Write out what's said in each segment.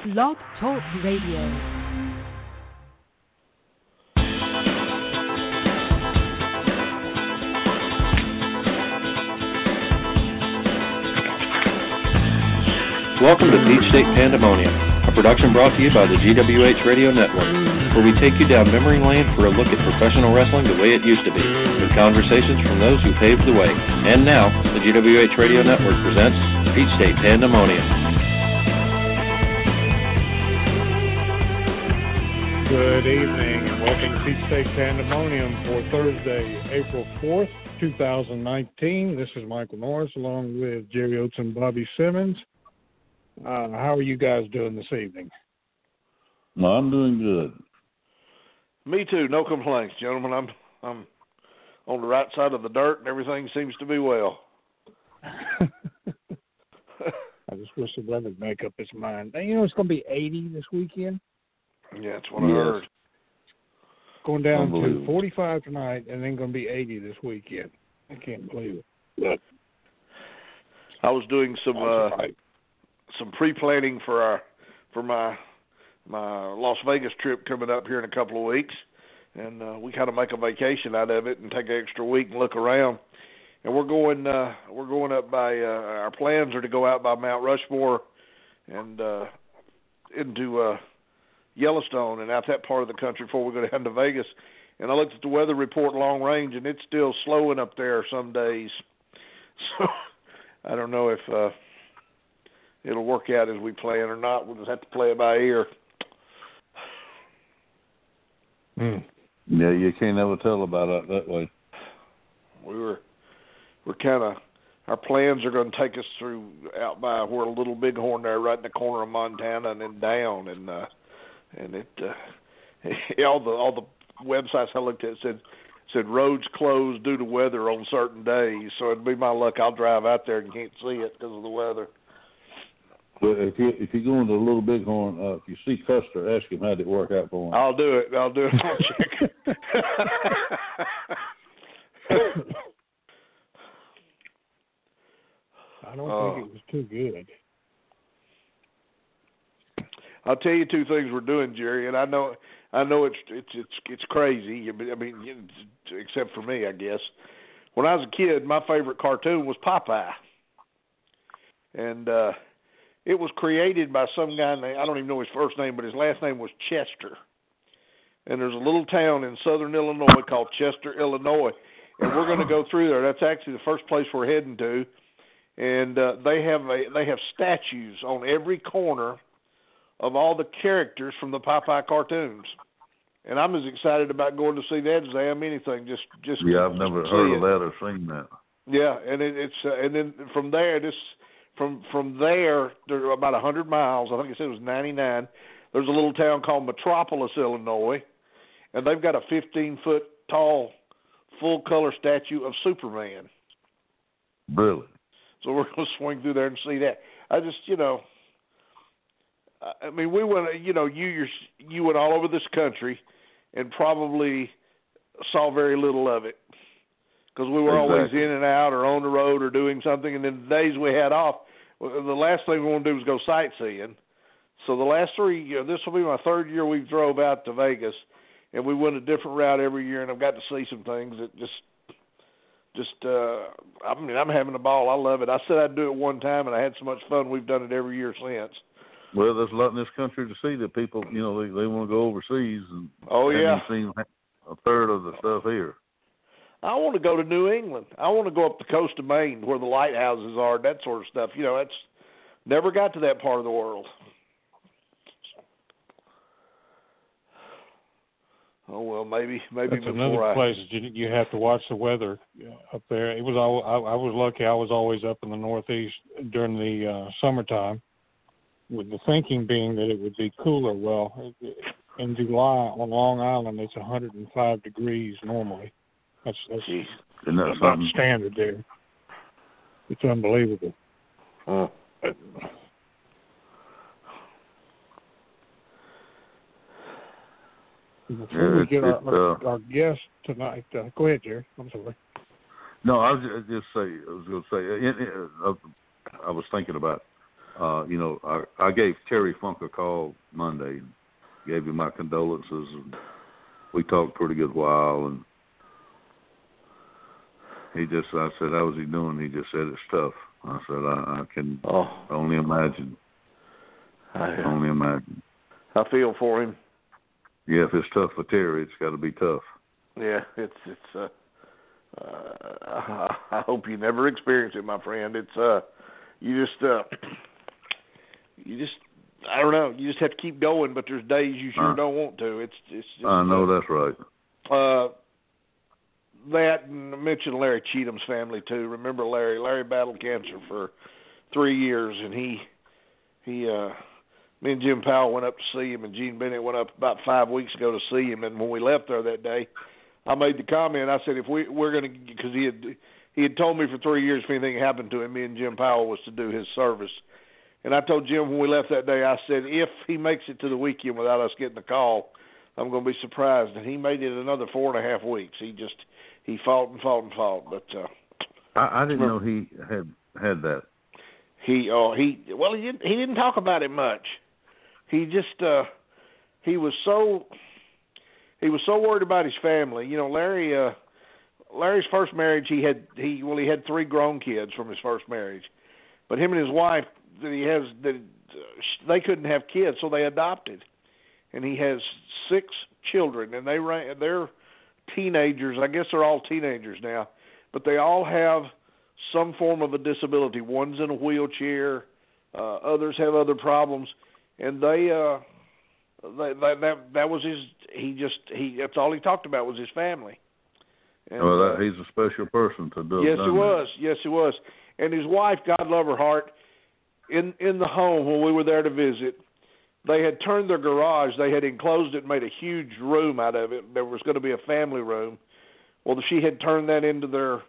Blog Talk Radio. Welcome to Peach State Pandemonium, a production brought to you by the GWH Radio Network, where we take you down memory lane for a look at professional wrestling the way it used to be, with conversations from those who paved the way. And now, the GWH Radio Network presents Peach State Pandemonium. Good evening and welcome to Peach State Pandemonium for Thursday, April 4th, 2019. This is Michael Norris along with Jerry Oates and Bobby Simmons. Uh, how are you guys doing this evening? No, I'm doing good. Me too. No complaints, gentlemen. I'm I'm on the right side of the dirt, and everything seems to be well. I just wish the weather would make up its mind. You know, it's going to be 80 this weekend. Yeah, that's what I heard. Going down to 45 tonight, and then going to be 80 this weekend. I can't believe it. I was doing some uh, Right. some pre-planning for our for my my Las Vegas trip coming up here in a couple of weeks, and uh, we kind of make a vacation out of it and take an extra week and look around. And we're going uh, we're going up by uh, our plans are to go out by Mount Rushmore and uh, into uh, Yellowstone and out that part of the country before we go down to Vegas. And I looked at the weather report long range, and it's still slowing up there some days. So I don't know if uh, it'll work out as we plan or not. We'll just have to play it by ear. Mm. Yeah, you can't ever tell about it that way. We were we're kind of our plans are going to take us through out by where a Little Bighorn there, right in the corner of Montana, and then down, and uh, and it uh, all the all the websites I looked at said said roads closed due to weather on certain days. So it'd be my luck. I'll drive out there and can't see it because of the weather. But if you if you go into Little Bighorn, uh, if you see Custer, ask him how did it work out for him. I'll do it. I'll do it. I'll check. I don't Oh. think it was too good. I'll tell you two things we're doing, Jerry, and I know I know it's it's it's it's crazy. I mean, except for me, I guess. When I was a kid, my favorite cartoon was Popeye, and uh it was created by some guy named I don't even know his first name, but his last name was Chester. And there's a little town in southern Illinois called Chester, Illinois, and we're going to go through there. That's actually the first place we're heading to, and uh, they have a they have statues on every corner of all the characters from the Popeye cartoons. And I'm as excited about going to see that as I am anything. Just, just Yeah, I've never heard it. of that or seen that. Yeah, and it, it's uh, and then from there, this from from there, there are about a hundred miles. I think it said it was 99. There's a little town called Metropolis, Illinois, and they've got a 15 foot tall, full color statue of Superman. Really? So we're going to swing through there and see that. I just, you know, I- mean, we went, you know, you your, you went all over this country, and probably saw very little of it because we were always in and out or on the road or doing something. And then the days we had off, the last thing we want to do was go sightseeing. So the last three, years, this will be my third year we drove out to Vegas, and we went a different route every year, and I've got to see some things that just just uh I mean I'm having a ball. I love it. I said I'd do it one time and I had so much fun we've done it every year since. Well, there's a lot in this country to see that people, you know, they they want to go overseas and Oh yeah. haven't seen a third of the stuff here. I want to go to New England. I want to go up the coast of Maine where the lighthouses are, that sort of stuff. You know, that's never got to that part of the world. Oh well, maybe maybe That's before another I place that you, you have to watch the weather up there. It was all I, I was lucky. I was always up in the Northeast during the uh, summertime, with the thinking being that it would be cooler. Well, in July on Long Island, it's 105 degrees normally. That's that's Jeez. That about something? standard there. It's unbelievable. Huh. Before we get our, our, uh, our guest tonight, uh, go ahead, Jerry. I'm sorry. No, I was just say I was going to say. uh, uh, I was thinking about uh, you know, I, I gave Terry Funk a call Monday, gave him my condolences, and we talked pretty good while, and he just, I said, how's he doing? He just said it's tough. I said, I, I can Oh, only imagine, I, only imagine. I feel for him. Yeah, if it's tough for Terry, it's got to be tough. Yeah, it's it's. uh uh, I hope you never experience it, my friend. It's uh, you just uh, you just I don't know. You just have to keep going, but there's days you sure Uh, don't want to. It's it's. Just, I know that's right. Uh, that and I mentioned Larry Cheatham's family too. Remember Larry? Larry battled cancer for three years, and he he uh me and Jim Powell went up to see him, and Gene Bennett went up about five weeks ago to see him. And when we left there that day, I made the comment. I said, if we we're going to, because he had he had told me for three years if anything happened to him, me and Jim Powell was to do his service. And I told Jim when we left that day, I said, if he makes it to the weekend without us getting a call, I'm going to be surprised. And he made it another four and a half weeks. He just he fought and fought and fought, but uh, I, I didn't know he had had that. he oh he well he didn't he didn't talk about it much. He just uh he was so he was so worried about his family. You know, Larry uh Larry's first marriage he had he well he had three grown kids from his first marriage. But him and his wife that he has that uh, they couldn't have kids so they adopted. And he has six children and they ran they're teenagers. I guess they're all teenagers now, but they all have some form of a disability. One's in a wheelchair, uh, others have other problems, and they uh, they, that that that was his. He just he that's all he talked about was his family. And, well, uh, that, he's a special person to do. yes, he was. Yes, he was. And his wife, God love her heart, in in the home when we were there to visit, they had turned their garage. They had enclosed it, and made a huge room out of it. There was going to be a family room. Well, she had turned that into their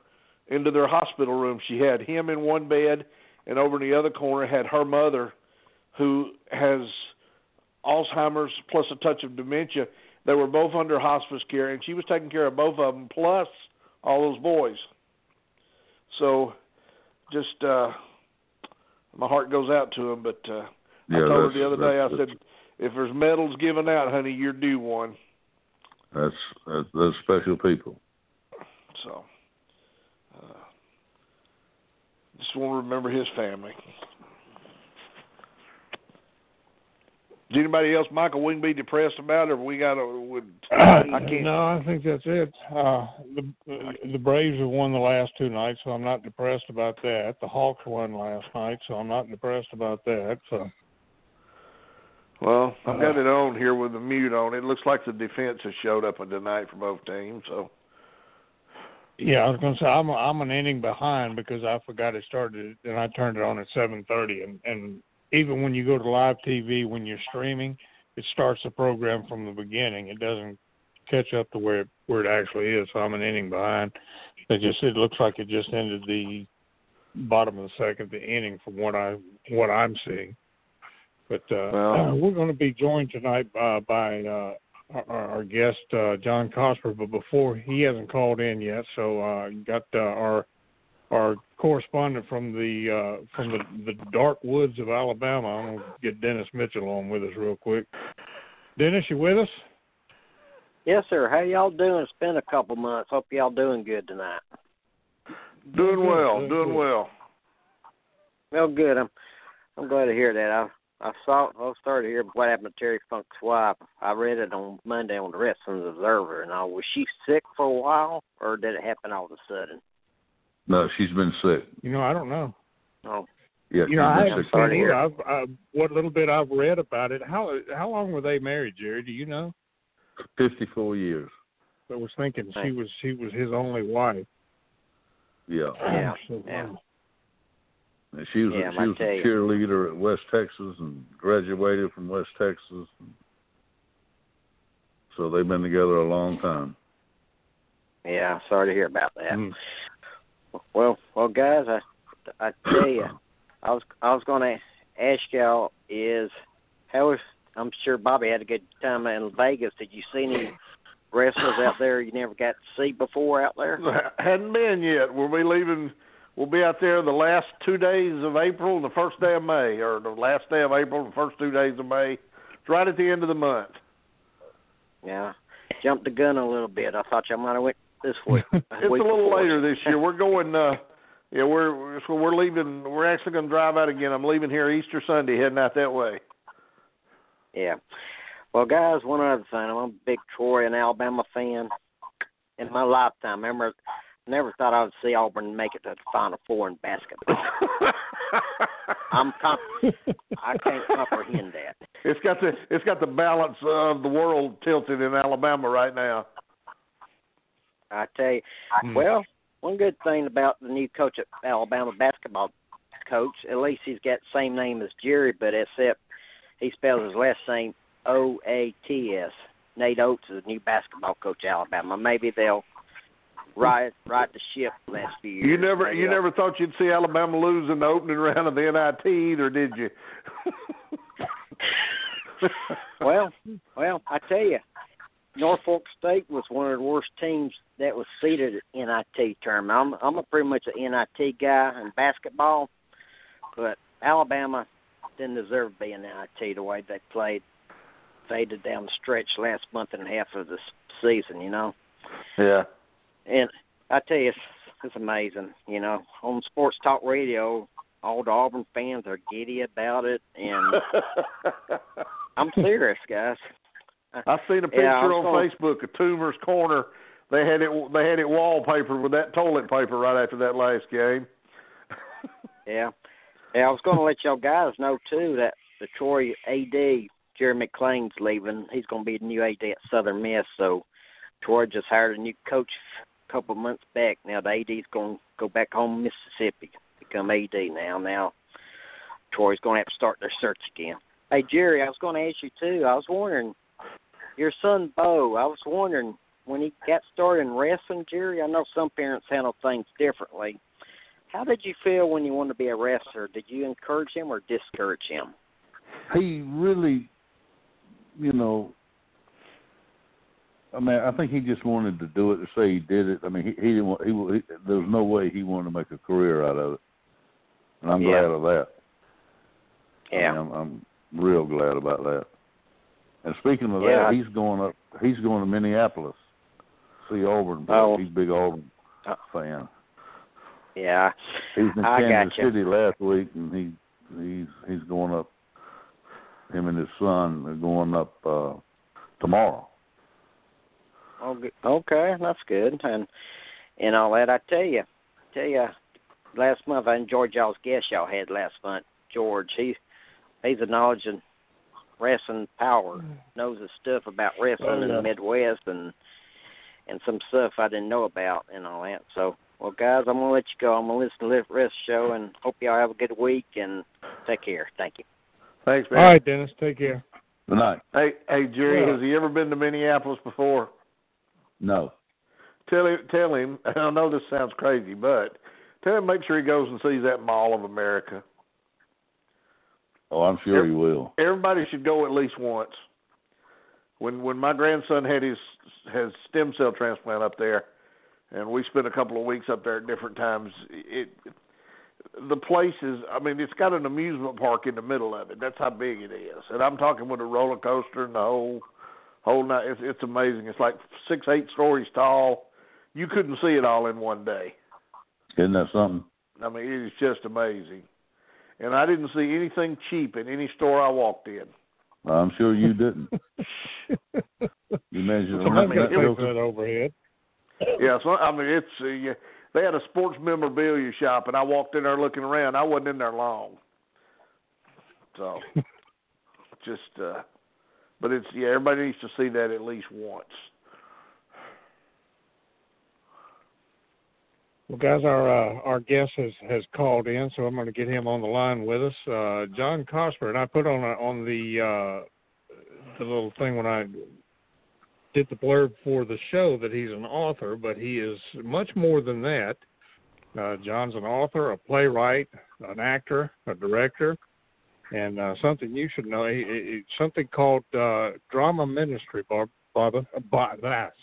into their hospital room. She had him in one bed, and over in the other corner had her mother, who has Alzheimer's plus a touch of dementia. They were both under hospice care, and she was taking care of both of them plus all those boys. So, just uh my heart goes out to them. But uh, Yeah, I told her the other day, I said, if there's medals given out, honey, you're due one. That's that's, that's special people. So, uh, just want to remember his family. Is anybody else, Michael, we can be depressed about, or we got to? Would I can't. No, I think that's it. Uh, the the Braves have won the last two nights, so I'm not depressed about that. The Hawks won last night, so I'm not depressed about that. So Well, I've got it on here with the mute on. It looks like the defense has showed up tonight for both teams. So, yeah, I was going to say I'm I'm an inning behind because I forgot it started and I turned it on at 7:30, and and even when you go to live TV when you're streaming, it starts the program from the beginning. It doesn't catch up to where it, where it actually is. So I'm an inning behind. It just it looks like it just ended the bottom of the second, the inning from what I what I'm seeing. But uh, Well- we're going to be joined tonight uh, by uh, our, our guest uh, John Cosper. But before he hasn't called in yet, so uh, got uh, our our correspondent from the uh, from the, the dark woods of Alabama. I'm going to get Dennis Mitchell on with us real quick. Dennis, you with us? Yes, sir. How y'all doing? It's been a couple months. Hope y'all doing good tonight. doing well, doing doing well. Well, good. I'm I'm glad to hear that. I I saw I started to hear what happened to Terry Funk's wife. I read it on Monday on the Wrestling Observer, and all. Was she sick for a while, or did it happen all of a sudden? No, she's been sick. You know, I don't know. Oh, Yeah, You know, I she's been haven't sick. sorry seen to hear. it. I've, what little bit I've read about it. How how long were they married, Jerry? Do you know? Fifty-four years. I was thinking she was she was his only wife. Yeah, Yeah, So, yeah. um, and she was Yeah, a, she was tell a you. cheerleader at West Texas and graduated from West Texas. So they've been together a long time. yeah. Sorry to hear about that. mm. Well, well, guys, I I tell you, I was I was going to ask y'all is how is I'm sure Bobby had a good time in Vegas. Did you see any wrestlers out there you never got to see before out there? Hadn't been yet. We'll be leaving. we'll be out there the last two days of April, and the first day of May, or the last day of April, the first two days of May. It's right at the end of the month. Yeah, jumped the gun a little bit. I thought y'all might have went this week. it's a little later this year. We're going. uh Yeah, we're so we're leaving. We're actually going to drive out again. I'm leaving here Easter Sunday, heading out that way. Yeah. Well, guys, one other thing. I'm a big Troy and Alabama fan. In my lifetime, I remember, never thought I would see Auburn make it to the Final Four in basketball. I'm comp- I can't comprehend that. It's got the it's got the balance of the world tilted in Alabama right now. I tell you, hmm. well, one good thing about the new coach at Alabama basketball coach, at least he's got the same name as Jerry, but except he spells his last name O A T S. Nate Oates is the new basketball coach at Alabama. Maybe they'll right right the ship the last few years. You never Maybe you they'll- never thought you'd see Alabama lose in the opening round of the NIT either, did you? well, well, I tell you, Norfolk State was one of the worst teams that was seeded at NIT tournament. I'm I'm a pretty much an NIT guy in basketball, but Alabama didn't deserve to be in NIT the way they played, faded down the stretch last month and a half of the season. You know, yeah. and I tell you, it's, it's amazing. You know, on Sports Talk Radio, all the Auburn fans are giddy about it, and I'm serious, guys. I seen a picture Yeah, on Facebook of Toomer's Corner. They had it they had it wallpapered with that toilet paper right after that last game. Yeah. Yeah, I was going to let y'all guys know too that the Troy AD Jerry McClain's leaving. He's going to be the new AD at Southern Miss. So Troy just hired a new coach a couple of months back. Now the AD's going to go back home to Mississippi, become AD now. Now Troy's going to have to start their search again. Hey Jerry, I was going to ask you too. I was wondering, your son Bo. I was wondering when he got started in wrestling, Jerry. I know some parents handle things differently. How did you feel when you wanted to be a wrestler? Did you encourage him or discourage him? he really, you know, I mean, I think he just wanted to do it to say he did it. I mean, he, he didn't want. He, he there was no way he wanted to make a career out of it, and I'm Yeah. glad of that. I Yeah. mean, I'm, I'm real glad about that. And speaking of Yeah. that, he's going up. He's going to Minneapolis. See Auburn. play. Oh. He's a big Auburn Uh, fan. Yeah. He was in I Kansas gotcha. City last week, and he he's he's going up. Him and his son are going up uh tomorrow. Oh. Okay, that's good. And and all that. I tell you, tell you, last month I enjoyed y'all's guest y'all had last month. George, he he's a knowledge and wrestling power. Mm. Knows his stuff about wrestling Oh, in yeah. the Midwest and and some stuff I didn't know about and all that. So, well, guys, I'm gonna let you go. I'm gonna listen to the rest of the show and hope y'all have a good week and take care. Thank you. Thanks, All man. right, Dennis. Take care. Good night. Hey, hey, Jerry, Yeah. has he ever been to Minneapolis before? No. Tell him, tell him. I know this sounds crazy, but tell him make sure he goes and sees that Mall of America. Oh, I'm sure he will. Everybody should go at least once. When when my grandson had his his stem cell transplant up there, and we spent a couple of weeks up there at different times. It the place is. I mean, it's got an amusement park in the middle of it. That's how big it is. And I'm talking with a roller coaster and the whole whole night. It's, it's amazing. It's like six eight stories tall. You couldn't see it all in one day. Isn't that something? I mean, it is just amazing. And I didn't see anything cheap in any store I walked in. I'm sure you didn't. You mentioned I mean, that it was- Good overhead. Yeah, so I mean, it's uh, yeah, they had a sports memorabilia shop, and I walked in there looking around. I wasn't in there long, so just. uh But it's yeah, everybody needs to see that at least once. Well, guys, our uh, our guest has has called in, so I'm going to get him on the line with us. Uh, John Cosper, and I put on on the uh, the little thing when I did the blurb for the show that he's an author, but he is much more than that. Uh, John's an author, a playwright, an actor, a director, and uh, something you should know. He, he, something called uh, drama ministry. Bob, Bob, Bob,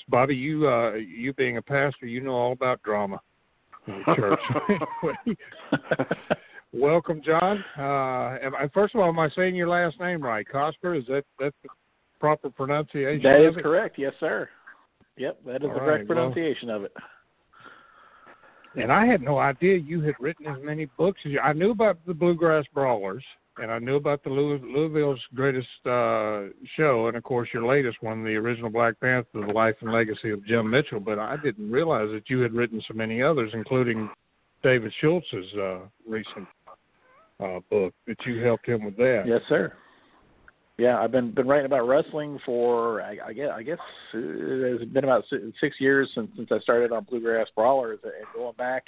Bobby, you you being a pastor, you know all about drama. Church. welcome, John. Uh, am I, first of all, am I saying your last name right? Cosper? Is that that the proper pronunciation? That is correct. Yes, sir. Yep, that is All the right, correct well- pronunciation of it. And I had no idea you had written as many books as you. I knew about the Bluegrass Brawlers, and I knew about the Louis, Louisville's greatest uh, show, and of course your latest one, the original Black Panther, the life and legacy of Jim Mitchell. But I didn't realize that you had written so many others, including David Schultz's uh, recent uh, book that you helped him with that. Yes, sir. Yeah, I've been been writing about wrestling for I, I guess I guess uh, it's been about si- six years since since I started on Bluegrass Brawlers and going back.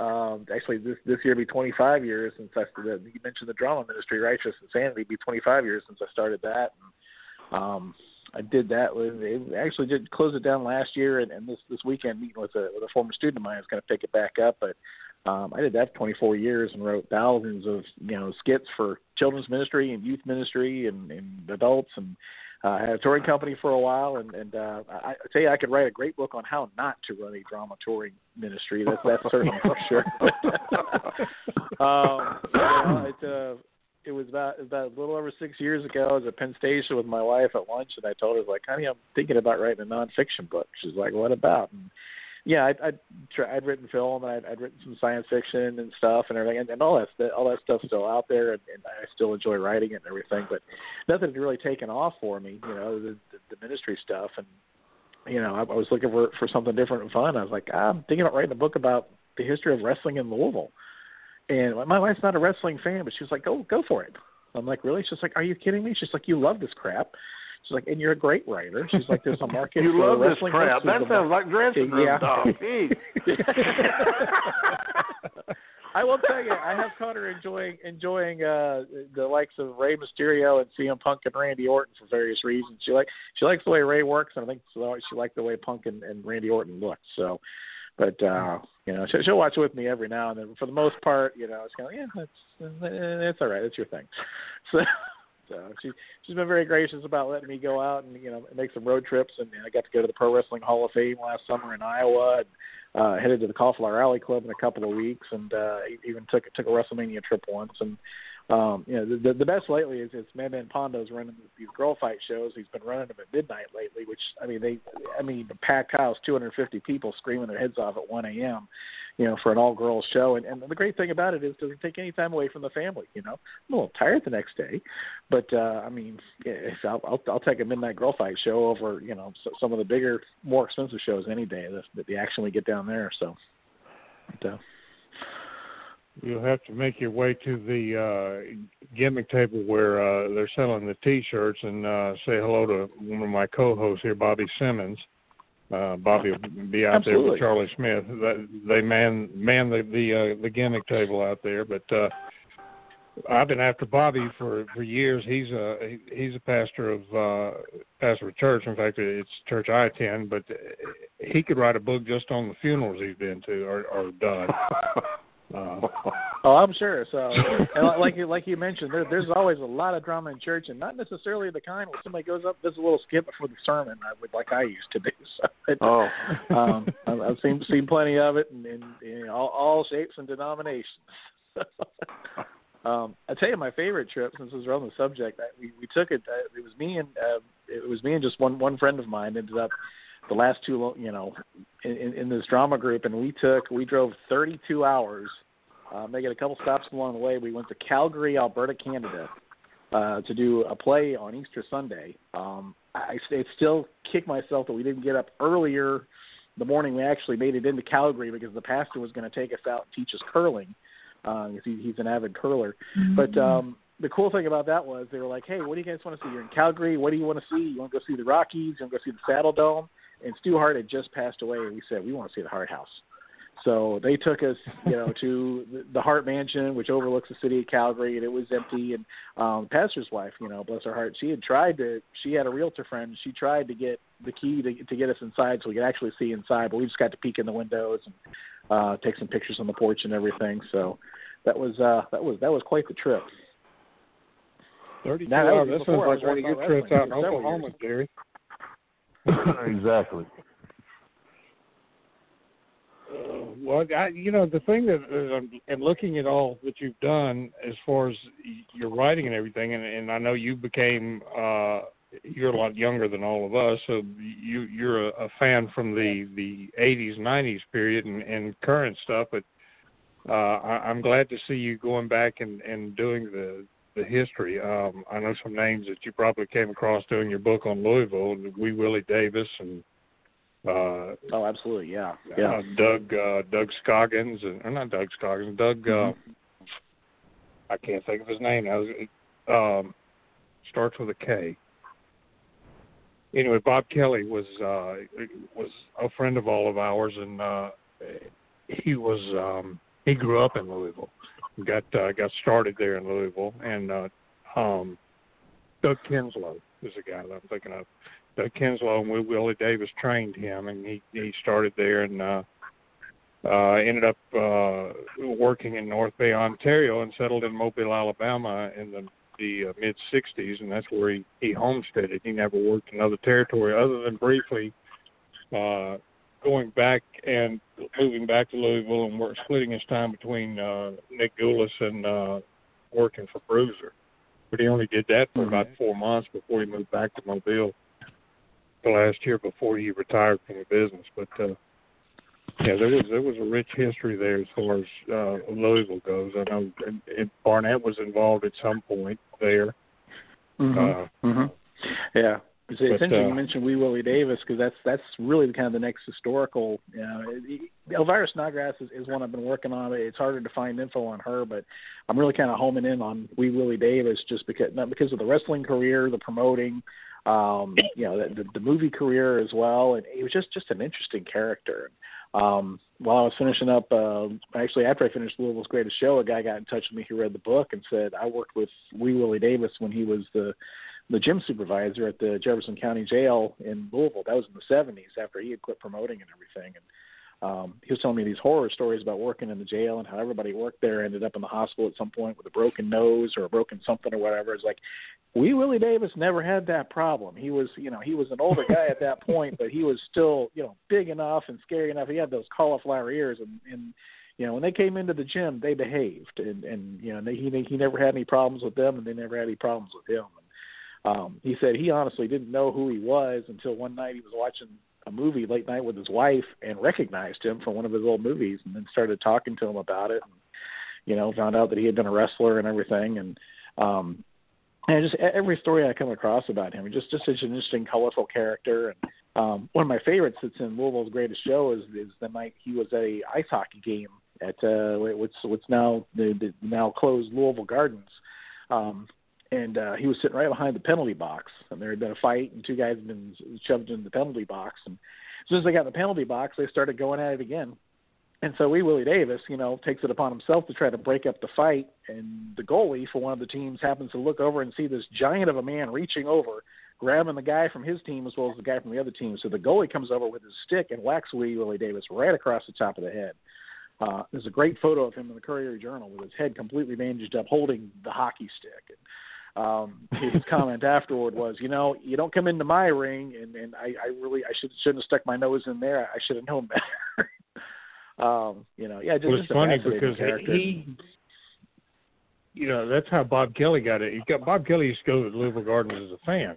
Um, actually, this this year be 25 years since I started. You mentioned the drama ministry, Righteous Insanity, be 25 years since I started that. And, um, I did that with it actually did close it down last year, and, and this this weekend meeting with a with a former student of mine is going to pick it back up. But um, I did that for 24 years and wrote thousands of you know skits for children's ministry and youth ministry and, and adults and uh, I had a touring company for a while and and uh, I, I tell you I could write a great book on how not to run a drama touring ministry. That's that's certainly for sure. um, you know, it, uh, it was about about a little over six years ago. I was at Penn Station with my wife at lunch, and I told her, like, "Honey, I'm thinking about writing a nonfiction book." She's like, "What about?" And yeah, I'd I'd, I'd written film and I'd, I'd written some science fiction and stuff and everything, and, and all that all that stuff's still out there, and, and I still enjoy writing it and everything. But nothing had really taken off for me, you know, the, the, the ministry stuff, and you know, I, I was looking for for something different and fun. I was like, ah, I'm thinking about writing a book about the history of wrestling in Louisville. And my wife's not a wrestling fan, but she was like, "Go, go for it." I'm like, "Really?" She's like, "Are you kidding me?" She's like, "You love this crap." She's like, "And you're a great writer." She's like, "There's a market You love this crap. That sounds like dressing room Yeah. talk. I will tell you, I have caught her enjoying enjoying uh the likes of Rey Mysterio and CM Punk and Randy Orton for various reasons. She like she likes the way Rey works, and I think she liked the way Punk and, and Randy Orton look. So, but uh you know, she'll, she'll watch it with me every now and then. For the most part, you know, it's kind of yeah, that's that's all right. It's your thing. So. So she she's been very gracious about letting me go out and you know make some road trips. And I got to go to the Pro Wrestling Hall of Fame last summer in Iowa and uh headed to the Cauliflower Alley Club in a couple of weeks and uh even took took a WrestleMania trip once. And um you know the the, best lately is it's Man Pondo's running these girl fight shows he's been running them at midnight lately which I mean they I mean the packed house 250 people screaming their heads off at 1 a.m you know, for an all girls show. And, and the great thing about it is it doesn't take any time away from the family. You know, I'm a little tired the next day, but uh, I mean, if I'll, I'll I'll take a midnight girl fight show over you know so, some of the bigger, more expensive shows any day. The, the action we get down there. So, but, uh, You'll have to make your way to the uh, gimmick table where uh, they're selling the T-shirts and uh, say hello to one of my co-hosts here, Bobby Simmons. Uh, Bobby will be out there with Charlie Smith. They, they man man the the, uh, the gimmick table out there, but uh, I've been after Bobby for for years. He's a he's a pastor of uh, pastor of church. In fact, it's church I attend. But he could write a book just on the funerals he's been to or, or done. Uh, oh, I'm sure. So, and like you like you mentioned, there, there's always a lot of drama in church, and not necessarily the kind where somebody goes up does a little skip before the sermon, I would like I used to do. So, it, Oh. um, I've I've seen seen plenty of it, and in, in all, all shapes and denominations. um, I tell you, my favorite trip, since we're on the subject, I, we we took it. Uh, it was me and uh, it was me and just one one friend of mine ended up the last two, you know, in, in, this drama group, and we took we drove 32 hours, uh, making a couple stops along the way. We went to Calgary, Alberta, Canada, uh, to do a play on Easter Sunday. Um, I, I still kick myself that we didn't get up earlier the morning we actually made it into Calgary because the pastor was going to take us out and teach us curling. Uh, he, he's an avid curler. But um, the cool thing about that was they were like, "Hey, what do you guys want to see? You're in Calgary. What do you want to see? You want to go see the Rockies? You want to go see the Saddle Dome?" And Stu Hart had just passed away, and we said we want to see the Hart House. So they took us, you know, to the- Hart Mansion, which overlooks the city of Calgary, and it was empty. And um, the pastor's wife, you know, bless her heart, she had tried to. She had a realtor friend. She tried to get the key to to get us inside, so we could actually see inside. But we just got to peek in the windows and uh, take some pictures on the porch and everything. So that was uh, that was that was quite the trip. Thirty-two Now, hours. That sounds like one of your trips out in wrestling for several Oklahoma, Gary. exactly. Well, I, you know, the thing that, uh, and looking at all that you've done as far as your writing and everything, and, and I know you became, uh, you're a lot younger than all of us, so you you're a, a fan from the the 80s, 90s period and, and current stuff. But uh, I, I'm glad to see you going back and and doing the the history. Um, I know some names that you probably came across doing your book on Louisville, Wee Willie Davis and uh, oh, absolutely, yeah, yeah. Uh, Doug uh, Doug Scoggins, and or not Doug Scoggins, Doug. Uh, mm-hmm. I can't think of his name now. It um, starts with a K. Anyway, Bob Kelly was uh, was a friend of all of ours, and uh, he was um, he grew up in Louisville, got uh, got started there in Louisville, and uh, um, Doug Kinslow is the guy that I'm thinking of uh, Kinslow and Willie Davis trained him, and he he started there and uh, uh, ended up uh, working in North Bay, Ontario, and settled in Mobile, Alabama in the the uh, mid '60s, and that's where he he homesteaded. He never worked in another territory other than briefly. Uh, going back and moving back to Louisville and work, splitting his time between uh, Nick Gulas and uh, working for Bruiser. But he only did that for mm-hmm. about four months before he moved back to Mobile the last year before he retired from the business. But uh, yeah, there was there was a rich history there as far as uh, Louisville goes. I know and, and Barnett was involved at some point there. Mm-hmm. Uh, mm-hmm. Yeah. It's, it's interesting uh, you mentioned Wee Willie Davis because that's that's really kind of the next historical. You know, Elvira Snodgrass is, is one I've been working on. It's harder to find info on her, but I'm really kind of homing in on Wee Willie Davis just because not because of the wrestling career, the promoting, um, you know, the, the movie career as well, and he was just just an interesting character. Um, while I was finishing up, uh, actually after I finished Louisville's Greatest Show, a guy got in touch with me who read the book and said I worked with Wee Willie Davis when he was the the gym supervisor at the Jefferson County Jail in Louisville. That was in the 70s after he had quit promoting and everything. And um, he was telling me these horror stories about working in the jail and how everybody worked there ended up in the hospital at some point with a broken nose or a broken something or whatever. It's like Wee Willie Davis never had that problem. He was, you know, he was an older guy at that point, but he was still, you know, big enough and scary enough. He had those cauliflower ears, and, and you know, when they came into the gym, they behaved, and and you know, they, he he never had any problems with them, and they never had any problems with him. And, um, he said he honestly didn't know who he was until one night he was watching a movie late night with his wife and recognized him from one of his old movies, and then started talking to him about it. And, you know, found out that he had been a wrestler and everything, and um, and just every story I come across about him, just just such an interesting, colorful character. And um, one of my favorites that's in Louisville's Greatest Show is is the night he was at a ice hockey game at uh, what's what's now the, the now closed Louisville Gardens. Um, and uh, he was sitting right behind the penalty box, and there had been a fight, and two guys had been shoved in the penalty box. And as soon as they got in the penalty box, they started going at it again. And so Wee Willie Davis, you know, takes it upon himself to try to break up the fight. And the goalie for one of the teams happens to look over and see this giant of a man reaching over, grabbing the guy from his team as well as the guy from the other team. So the goalie comes over with his stick and whacks Wee Willie Davis right across the top of the head. Uh, there's a great photo of him in the Courier Journal with his head completely bandaged up, holding the hockey stick. And um, his comment afterward was, you know, you don't come into my ring, and, and I, I really I should shouldn't have stuck my nose in there. I should have known better. Um, you know, yeah, just, well, it's funny because character. he, you know, that's how Bob Kelly got it. He got Bob Kelly used to go to Louisville Gardens as a fan,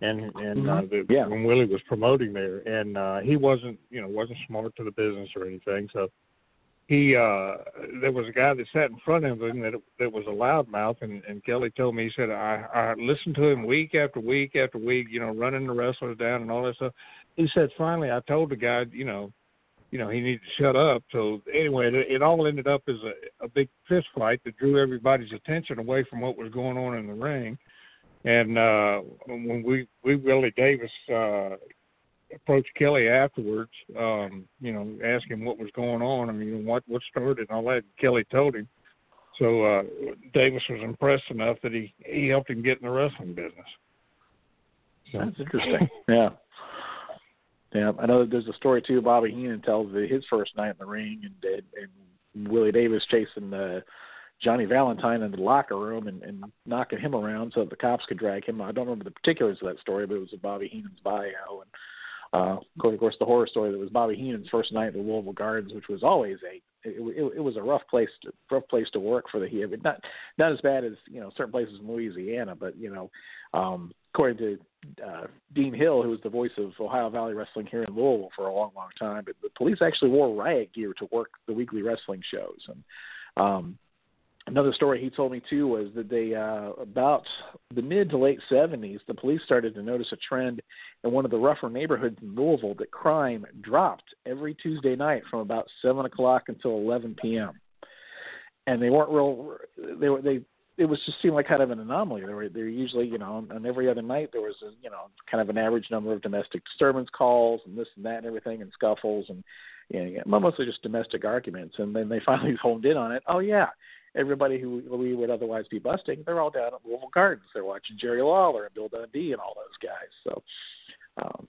and and uh, mm-hmm. the, yeah. when Willie was promoting there, and uh, he wasn't, you know, wasn't smart to the business or anything, so he uh there was a guy that sat in front of him that that was a loudmouth and and Kelly told me he said I I listened to him week after week after week you know running the wrestlers down and all that stuff he said finally I told the guy you know you know, he needed to shut up. So anyway, it, it all ended up as a, a big fist fight that drew everybody's attention away from what was going on in the ring. And uh, when we we Willie Davis uh, approached Kelly afterwards, um, you know, asked him what was going on. I mean, what what started and all that. Kelly told him. So uh, Davis was impressed enough that he he helped him get in the wrestling business. So. That's interesting. yeah. Yeah, I know that there's a story too. Bobby Heenan tells his first night in the ring, and and, and Willie Davis chasing uh, Johnny Valentine into the locker room and, and knocking him around so that the cops could drag him. I don't remember the particulars of that story, but it was in Bobby Heenan's bio. And uh, of course, the horror story that was Bobby Heenan's first night at the Louisville Gardens, which was always a it, it, it was a rough place to, rough place to work for the here, but not not as bad as you know certain places in Louisiana, but you know, um, according to uh, Dean Hill, who was the voice of Ohio Valley Wrestling here in Louisville for a long, long time, but the police actually wore riot gear to work the weekly wrestling shows, and um, another story he told me too was that they uh about the mid to late seventies the police started to notice a trend in one of the rougher neighborhoods in louisville that crime dropped every tuesday night from about seven o'clock until eleven pm and they weren't real they were they it was just seemed like kind of an anomaly. They were there usually you know on every other night there was a, you know kind of an average number of domestic disturbance calls and this and that and everything and scuffles and you know, mostly just domestic arguments. And then they finally honed in on it. Oh yeah everybody who we would otherwise be busting, they're all down at Louisville Gardens. They're watching Jerry Lawler and Bill Dundee and all those guys. So, um,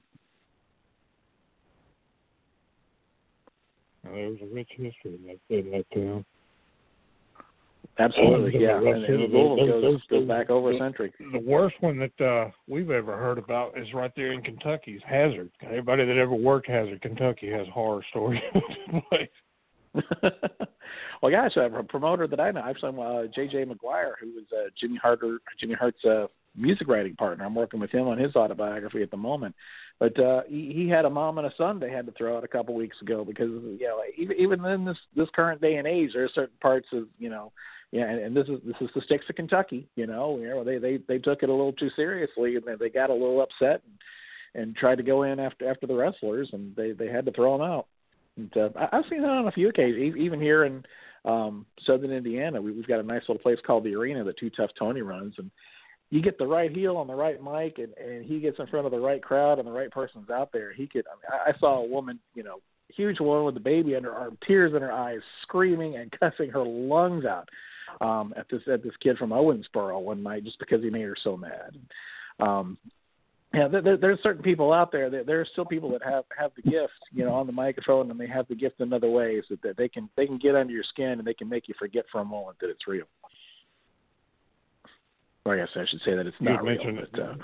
there was a rich history in that, in that town. Absolutely, yeah. And, and Louisville goes, goes back over a century. The worst one that uh we've ever heard about is right there in Kentucky's Hazard. Everybody that ever worked Hazard, Kentucky, has horror stories. well, gosh, a promoter that I know, actually, I'm uh, J.J. Maguire, who was uh, Jimmy Harter, Jimmy Hart's uh, music writing partner. I'm working with him on his autobiography at the moment. But uh, he, he had a mom and a son they had to throw out a couple weeks ago because you know even even in this this current day and age, there are certain parts of you know yeah, and, and this is this is the sticks of Kentucky. You know, you know they they they took it a little too seriously and they got a little upset and, and tried to go in after after the wrestlers and they they had to throw them out. And, uh, I, I've seen that on a few occasions, even here in um, Southern Indiana. We, we've got a nice little place called the Arena that Two Tough Tony runs, and you get the right heel on the right mic, and, and he gets in front of the right crowd, and the right person's out there. He could. I, mean, I, saw a woman, you know, huge woman with a baby under her arm, tears in her eyes, screaming and cussing her lungs out um, at this at this kid from Owensboro one night just because he made her so mad. Um, yeah, there, there's certain people out there. There, there are still people that have have the gift, you know, on the microphone, and they have the gift in other ways that, that they can they can get under your skin and they can make you forget for a moment that it's real. Or I guess I should say that it's not real, but uh,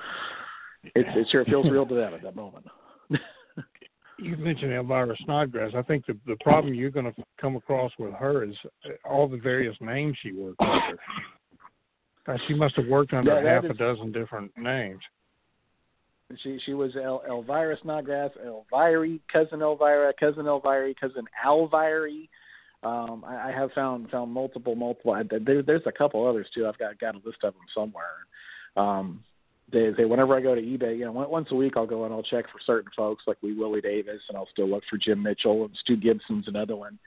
it, it sure feels real to them at that moment. you mentioned Elvira Snodgrass. I think the the problem you're going to come across with her is all the various names she worked under. She must have worked under yeah, half is, a dozen different names. She she was El, Elvira Snodgrass, Elvira, cousin Elvira, cousin Elvira, cousin Alvira. Um, I, I have found found multiple multiple. I, there, there's a couple others too. I've got got a list of them somewhere. Um, they they whenever I go to eBay, you know, once a week I'll go and I'll check for certain folks like Wee Willie Davis, and I'll still look for Jim Mitchell and Stu Gibson's another one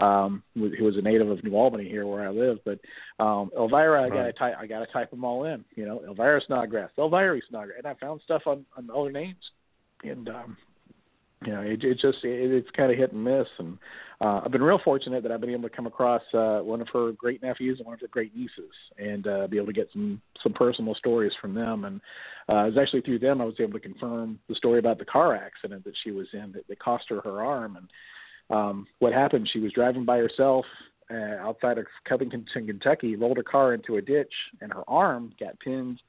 um, who was a native of New Albany here where I live. But um, Elvira, I got to type, I got to type them all in. You know, Elvira Snodgrass, Elvira Snodgrass, and I found stuff on on other names, and um, you know, it, it just it, it's kind of hit and miss. And uh, I've been real fortunate that I've been able to come across uh, one of her great nephews and one of her great nieces, and uh, be able to get some some personal stories from them. And uh, it was actually through them I was able to confirm the story about the car accident that she was in that, that cost her her arm and um, what happened? She was driving by herself uh, outside of Covington, Kentucky, rolled her car into a ditch, and her arm got pinned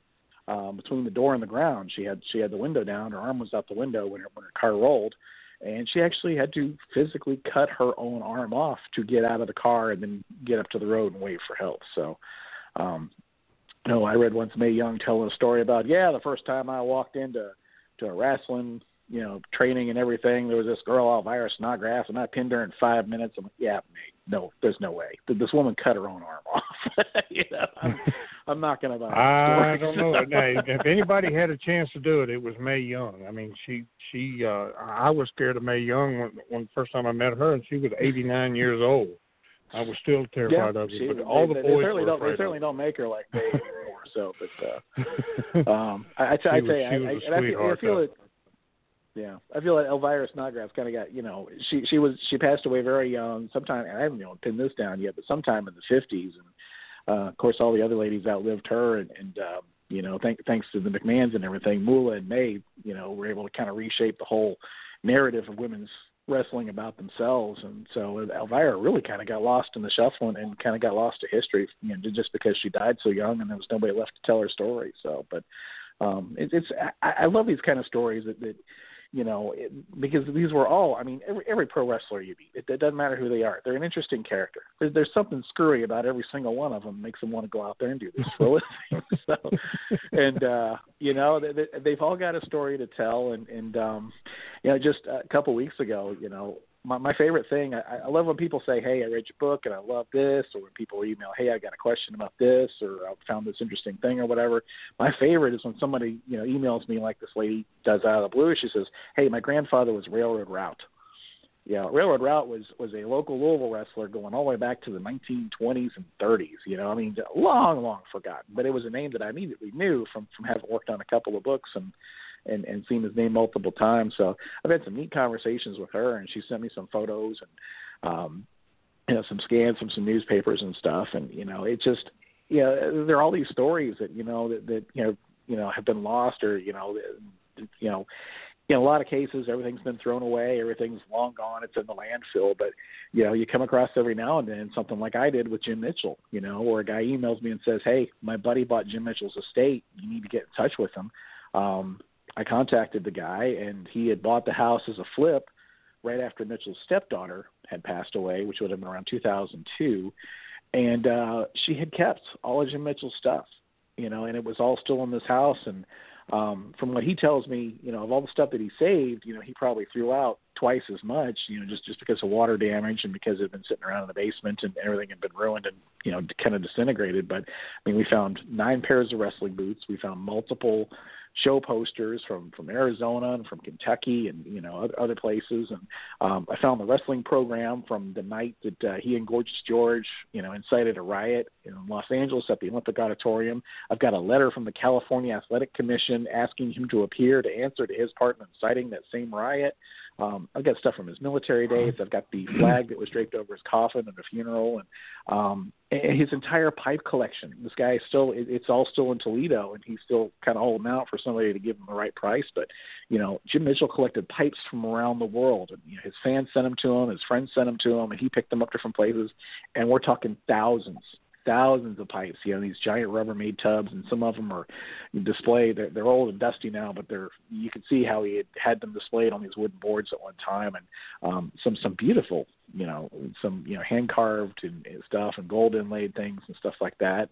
um, between the door and the ground. She had she had the window down. Her arm was out the window when her when her car rolled, and she actually had to physically cut her own arm off to get out of the car and then get up to the road and wait for help. So, um, know, I read once Mae Young telling a story about yeah, the first time I walked into to a wrestling you know, training and everything. There was this girl, Elvira Snodgrass, and I pinned her in five minutes. I'm like, yeah, mate, no, there's no way. This woman cut her own arm off. you know, I'm, I'm not going to buy. I don't know. now, if anybody had a chance to do it, it was Mae Young. I mean, she she. uh I was scared of Mae Young when, when the first time I met her, and she was 89 years old. I was still terrified yeah, of her, but all they, the boys they certainly were don't. They certainly of don't make her like Mae anymore. So, but uh um, I, I, I, I tell you, I, I, I I feel it. Yeah, I feel like Elvira Snodgrass kind of got you know she she was she passed away very young. Sometime I haven't you know pinned this down yet, but sometime in the fifties, and uh, of course all the other ladies outlived her, and, and um, you know thank, thanks to the McMahons and everything, Moolah and Mae, you know, were able to kind of reshape the whole narrative of women's wrestling about themselves, and so Elvira really kind of got lost in the shuffle and, and kind of got lost to history, you know, just because she died so young and there was nobody left to tell her story. So, but um, it, it's I, I love these kind of stories that, that you know, it, because these were all, I mean, every, every pro wrestler you meet, it, it doesn't matter who they are. They're an interesting character. There's, there's something screwy about every single one of them makes them want to go out there and do this for a living. so, and, uh, you know, they, they, they've all got a story to tell. And, and, um, you know, just a couple weeks ago, you know, my, my favorite thing, I, I love when people say, "Hey, I read your book and I love this," or when people email, "Hey, I got a question about this," or "I found this interesting thing," or whatever. My favorite is when somebody you know emails me like this lady does out of the blue. She says, "Hey, my grandfather was Railroad Route." Yeah, Railroad Route was was a local Louisville wrestler going all the way back to the 1920s and 30s. You know, I mean, long, long forgotten, but it was a name that I immediately knew from from having worked on a couple of books and and and seen his name multiple times. So I've had some neat conversations with her, and she sent me some photos and um, you know some scans from some newspapers and stuff. And you know, it just you know, there are all these stories that you know that that you know you know have been lost or you know you know in a lot of cases everything's been thrown away everything's long gone it's in the landfill but you know you come across every now and then something like i did with jim mitchell you know where a guy emails me and says hey my buddy bought jim mitchell's estate you need to get in touch with him um I contacted the guy, and he had bought the house as a flip right after Mitchell's stepdaughter had passed away, which would have been around 2002, and uh, she had kept all of Jim Mitchell's stuff, you know, and it was all still in this house. And um, from what he tells me, you know, of all the stuff that he saved, you know, he probably threw out twice as much, you know, just just because of water damage and because it had been sitting around in the basement and everything had been ruined and you know kind of disintegrated. But I mean, we found nine pairs of wrestling boots. We found multiple show posters from from Arizona and from Kentucky and you know other, other places. And um, I found the wrestling program from the night that uh, he and Gorgeous George you know incited a riot in Los Angeles at the Olympic Auditorium. I've got a letter from the California Athletic Commission asking him to appear to answer to his part in inciting that same riot. Um, I've got stuff from his military days. I've got the flag that was draped over his coffin at a funeral, and um, and his entire pipe collection. This guy is still it, it's all still in Toledo, and he's still kind of holding out for somebody to give him the right price. But you know, Jim Mitchell collected pipes from around the world, and you know, his fans sent them to him, his friends sent them to him, and he picked them up different places. And we're talking thousands, thousands of pipes. You know, these giant Rubbermaid tubs, and some of them are displayed. They're, they're old and dusty now, but they're you can see how he had had them displayed on these wooden boards at one time, and um, some some beautiful, you know, some you know hand carved and, and stuff, and gold inlaid things and stuff like that.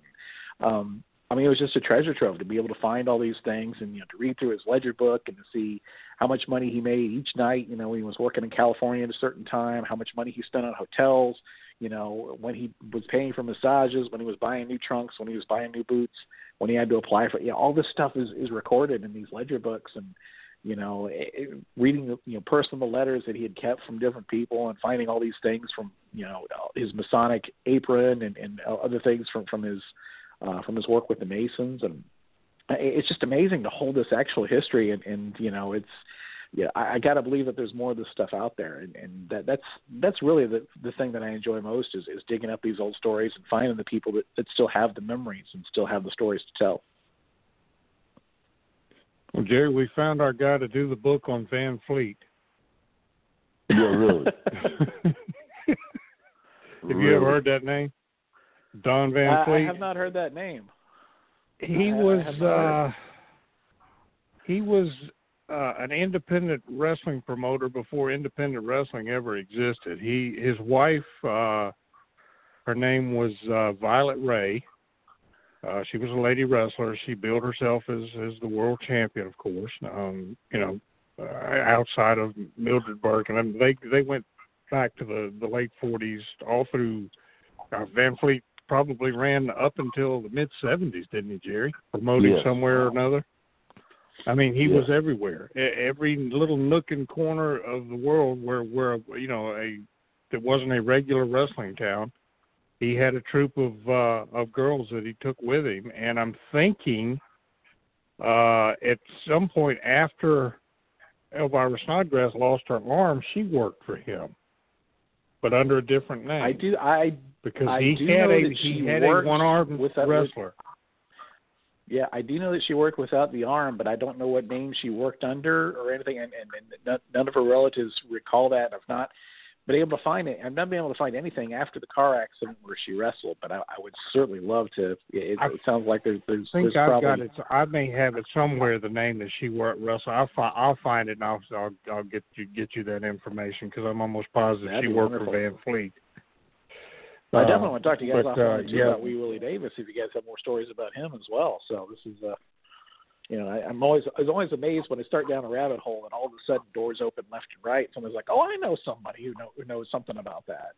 Um, I mean, it was just a treasure trove to be able to find all these things and you know to read through his ledger book and to see how much money he made each night. You know, when he was working in California at a certain time, how much money he spent on hotels, you know, when he was paying for massages, when he was buying new trunks, when he was buying new boots, when he had to apply for, yeah, all this stuff is is recorded in these ledger books and you know, it, reading the you know personal letters that he had kept from different people and finding all these things from you know his Masonic apron and and other things from from his uh, from his work with the Masons. And eh, it's just amazing to hold this actual history and and you know it's yeah, I, I got to believe that there's more of this stuff out there, and, and that that's that's really the the thing that I enjoy most is is digging up these old stories and finding the people that that still have the memories and still have the stories to tell. Well, Jerry, we found our guy to do the book on Van Fleet. Yeah, really. have really? you ever heard that name? Don Van I, Fleet. I have not heard that name. He I- I was have not heard uh he was uh an independent wrestling promoter before independent wrestling ever existed. He his wife uh her name was uh Violet Ray. Uh she was a lady wrestler. She billed herself as as the world champion, of course. Um, you know, uh, outside of Mildred Burke and I mean, they they went back to the the late 40s all through uh, Van Fleet probably ran up until the mid 70s, didn't he, Jerry? Promoting Yes. somewhere or another. I mean, he Yes. was everywhere. Every little nook and corner of the world where where you know a that wasn't a regular wrestling town, he had a troop of uh of girls that he took with him and I'm thinking uh at some point after Elvira Snodgrass lost her arm, she worked for him. But under a different name. I do. I because I he had a he had a one armed wrestler. Yeah, I do know that she worked without the arm, but I don't know what name she worked under or anything. And, and, and none- of her relatives recall that. If not, been able to find it. I've not been able to find anything after the car accident where she wrestled, but I, I would certainly love to. It, I it sounds like there's there's, I think there's I've probably got it. I may have it somewhere. The name that she worked wrestled. I'll find. I'll find it and I'll I'll, I'll get you get you that information because I'm almost positive That'd she worked wonderful. for Van Fleet. I Uh, definitely want to talk to you guys but, offline uh, too yeah. about Wee Willie Davis if you guys have more stories about him as well. So this is uh you know, I, I'm always I was always amazed when I start down a rabbit hole and all of a sudden doors open left and right. Someone's like, "Oh, I know somebody who know who knows something about that."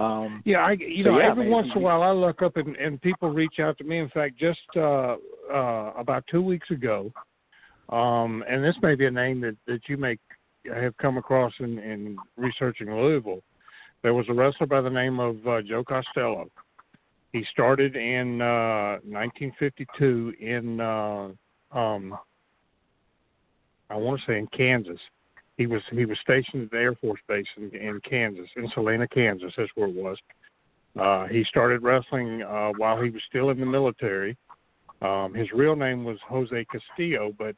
Um, Yeah, I you So, know yeah, every man, once in a while I look up and, and people reach out to me. In fact, just uh, uh, about two weeks ago, um, and this may be a name that that you may have come across in, in researching Louisville. There was a wrestler by the name of uh, Joe Costello. He started in uh, 1952 in uh, um, I want to say in Kansas. He was he was stationed at the Air Force Base in, in Kansas, in Salina, Kansas. That's where it was. Uh, he started wrestling uh, while he was still in the military. Um, his real name was Jose Castillo, but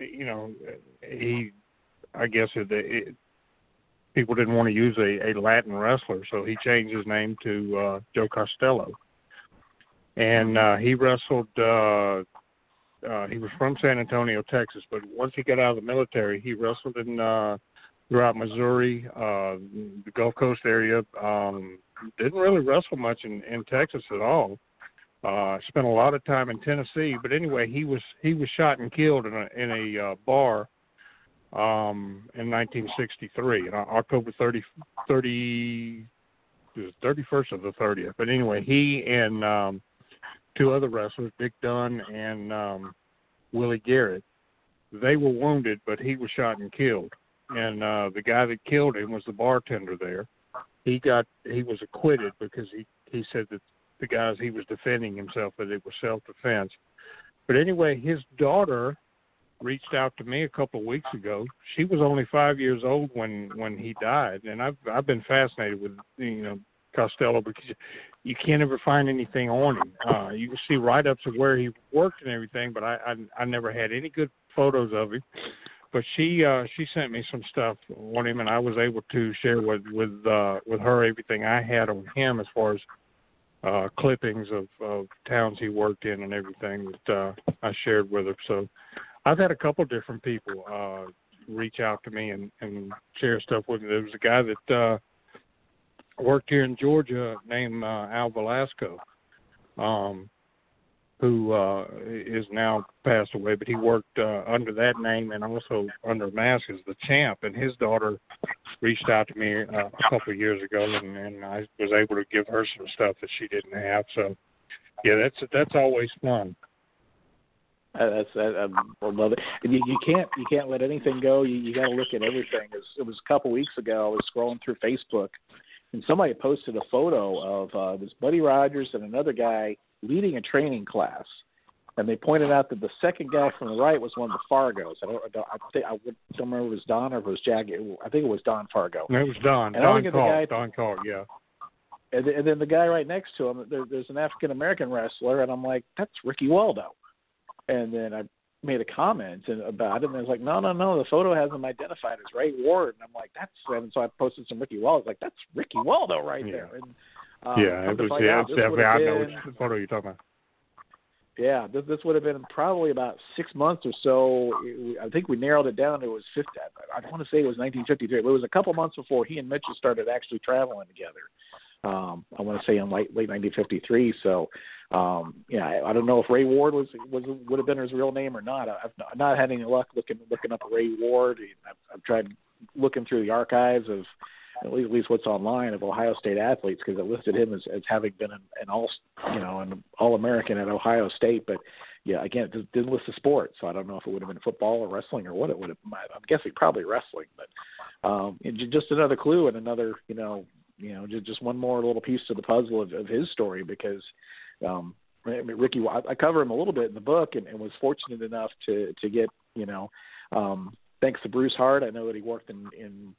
you know he, I guess it, it, people didn't want to use a, a Latin wrestler, so he changed his name to uh, Joe Costello. And uh, he wrestled. Uh, uh, he was from San Antonio, Texas, but once he got out of the military, he wrestled in uh, throughout Missouri, uh, the Gulf Coast area. Um, didn't really wrestle much in, in Texas at all. Uh, spent a lot of time in Tennessee, but anyway, he was he was shot and killed in a in a uh, bar um, in 1963, on October 30, 30 was 31st of the 30th. But anyway, he and um, two other wrestlers, Dick Dunn and um, Willie Garrett, they were wounded, but he was shot and killed. And uh, the guy that killed him was the bartender there. He got he was acquitted because he he said that the guys he was defending himself that it was self defense. But anyway, his daughter reached out to me a couple of weeks ago. She was only five years old when when he died, and I've I've been fascinated with you know Costello because you can't ever find anything on him. Uh, you can see write ups of where he worked and everything, but I, I I never had any good photos of him. But she uh, she sent me some stuff on him, and I was able to share with with uh, with her everything I had on him as far as uh, clippings of, of towns he worked in and everything that uh, I shared with her. So I've had a couple different people uh, reach out to me and, and share stuff with me. There was a guy that uh, worked here in Georgia named uh, Al Velasco, um, who uh, is now passed away, but he worked uh, under that name and also under mask as the champ. And his daughter reached out to me uh, a couple of years ago, and, and I was able to give her some stuff that she didn't have. So, yeah, that's that's always fun. Uh, That's I, I love it. You, you can't you can't let anything go. You, you got to look at everything. It was, it was a couple weeks ago. I was scrolling through Facebook, and somebody posted a photo of uh, this Buddy Rogers and another guy leading a training class, and they pointed out that the second guy from the right was one of the Fargos. I don't I don't, I think I don't remember if it was Don or if it was Jag. I think it was Don Fargo. And it was Don. And Don look at the Call. guy- Don Call. Yeah. And, then- and then the guy right next to him, there, there's an African American wrestler, and I'm like, that's Ricky Waldo. And then I made a comment and about it, and I was like, no, no, no, the photo has him identified as Ray Ward, and I'm like, that's. And so I posted some Ricky Waldo. I was like, that's Ricky Waldo right Yeah. there. And, um, yeah, it was. Yeah, it's definitely. I know which photo you're talking about. Yeah, this, this would have been probably about six months or so. I think we narrowed it down. to It was 50, I I don't want to say it was 1953, but it was a couple months before he and Mitchell started actually traveling together. Um, I want to say in late late 1953. So, um, yeah, I, I don't know if Ray Ward was was would have been his real name or not. I've not, not had any luck looking looking up Ray Ward. I've, I've tried looking through the archives of at least, at least what's online of Ohio State athletes because it listed him as, as having been an, an all you know an all American at Ohio State, but yeah, again, it didn't list the sport, so I don't know if it would have been football or wrestling or what it would have. I'm guessing probably wrestling, but um, just another clue and another you know you know just just one more little piece to the puzzle of, of his story because um, I mean, Ricky, I, cover him a little bit in the book and, and was fortunate enough to to get you know um, thanks to Bruce Hart, I know that he worked in in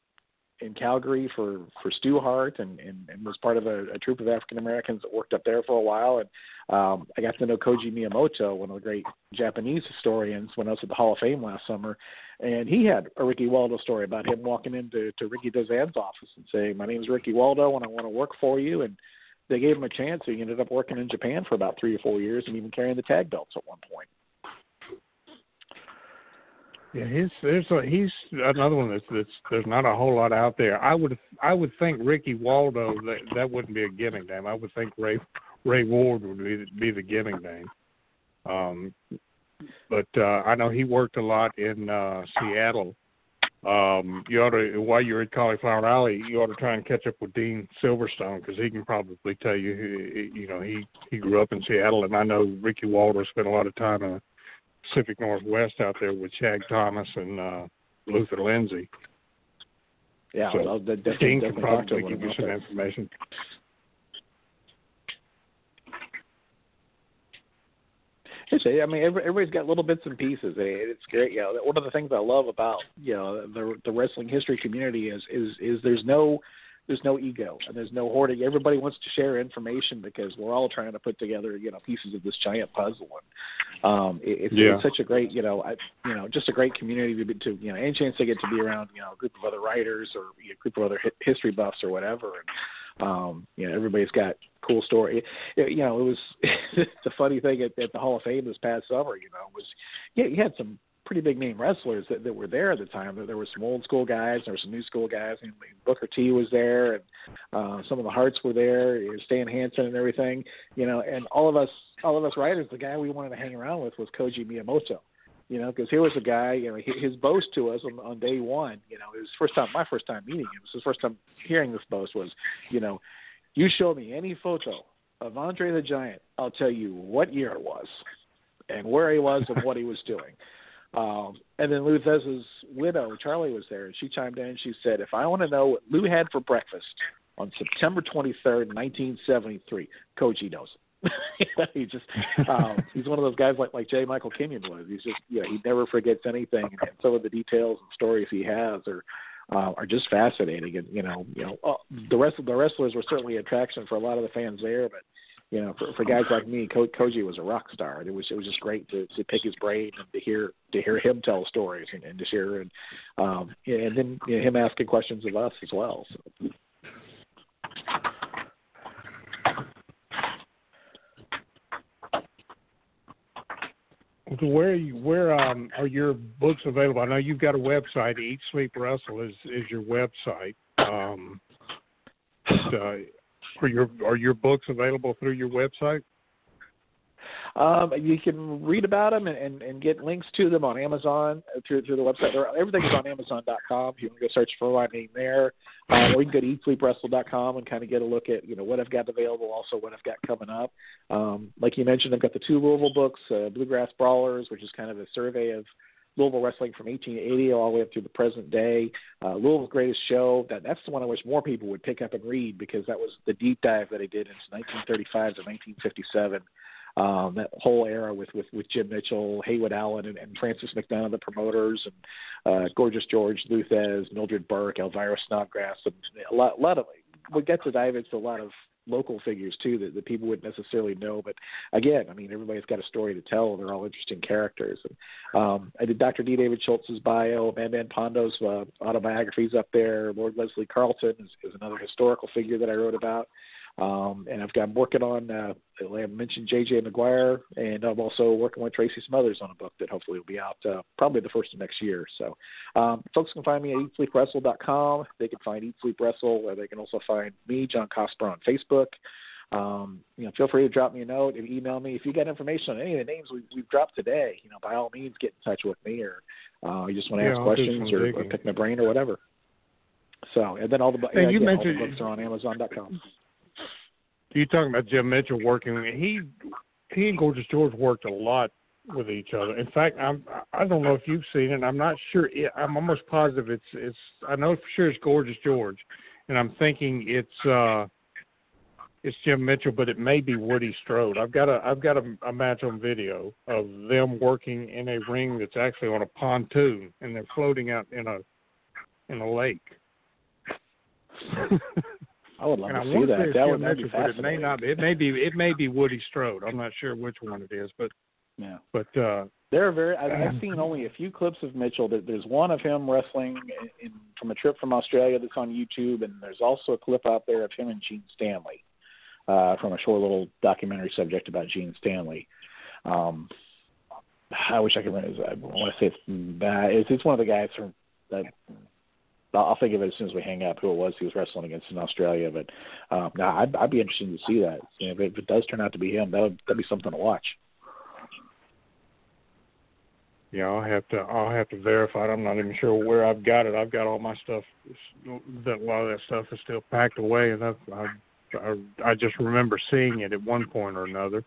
in Calgary for for Stu Hart and and, and was part of a, a troop of African Americans that worked up there for a while. And um, I got to know Koji Miyamoto, one of the great Japanese historians, when I was at the Hall of Fame last summer, and he had a Ricky Waldo story about him walking into to Rikidozan's office and saying, "My name is Ricky Waldo, and I want to work for you." And they gave him a chance. He ended up working in Japan for about three or four years, and even carrying the tag belts at one point. Yeah, he's there's a, he's another one that's, that's there's not a whole lot out there. I would I would think Ricky Waldo that that wouldn't be a gimmick name. I would think Ray Ray Ward would be be the gimmick name. Um, but uh, I know he worked a lot in uh, Seattle. Um, you ought to while you're at Cauliflower Alley, you ought to try and catch up with Dean Silverstone because he can probably tell you. You know, he he grew up in Seattle, and I know Ricky Waldo spent a lot of time in the Pacific Northwest out there with Shag Thomas and uh, Luther Lindsay. Yeah, so well, Dean can probably give you some information. I mean, every, everybody's got little bits and pieces. and It's great. You know, one of the things I love about you know the the wrestling history community is is is there's no there's no ego and there's no hoarding. Everybody wants to share information because we're all trying to put together you know pieces of this giant puzzle. And um, it, it's, Yeah. it's such a great you know I, you know just a great community to, be, to you know any chance they get to be around you know a group of other writers or you know, a group of other hi- history buffs or whatever. And, um, you know everybody's got cool story. You know it was the funny thing at, at the Hall of Fame this past summer. You know was yeah you had some pretty big name wrestlers that, that were there at the time. There, were some old school guys, there were some new school guys. I Booker T was there, and uh, some of the Hearts were there. you know, Stan Hansen and everything. You know, and all of us, all of us writers, the guy we wanted to hang around with was Koji Miyamoto. You know, because here was a guy. You know, his boast to us on, on day one. You know, his first time, my first time meeting him. It was his first time hearing this boast was, you know, you show me any photo of Andre the Giant, I'll tell you what year it was and where he was and what he was doing. Um, and then Lou Thesz's widow, Charlie, was there, and she chimed in and she said, If I want to know what Lou had for breakfast on September 23rd, 1973, Koji knows. it. he just um, he's one of those guys like like J. Michael Kenyon was. He's just you know he never forgets anything, and some of the details and stories he has are uh, are just fascinating. And you know you know uh, the rest of the wrestlers were certainly an attraction for a lot of the fans there, but you know, for, for guys like me, Ko- Koji was a rock star. It was it was just great to, to pick his brain and to hear to hear him tell stories and, and to share and um and then you know, him asking questions of us as well. So. So where you, where um are your books available? I know you've got a website. Eat Sleep Wrestle is is your website. Um, but, uh, are your are your books available through your website? Um, you can read about them and, and, and get links to them on Amazon through through the website. They're, everything is on Amazon.com. You to go search for my name there, uh, or you can go to EatSleepWrestle.com and kind of get a look at you know what I've got available, also what I've got coming up. Um, like you mentioned, I've got the two Louisville books, uh, Bluegrass Brawlers, which is kind of a survey of Louisville wrestling from 1880 all the way up to the present day. Uh, Louisville's Greatest Show. That that's the one I wish more people would pick up and read because that was the deep dive that I did into 1935 to 1957 um, that whole era with, with, with Jim Mitchell, Haywood Allen, and, and Francis McDonough, the promoters, and uh, Gorgeous George, Lou Thesz, Mildred Burke, Elvira Snodgrass, and a lot, a lot of we get to dive into a lot of local figures too that, that people wouldn't necessarily know. But again, I mean, everybody's got a story to tell. They're all interesting characters. And um, I did Dr. D. David Schultz's bio, Mad Man Pondo's uh, autobiographies up there. Lord Leslie Carlton is, is another historical figure that I wrote about. Um, and I've got I'm working on, uh, I mentioned J.J. Maguire, and I'm also working with Tracy Smothers on a book that hopefully will be out uh, probably the first of next year. So um, folks can find me at eatsleepwrestle.com. They can find Eat Sleep Wrestle, or they can also find me, John Cosper, on Facebook. Um, you know, feel free to drop me a note and email me if you got information on any of the names we've, we've dropped today. You know, by all means, get in touch with me, or uh, you just want to Yeah, ask I'll questions or, or pick my brain or whatever. So, and then all the, Hey, yeah, you again, all mentioned- the books are on Amazon.com. You talking about Jim Mitchell working? He he and Gorgeous George worked a lot with each other. In fact, I'm I don't know if you've seen it. I'm not sure. I'm almost positive it's it's. I know for sure it's Gorgeous George, and I'm thinking it's uh it's Jim Mitchell, but it may be Woody Strode. I've got a I've got a, a match on video of them working in a ring that's actually on a pontoon, and they're floating out in a in a lake. I would love and to I see that. That would that'd be Mitchell, but it may not be. It may be. It may be Woody Strode. I'm not sure which one it is, but Yeah. but uh There are very. I've, I've seen only a few clips of Mitchell. There- There's one of him wrestling in, from a trip from Australia that's on YouTube, and there's also a clip out there of him and Gene Stanley uh, from a short little documentary subject about Gene Stanley. Um, I wish I could remember. his- I want to say it's uh, it's, it's one of the guys from. That, I'll think of it as soon as we hang up. Who it was he was wrestling against in Australia, but um, no, I'd, I'd be interested to see that. You know, if, it, if it does turn out to be him, that would that'd be something to watch. yeah, I'll have to. I'll have to verify it. I'm not even sure where I've got it. I've got all my stuff. That a lot of that stuff is still packed away, and I've, I I I just remember seeing it at one point or another.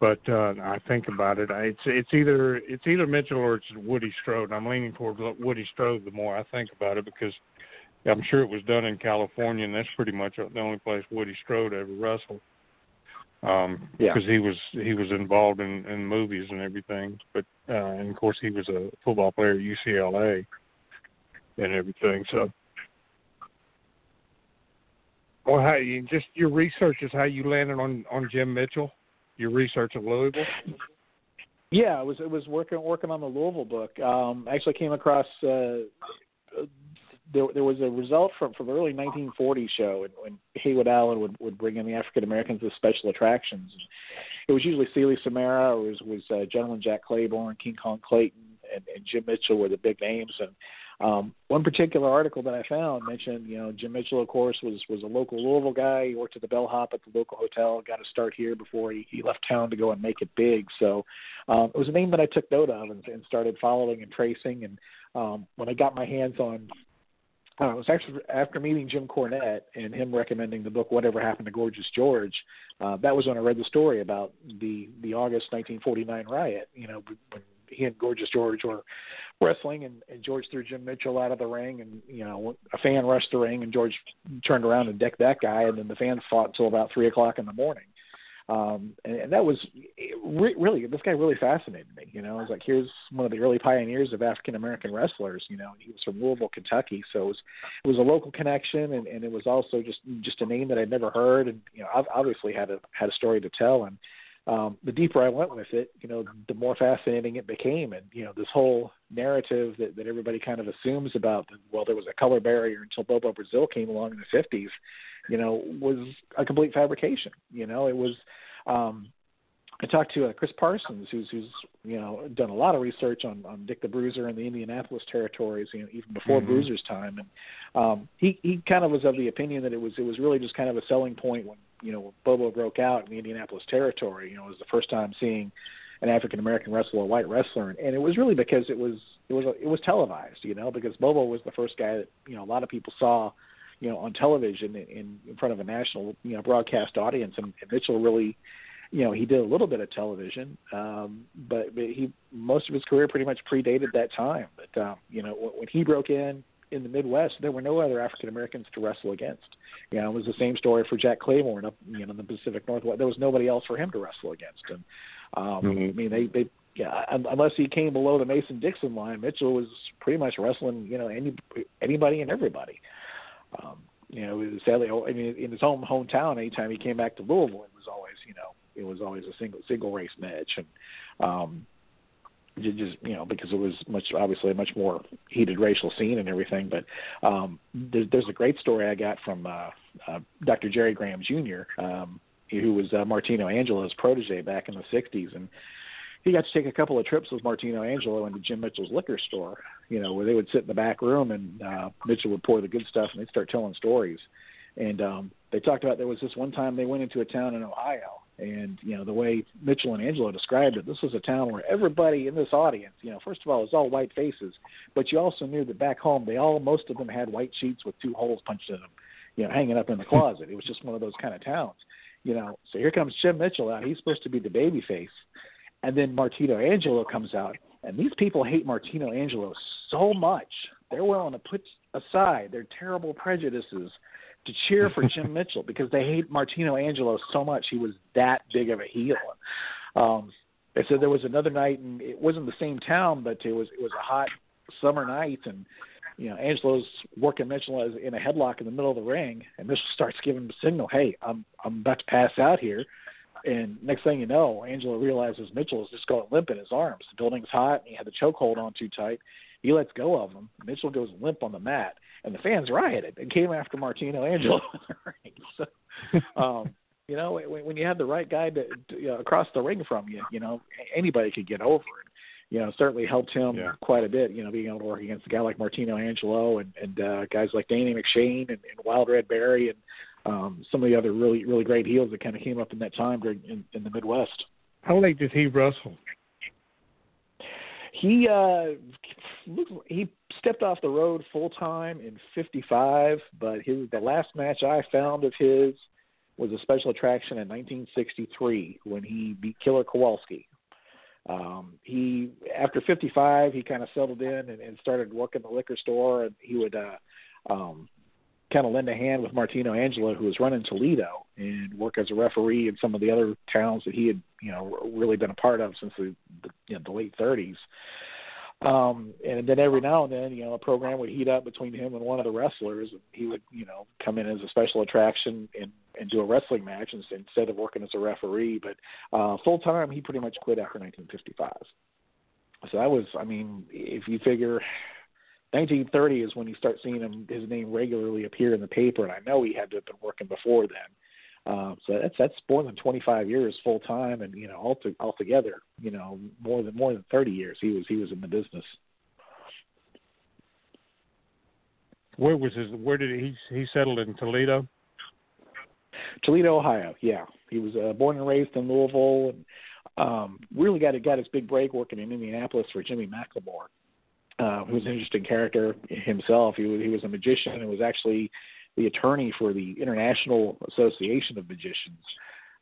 But uh I think about it. I, it's it's either it's either Mitchell or it's Woody Strode. I'm leaning toward Woody Strode the more I think about it because I'm sure it was done in California, and that's pretty much the only place Woody Strode ever wrestled. Um, Yeah. because he was he was involved in in movies and everything. But uh, and of course he was a football player at UCLA and everything. So. Well, how you just your research is how you landed on on Jim Mitchell? Your research of Louisville? Yeah, it was it was working working on the Louisville book. Um, I actually came across uh, there there was a result from from the early 1940s show when, when Haywood Allen would would bring in the African Americans as special attractions. It was usually Seelie Samara, or was was uh, Gentleman Jack Claiborne, King Kong Clayton, and, and Jim Mitchell were the big names. And um, one particular article that I found mentioned, you know, Jim Mitchell, of course, was was a local Louisville guy. He worked at the bellhop at the local hotel, got a start here before he, he left town to go and make it big. So um, it was a name that I took note of and, and started following and tracing. And um, when I got my hands on, uh, it was actually after meeting Jim Cornette and him recommending the book "Whatever Happened to Gorgeous George." Uh, that was when I read the story about the the August 1949 riot. You know, when he and Gorgeous George were wrestling, and, and George threw Jim Mitchell out of the ring, and you know a fan rushed the ring, and George turned around and decked that guy, and then the fans fought until about three o'clock in the morning. Um, and, and that was re- really this guy really fascinated me. You know, I was like, here's one of the early pioneers of African American wrestlers. You know, he was from Louisville, Kentucky, so it was it was a local connection, and, and it was also just just a name that I'd never heard, and you know, I've obviously had a had a story to tell, and um, the deeper I went with it, you know, the more fascinating it became. And, you know, this whole narrative that, that everybody kind of assumes about, well, there was a color barrier until Bobo Brazil came along in the 50s, you know, was a complete fabrication. You know, it was, um, I talked to uh, Chris Parsons, who's who's you know done a lot of research on on Dick the Bruiser and the Indianapolis territories, you know, even before Mhm. Bruiser's time, and um, he he kind of was of the opinion that it was it was really just kind of a selling point when you know Bobo broke out in the Indianapolis territory. You know, it was the first time seeing an African American wrestler, a white wrestler, and it was really because it was it was it was televised. You know, because Bobo was the first guy that you know a lot of people saw you know on television in in front of a national you know broadcast audience, and, and Mitchell really you know, he did a little bit of television, um, but, but he most of his career pretty much predated that time. But um, you know, when, when he broke in in the Midwest, there were no other African Americans to wrestle against. You know, it was the same story for Jack Claiborne up you know in the Pacific Northwest. There was nobody else for him to wrestle against, and um, Mhm. I mean they they. Yeah, un- unless he came below the Mason Dixon line, Mitchell was pretty much wrestling, you know, any anybody and everybody. Um, you know, sadly, I mean, in his home hometown, anytime he came back to Louisville, it was always, you know, it was always a single single race match, and um, just you know because it was much obviously a much more heated racial scene and everything. But um, there's, there's a great story I got from uh, uh, Dr. Jerry Graham Jr., um, who was uh, Martino Angelo's protege back in the '60s, and he got to take a couple of trips with Martino Angelo into Jim Mitchell's liquor store. You know, where they would sit in the back room and uh, Mitchell would pour the good stuff, and they'd start telling stories. And um, they talked about there was this one time they went into a town in Ohio, and you know the way Mitchell and Angelo described it, this was a town where everybody in this audience, you know, first of all, it was all white faces, but you also knew that back home they all most of them had white sheets with two holes punched in them, you know, hanging up in the closet. It was just one of those kind of towns, you know. So here comes Jim Mitchell out. He's supposed to be the baby face, and then Martino Angelo comes out, and these people hate Martino Angelo so much they're willing to put aside their terrible prejudices to cheer for Jim Mitchell because they hate Martino Angelo so much. He was that big of a heel. Um, they said there was another night, and it wasn't the same town, but it was it was a hot summer night, and you know, Angelo's working Mitchell as in a headlock in the middle of the ring, and Mitchell starts giving him a signal, "Hey, I'm I'm about to pass out here." And next thing you know, Angelo realizes Mitchell is just going limp in his arms. The building's hot, and he had the chokehold on too tight. He lets go of him. Mitchell goes limp on the mat, and the fans rioted and came after Martino Angelo in the ring. So, um, you know, when, when you have the right guy to, to, you know, across the ring from you, you know, anybody could get over it you know, certainly helped him yeah. quite a bit. You know, being able to work against a guy like Martino Angelo and and uh, guys like Danny McShane and, and Wild Red Berry and um, some of the other really really great heels that kind of came up in that time during in, in the Midwest. How late did he wrestle? He uh, he stepped off the road full time in '55, but his the last match I found of his was a special attraction in 1963 when he beat Killer Kowalski. Um, he after 55, he kind of settled in and, and started working the liquor store, and he would uh, um, kind of lend a hand with Martino Angelo, who was running Toledo, and work as a referee in some of the other towns that he had, you know, really been a part of since the, the, you know, the late 30s. Um, and then every now and then, you know, a program would heat up between him and one of the wrestlers, and he would, you know, come in as a special attraction and and do a wrestling match instead of working as a referee. But uh, full time, he pretty much quit after 1955. So that was, I mean, if you figure 1930 is when you start seeing him his name regularly appear in the paper, and I know he had to have been working before then. Uh, so that's that's more than 25 years full time, and you know, all to, altogether, you know, more than more than 30 years he was he was in the business. Where was his? Where did he he settled in Toledo? Toledo, Ohio. Yeah, he was uh, born and raised in Louisville, and um, really got got his big break working in Indianapolis for Jimmy McLemore, uh, who's an interesting character himself. He was he was a magician and was actually the attorney for the International Association of Magicians.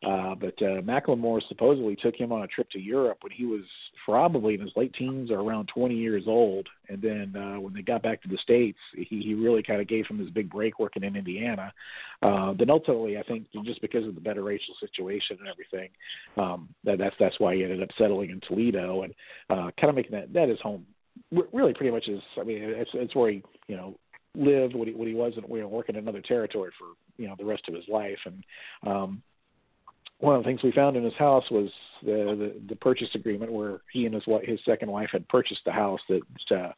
Uh, but uh, McLemore supposedly took him on a trip to Europe when he was probably in his late teens or around 20 years old. And then uh, when they got back to the States, he, he really kind of gave him his big break working in Indiana. Uh, then ultimately, I think just because of the better racial situation and everything, um, that, that's that's why he ended up settling in Toledo and uh, kind of making that that his home. Really, pretty much is. I mean, it's it's where he you know lived when he when he wasn't you know, working in another territory for you know the rest of his life and um one of the things we found in his house was the the, the purchase agreement where he and his his second wife had purchased the house that uh,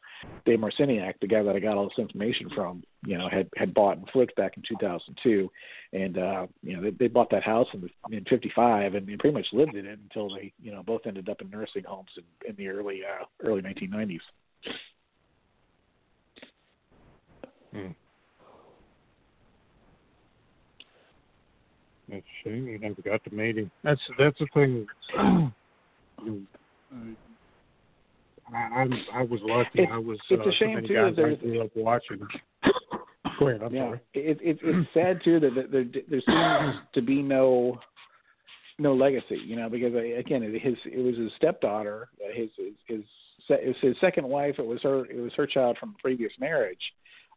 Dave Marciniak, the guy that I got all this information from, you know, had had bought and flipped back in 2002, and uh, you know they, they bought that house in in '55 and they pretty much lived in it until they you know both ended up in nursing homes in, in the early uh, early 1990s. Hmm. That's a shame you never got to meet him. That's that's the thing. I, I I was lucky. It's, I was. It's uh, a shame too. guys There's, I grew up watching. Go ahead. I'm yeah, sorry. it, it, it's sad too that there, there seems to be no no legacy. You know, because uh, again, it, his it was his stepdaughter, uh, his his his, his, his second wife. It was her. It was her child from a previous marriage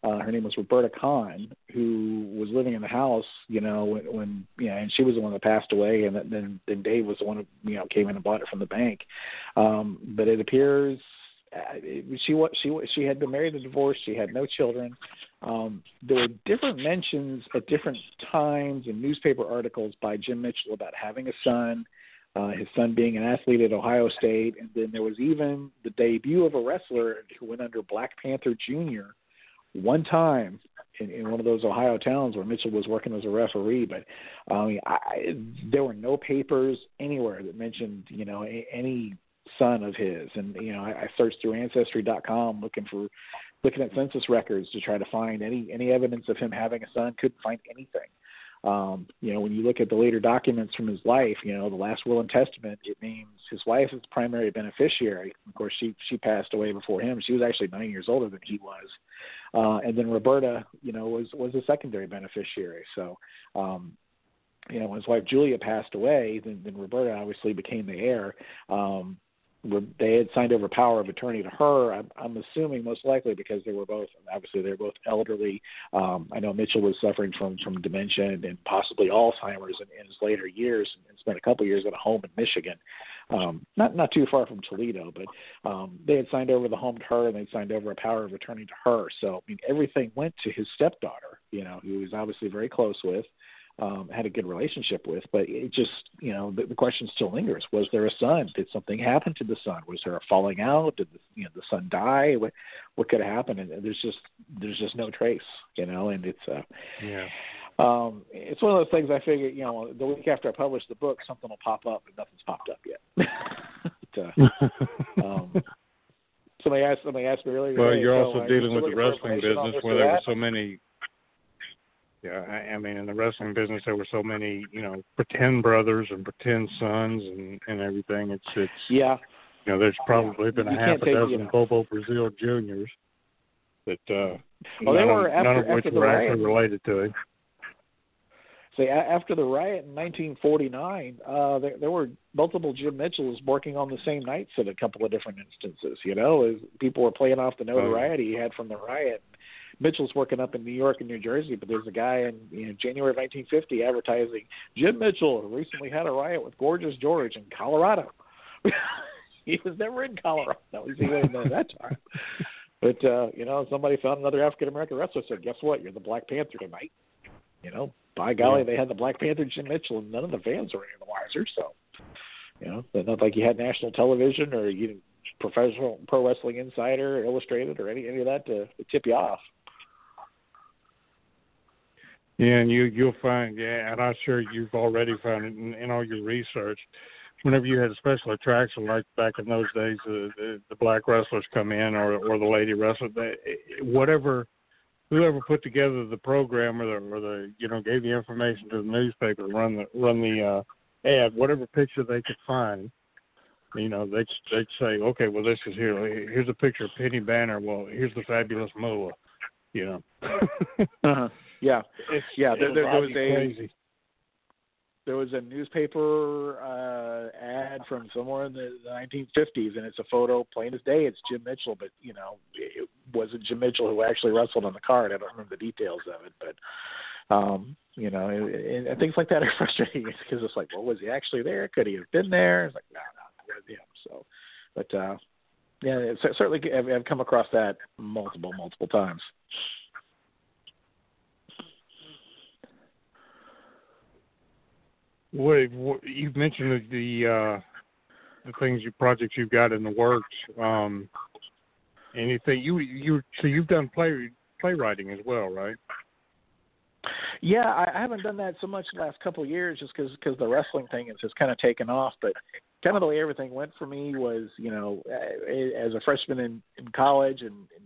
uh, her name was Roberta Kahn, who was living in the house, you know, when, when you know, and she was the one that passed away, and then then Dave was the one who you know came in and bought it from the bank. Um, but it appears uh, she was she she had been married and divorced. She had no children. Um, there were different mentions at different times in newspaper articles by Jim Mitchell about having a son. Uh, his son being an athlete at Ohio State, and then there was even the debut of a wrestler who went under Black Panther Jr one time in, in one of those Ohio towns where Mitchell was working as a referee, but I mean, I, there were no papers anywhere that mentioned you know any son of his. And you know, I, I searched through Ancestry.com looking for looking at census records to try to find any any evidence of him having a son. Couldn't find anything. Um, you know, when you look at the later documents from his life, you know, the last will and testament, it names his wife as the primary beneficiary. Of course, she she passed away before him. She was actually nine years older than he was, uh, and then Roberta, you know, was was a secondary beneficiary. So, um, you know, when his wife Julia passed away, then, then Roberta obviously became the heir. Um, they had signed over power of attorney to her. I'm, I'm assuming most likely because they were both obviously they were both elderly. Um, I know Mitchell was suffering from from dementia and, and possibly Alzheimer's in, in his later years, and spent a couple years at a home in Michigan. um, not not too far from Toledo, but um, they had signed over the home to her, and they'd signed over a power of attorney to her. So I mean, everything went to his stepdaughter, you know, who he was obviously very close with, um, had a good relationship with. But it just, you know, the, the question still lingers: Was there a son? Did something happen to the son? Was there a falling out? Did the, you know the son die? What what could have happened? And there's just there's just no trace, you know. And it's uh, yeah. Um, it's one of those things I figure, you know, the week after I publish the book, something will pop up, and nothing's popped up yet. but, uh, um, somebody asked somebody asked me earlier. Well, you're so also dealing with the still looking for wrestling business where there were so many. Yeah, I, I mean, in the wrestling business, there were so many, you know, pretend brothers and pretend sons and and everything. It's it's Yeah, you know, there's probably been a You half a take, you dozen know- Bobo Brazil juniors that uh, Well, they none, were of, none of which after were riot. actually related to him. See, after the riot in 1949, uh, there, there were multiple Jim Mitchells working on the same nights at a couple of different instances. You know, as people were playing off the notoriety he had from the riot. Mitchell's working up in New York and New Jersey, but there's a guy in you know, January of 1950 advertising Jim Mitchell recently had a riot with Gorgeous George in Colorado. he was never in Colorado. That was he wasn't at that time. But uh, you know, somebody found another African American wrestler. Said, "Guess what? You're the Black Panther tonight." You know, by golly, they had the Black Panther Jim Mitchell, and none of the fans were any the wiser. So, you know, it's not like you had national television or you professional pro wrestling insider, illustrated, or any any of that to, to tip you off. Yeah, and you you'll find yeah, and I'm sure you've already found it in, in all your research. Whenever you had a special attraction, like back in those days, the the, the black wrestlers come in or or the lady wrestler, they, whatever, whoever put together the program or the or the you know gave the information to the newspaper, run the run the uh, ad, whatever picture they could find, you know, they'd they'd say, okay, well this is here. Here's a picture of Penny Banner. Well, here's the fabulous Moa. You know. Uh-huh. Yeah, It's, Yeah, there- there- there was a- crazy. there was a newspaper uh ad from somewhere in the, the 1950s and it's a photo plain as day it's jim mitchell but you know it wasn't jim mitchell who actually wrestled on the card. I don't remember the details of it but um you know and, and things like that are frustrating because it's like well was he actually there? Could he have been there? It's like no no it was him so but uh yeah it's, certainly I've, I've come across that multiple multiple times What, what you've mentioned the uh, the things, you projects you've got in the works. Um, anything you you so you've done play playwriting as well, right? Yeah, I, I haven't done that so much the last couple of years, just because because the wrestling thing has just kind of taken off. But kind of the way everything went for me was, you know, as a freshman in in college and in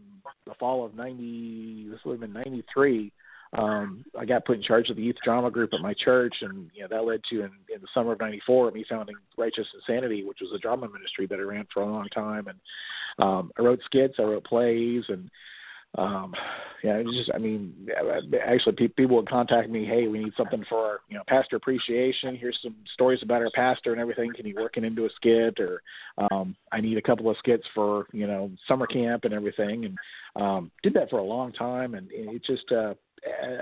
the fall of ninety, this would have been ninety three. Um, I got put in charge of the youth drama group at my church, and you know that led to in, in the summer of '94 me founding Righteous Insanity, which was a drama ministry that I ran for a long time. And um, I wrote skits, I wrote plays, and um yeah it was just i mean actually pe- people would contact me hey we need something for our you know pastor appreciation. Here's some stories about our pastor and everything. Can you work it into a skit? Or um i need a couple of skits for you know summer camp and everything. And um did that for a long time and it just uh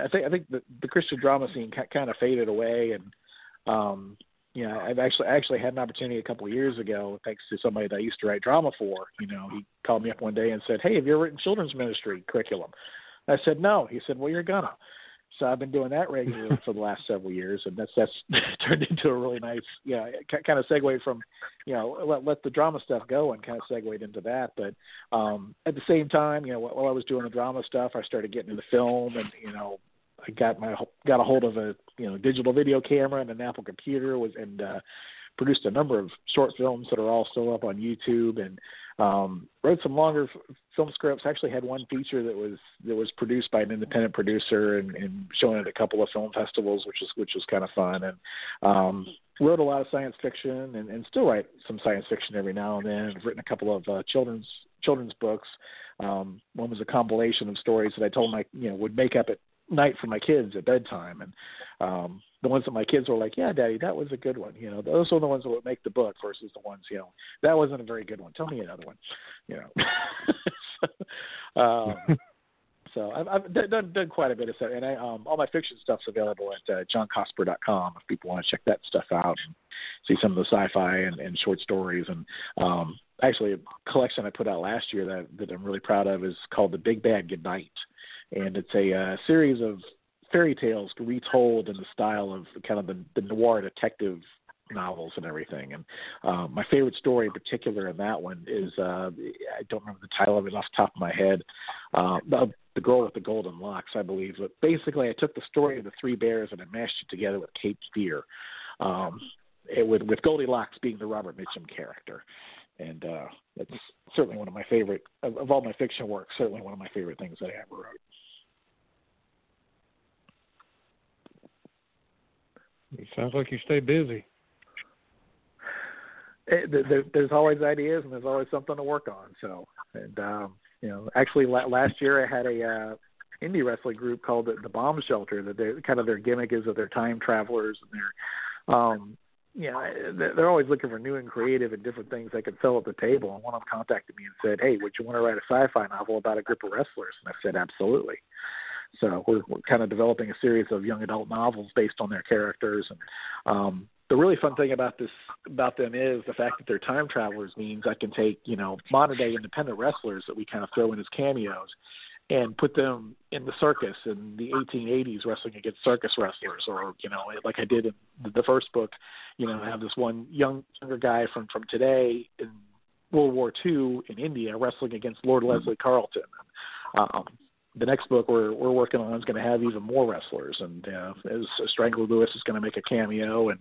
i think i think the, the christian drama scene kind of faded away and um you know, I've actually actually had an opportunity a couple of years ago, thanks to somebody that I used to write drama for. You know, he called me up one day and said, "Hey, have you ever written children's ministry curriculum?" I said, "No." He said, "Well, you're gonna." So I've been doing that regularly for the last several years, and that's that's turned into a really nice, know, kind of segue from, you know, let let the drama stuff go and kind of segued into that. But um, at the same time, you know, while I was doing the drama stuff, I started getting into film, and you know, I got my got a hold of a you know digital video camera and an Apple computer was and uh, produced a number of short films that are all still up on YouTube and um, wrote some longer f- film scripts. Actually, had one feature that was that was produced by an independent producer and, and shown at a couple of film festivals, which was which was kind of fun. And um, wrote a lot of science fiction and, and still write some science fiction every now and then. I've written a couple of uh, children's children's books. Um, one was a compilation of stories that I told my you know would make up at night for my kids at bedtime and um the ones that my kids were like yeah daddy that was a good one you know? Those are the ones that would make the book versus the ones you know that wasn't a very good one. Tell me another one you know? So, um so I've, I've done done quite a bit of stuff, and I um all my fiction stuff's available at uh, johncosper.com if people want to check that stuff out and see some of the sci-fi and, and short stories. And um actually a collection I put out last year that that I'm really proud of is called The Big Bad Goodnight, and it's a uh, series of fairy tales retold in the style of kind of the, the noir detective novels and everything. And um, my favorite story in particular in that one is uh, I don't remember the title of it off the top of my head. Uh, the, the girl with the golden locks, I believe. But basically, I took the story of the three bears and I mashed it together with Cape Fear, um, it, with with Goldilocks being the Robert Mitchum character. And uh, it's certainly one of my favorite of, of all my fiction work. Certainly one of my favorite things that I ever wrote. It sounds like you stay busy. It, there, there's always ideas and there's always something to work on. So, and um, you know, actually la- last year I had a uh, indie wrestling group called the, the Bomb Shelter. That they kind of their gimmick is that they're time travelers and they're, um, you know, they're always looking for new and creative and different things they can fill at the table. And one of them contacted me and said, "Hey, would you want to write a sci-fi novel about a group of wrestlers?" And I said, "Absolutely." So we're, we're kind of developing a series of young adult novels based on their characters. And um, the really fun thing about this about them is the fact that they're time travelers means I can take you know modern day independent wrestlers that we kind of throw in as cameos and put them in the circus in the 1880s wrestling against circus wrestlers or you know like I did in the first book you know I have this one young younger guy from from today in World War II in India wrestling against Lord Leslie Carlton um, the next book we're we're working on is going to have even more wrestlers, and uh, as Strangler Lewis is going to make a cameo, and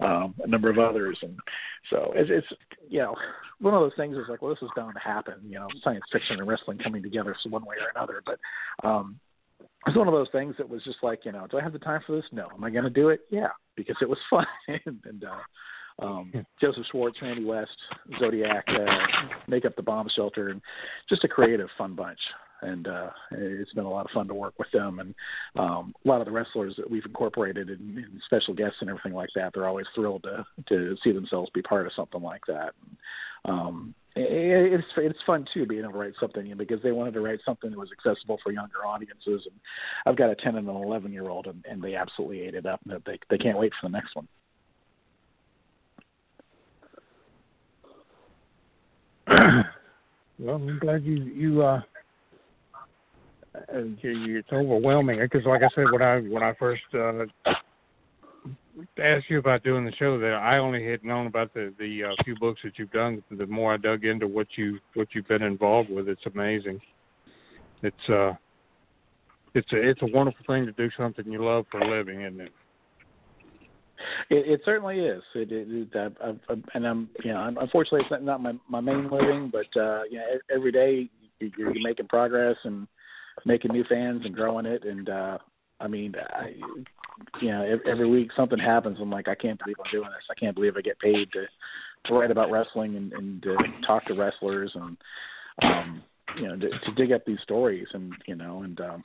um, a number of others, and so it's, it's you know one of those things is like, well, this is bound to happen, you know, science fiction and wrestling coming together, so one way or another, but um, it's one of those things that was just like, you know, do I have the time for this? No. Am I going to do it? Yeah, because it was fun, and, and uh, um, Joseph Schwartz, Randy West, Zodiac, uh, make up the bomb shelter, and just a creative, fun bunch and uh, it's been a lot of fun to work with them. And um, a lot of the wrestlers that we've incorporated and, and special guests and everything like that, they're always thrilled to to see themselves be part of something like that. Um, it, it's it's fun too being able to write something because they wanted to write something that was accessible for younger audiences. And I've got a ten and an eleven year old, and, and they absolutely ate it up. And they they can't wait for the next one. well, I'm glad you you uh, it's overwhelming because, like I said, when I when I first uh, asked you about doing the show, that I only had known about the the uh, few books that you've done. The more I dug into what you what you've been involved with, it's amazing. It's uh, it's a it's a wonderful thing to do something you love for a living, isn't it? It, it certainly is. It, it, it I, I, and I'm, you know, unfortunately, it's not my my main living, but uh, you know, every day you're making progress and making new fans and growing it. And uh, I mean, I, you know, every week something happens. I'm like, I can't believe I'm doing this. I can't believe I get paid to to write about wrestling and, and to talk to wrestlers and um, you know to, to dig up these stories and you know and um,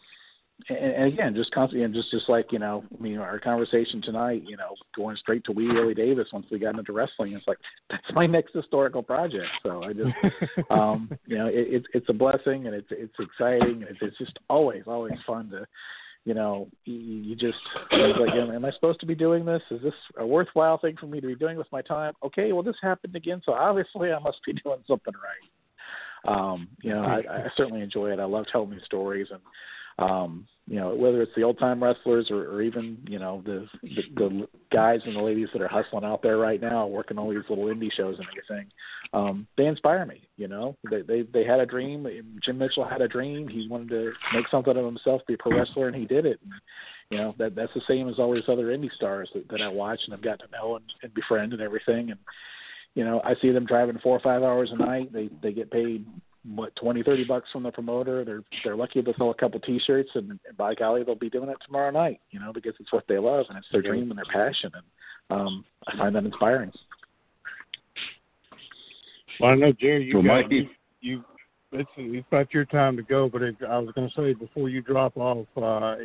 and, and again, just constantly, and just just like you know, I mean, our conversation tonight, you know, going straight to Wee Willie Davis once we got into wrestling, it's like that's my next historical project. So I just, um, you know, it, it's it's a blessing and it's it's exciting and it's, it's just always always fun to, you know, you, you just it's like, am I supposed to be doing this? Is this a worthwhile thing for me to be doing with my time? Okay, well, this happened again, so obviously I must be doing something right. Um, you know, I, I certainly enjoy it. I love telling these stories and um, you know, whether it's the old time wrestlers or, or even you know the, the the guys and the ladies that are hustling out there right now, working all these little indie shows and everything, um, they inspire me. You know, they they they had a dream. Jim Mitchell had a dream. He wanted to make something of himself, be a pro wrestler, and he did it. And, you know that that's the same as all these other indie stars that, that I watch and I've gotten to know and, and befriend and everything. And you know, I see them driving four or five hours a night. They they get paid what twenty thirty bucks from the promoter they're they're lucky to sell a couple t-shirts and, and by golly they'll be doing it tomorrow night you know because it's what they love and it's their dream and their passion and um i find that inspiring well i know jerry you well, got you, you it's it's about your time to go but it, i was going to say before you drop off uh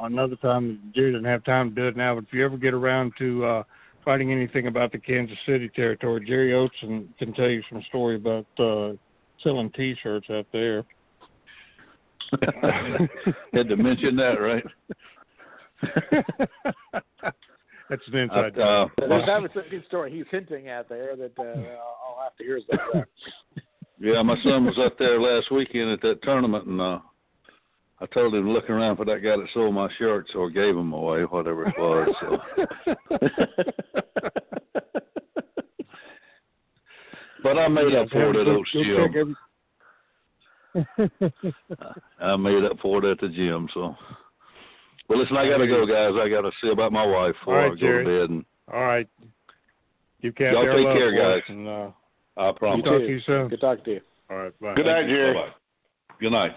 another time jerry doesn't have time to do it now but if you ever get around to uh fighting anything about the Kansas City territory. Jerry Oates can tell you some story about uh, selling T-shirts out there. Had to mention that, right? That's an inside Uh, job. There's obviously a good story he's hinting at there that uh, I'll I'll have to hear about that. Yeah, my son was up there last weekend at that tournament, and uh, I told him to look around for that guy that sold my shirts or gave them away, whatever it was. So. but I made up for it at Go- those go check gym. I made up for it at the gym. So, well, listen, I gotta go, guys. I gotta see about my wife before All I go Jerry. to bed, and All right. Give Kathy Y'all take care, guys. And, uh, I promise. talk to you soon. Good talking to you. All right. Bye. Good night, Jerry. Bye-bye. Good night.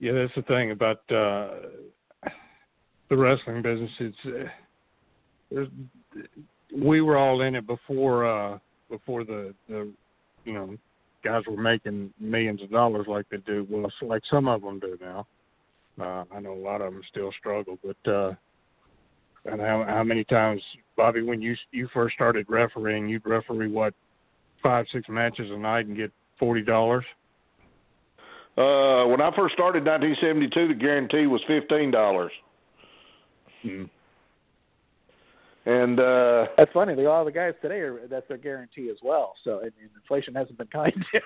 Yeah, that's the thing about uh the wrestling business. It's uh, there's, we were all in it before uh before the the you know guys were making millions of dollars like they do. Well, like some of them do now. Uh, I know a lot of them still struggle, but uh and how how many times, Bobby, when you you first started refereeing, you'd referee what five six matches a night and get forty dollars. Uh, when I first started in 1972, the guarantee was fifteen dollars, Mm. And uh, That's funny. The, all the guys today are that's their guarantee as well. So and, and inflation hasn't been kind to.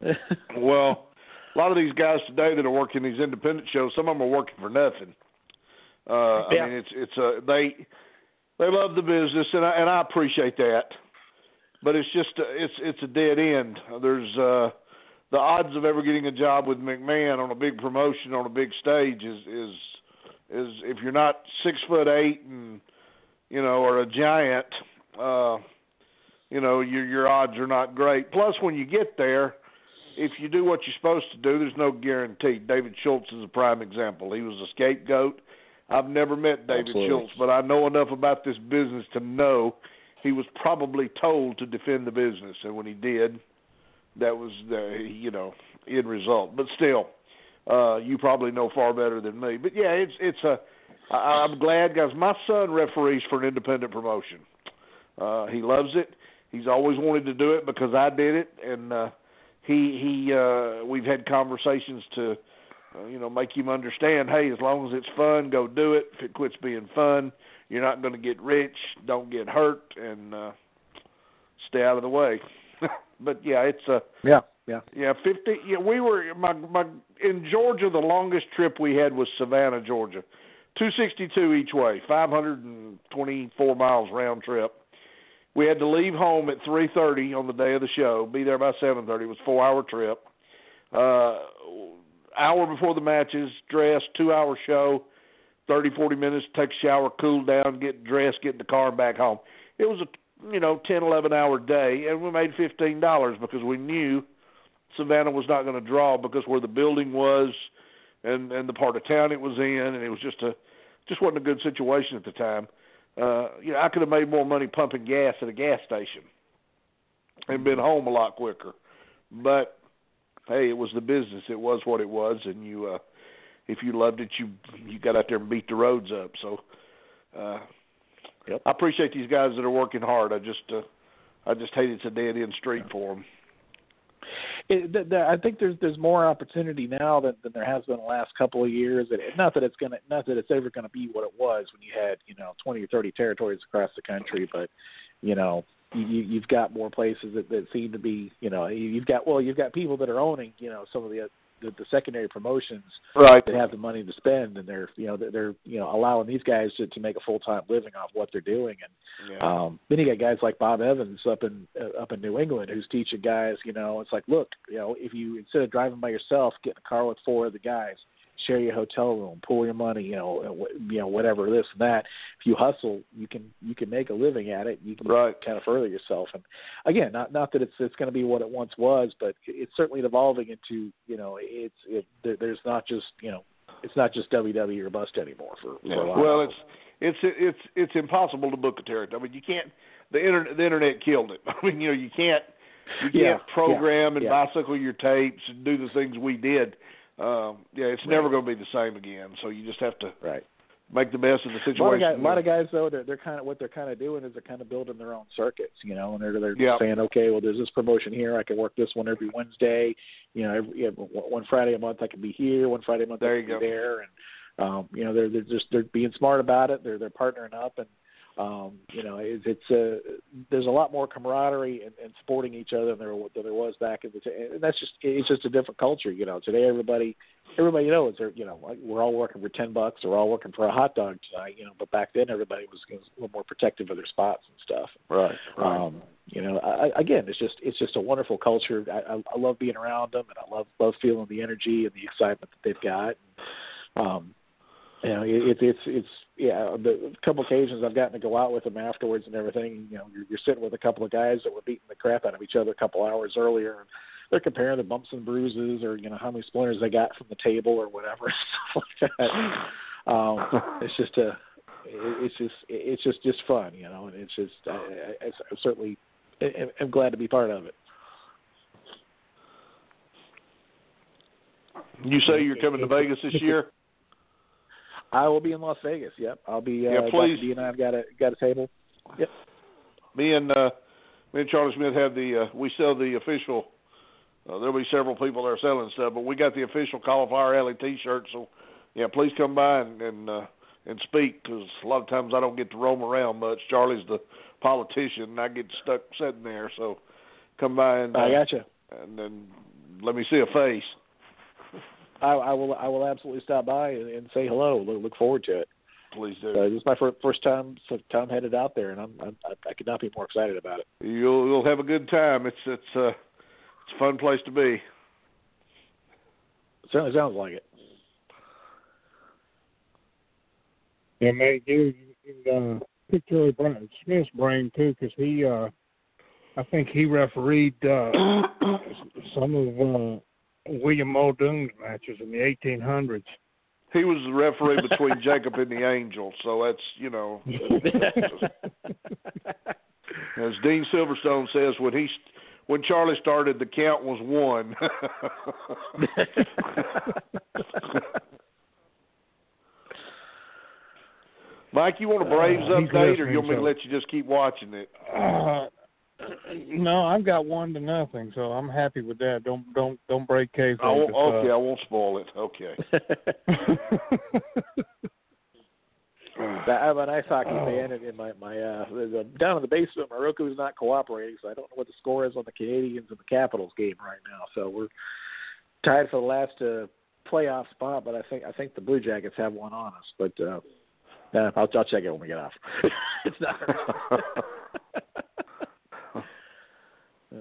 well, a lot of these guys today that are working these independent shows, some of them are working for nothing. Uh, Yeah. I mean, it's it's a they they love the business, and I and I appreciate that, but it's just a, it's it's a dead end. There's uh, the odds of ever getting a job with McMahon on a big promotion on a big stage is is is if you're not six foot eight and you know or a giant, uh, you know your your odds are not great. Plus, when you get there, if you do what you're supposed to do, there's no guarantee. David Schultz is a prime example. He was a scapegoat. I've never met David Absolutely. Schultz, but I know enough about this business to know he was probably told to defend the business, and when he did, that was the you know end result. But still, uh, you probably know far better than me. But yeah, it's it's a. I, I'm glad, guys. My son referees for an independent promotion. Uh, he loves it. He's always wanted to do it because I did it, and uh, he he. Uh, we've had conversations to, uh, you know, make him understand. Hey, as long as it's fun, go do it. If it quits being fun, you're not going to get rich. Don't get hurt, and uh, stay out of the way. but yeah, it's a. yeah, yeah. Yeah, fifty. Yeah, we were my my in Georgia. The longest trip we had was Savannah, Georgia, two sixty two each way, five hundred and twenty four miles round trip. We had to leave home at three thirty on the day of the show, be there by seven thirty. It was a four hour trip. Uh, hour before the matches, dress, two hour show, thirty forty minutes, take a shower, cool down, get dressed, get in the car, and back home. It was a you know ten eleven hour day, and we made fifteen dollars because we knew Savannah was not going to draw because where the building was and and the part of town it was in, and it was just a just wasn't a good situation at the time. Uh, you know, I could have made more money pumping gas at a gas station and been home a lot quicker. But hey, it was the business. It was what it was, and you uh, if you loved it, you you got out there and beat the roads up. So. Uh, Yep. I appreciate these guys that are working hard. I just, uh, I just hate it's a dead end street for them. It, th- th- I think there's there's more opportunity now than, than there has been the last couple of years. And not that it's gonna, not that it's ever gonna be what it was when you had you know 20 or 30 territories across the country, but you know you- you've got more places that, that seem to be you know you've got well you've got people that are owning you know some of the the, the secondary promotions Right. that have the money to spend and they're you know they're, they're you know allowing these guys to, to make a full time living off what they're doing and Yeah. um, then you got guys like Bob Evans up in uh, up in New England who's teaching guys. You know, it's like, look, you know, if you instead of driving by yourself, get in a car with four of the guys, share your hotel room, pool your money, you know, you know whatever this and that. If you hustle, you can you can make a living at it. You can Right. kind of further yourself. And again, not not that it's it's going to be what it once was, but it's certainly evolving into you know it's it, there's not just you know it's not just WWE or bust anymore for, for a lot. Well, it's it's it's it's impossible to book a territory. I mean, you can't. The internet the internet killed it. I mean, you know, you can't you can't Yeah, program yeah, and yeah. bicycle your tapes and do the things we did. Um, yeah, it's never going to be the same again. So you just have to right. make the best of the situation. A lot of guys, a lot of guys though, they're, they're kind of what they're kind of doing is they're kind of building their own circuits, you know, and they're they're Yep. saying, okay, well, there's this promotion here, I can work this one every Wednesday, you know, every, yeah, one Friday a month I can be here, one Friday a month There I you can go. be there, and um, you know, they're they're just they're being smart about it, they're they're partnering up, and um, you know, it's, it's uh, there's a lot more camaraderie and, and supporting each other than there than there was back in the day, and that's just it's just a different culture, you know. Today, everybody everybody knows they're you know like we're all working for ten bucks, we're all working for a hot dog tonight, you know. But back then, everybody was, was a little more protective of their spots and stuff. Right. Um, you know, I, again, it's just it's just a wonderful culture. I, I, I love being around them, and I love love feeling the energy and the excitement that they've got. Um, you know, it, it's it's it's yeah. The a couple occasions I've gotten to go out with them afterwards and everything. You know, you're, you're sitting with a couple of guys that were beating the crap out of each other a couple hours earlier, and they're comparing the bumps and bruises, or you know how many splinters they got from the table or whatever stuff like that. Um, it's just a, it- it's just it's just just fun, you know, and it's just I, I, I certainly am glad to be part of it. You say you're coming to Vegas this year? I will be in Las Vegas. Yep, I'll be. Uh, Yeah, Dr. please. D and I've got a got a table. Yep. Me and uh, me and Charlie Smith have the uh, we sell the official. Uh, there'll be several people there selling stuff, but we got the official Cauliflower Alley T-shirt. So, yeah, please come by and and, uh, and speak because a lot of times I don't get to roam around much. Charlie's the politician, and I get stuck sitting there. So, come by and uh, I got you. and then let me see a face. I, I will. I will absolutely stop by and, and say hello. Look, look forward to it. Please do. So this is my fir- first time first time headed out there, and I'm, I'm I could not be more excited about it. You'll you'll have a good time. It's it's uh it's a fun place to be. certainly sounds like it. Yeah, man, you you, uh, pick Charlie Brown, Smith's brain too, because he, uh, I think he refereed uh, some of uh, William Muldoon's matches in the 1800s. He was the referee between Jacob and the Angel, so that's you know, as Dean Silverstone says, when he when Charlie started, the count was one. Mike, you want a Braves Uh, update, or you want me to let you just keep watching it? Uh, no, I've got one to nothing, so I'm happy with that. Don't don't don't break case. I won't, It's, uh, okay, I won't spoil it. Okay. I have a nice hockey fan, and, and my my uh, the, the, down in the basement, my Roku is not cooperating, so I don't know what the score is on the Canadiens and the Capitals game right now. So we're tied for the last uh, playoff spot, but I think I think the Blue Jackets have one on us. But uh, yeah, I'll, I'll check it when we get off. it's not. Yeah.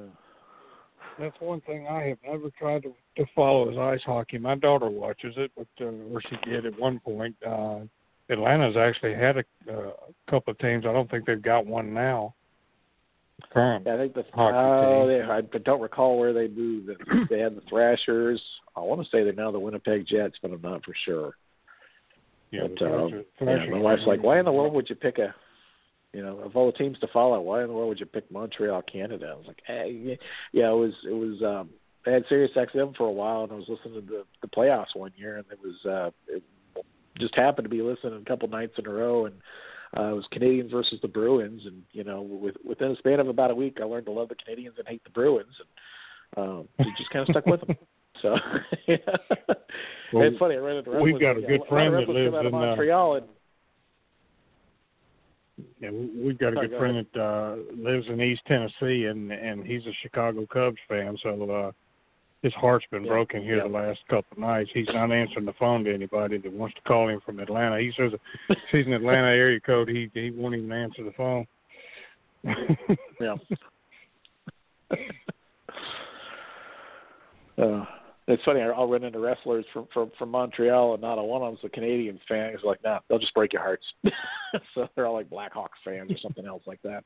That's one thing I have never tried to, to follow is ice hockey. My daughter watches it, but uh, or she did at one point. Uh, Atlanta's actually had a, uh, couple of teams. I don't think they've got one now. Current. Yeah, I think the Hockey oh, team. they, I don't recall where they moved. They had the Thrashers. I want to say they're now the Winnipeg Jets, but I'm not for sure. Yeah, but, um, yeah, my wife's like, why in the world would you pick a, you know, of all the teams to follow, why in the world would you pick Montreal, Canada? I was like, hey, yeah, it was, it was. um I had Sirius XM for a while, and I was listening to the the playoffs one year, and it was uh it just happened to be listening a couple nights in a row, and uh, it was Canadiens versus the Bruins, and you know, with, within a span of about a week, I learned to love the Canadiens and hate the Bruins, and um, it just kind of stuck with them. So, yeah. Well, it's funny. I read it. we've got a good friend that lives in, uh, Montreal, and Yeah, we- we've got a Sorry, good go friend that uh, lives in East Tennessee, and and he's a Chicago Cubs fan. So uh, his heart's been Yeah, broken here yeah. the last couple of nights. He's not answering the phone to anybody that wants to call him from Atlanta. He says if he's an Atlanta area code. He he won't even answer the phone. yeah. Uh, it's funny. I'll run into wrestlers from from from Montreal, and not a one of them's a Canadiens fan. He's like, "Nah, they'll just break your hearts." so they're all like Blackhawks fans or something else like that.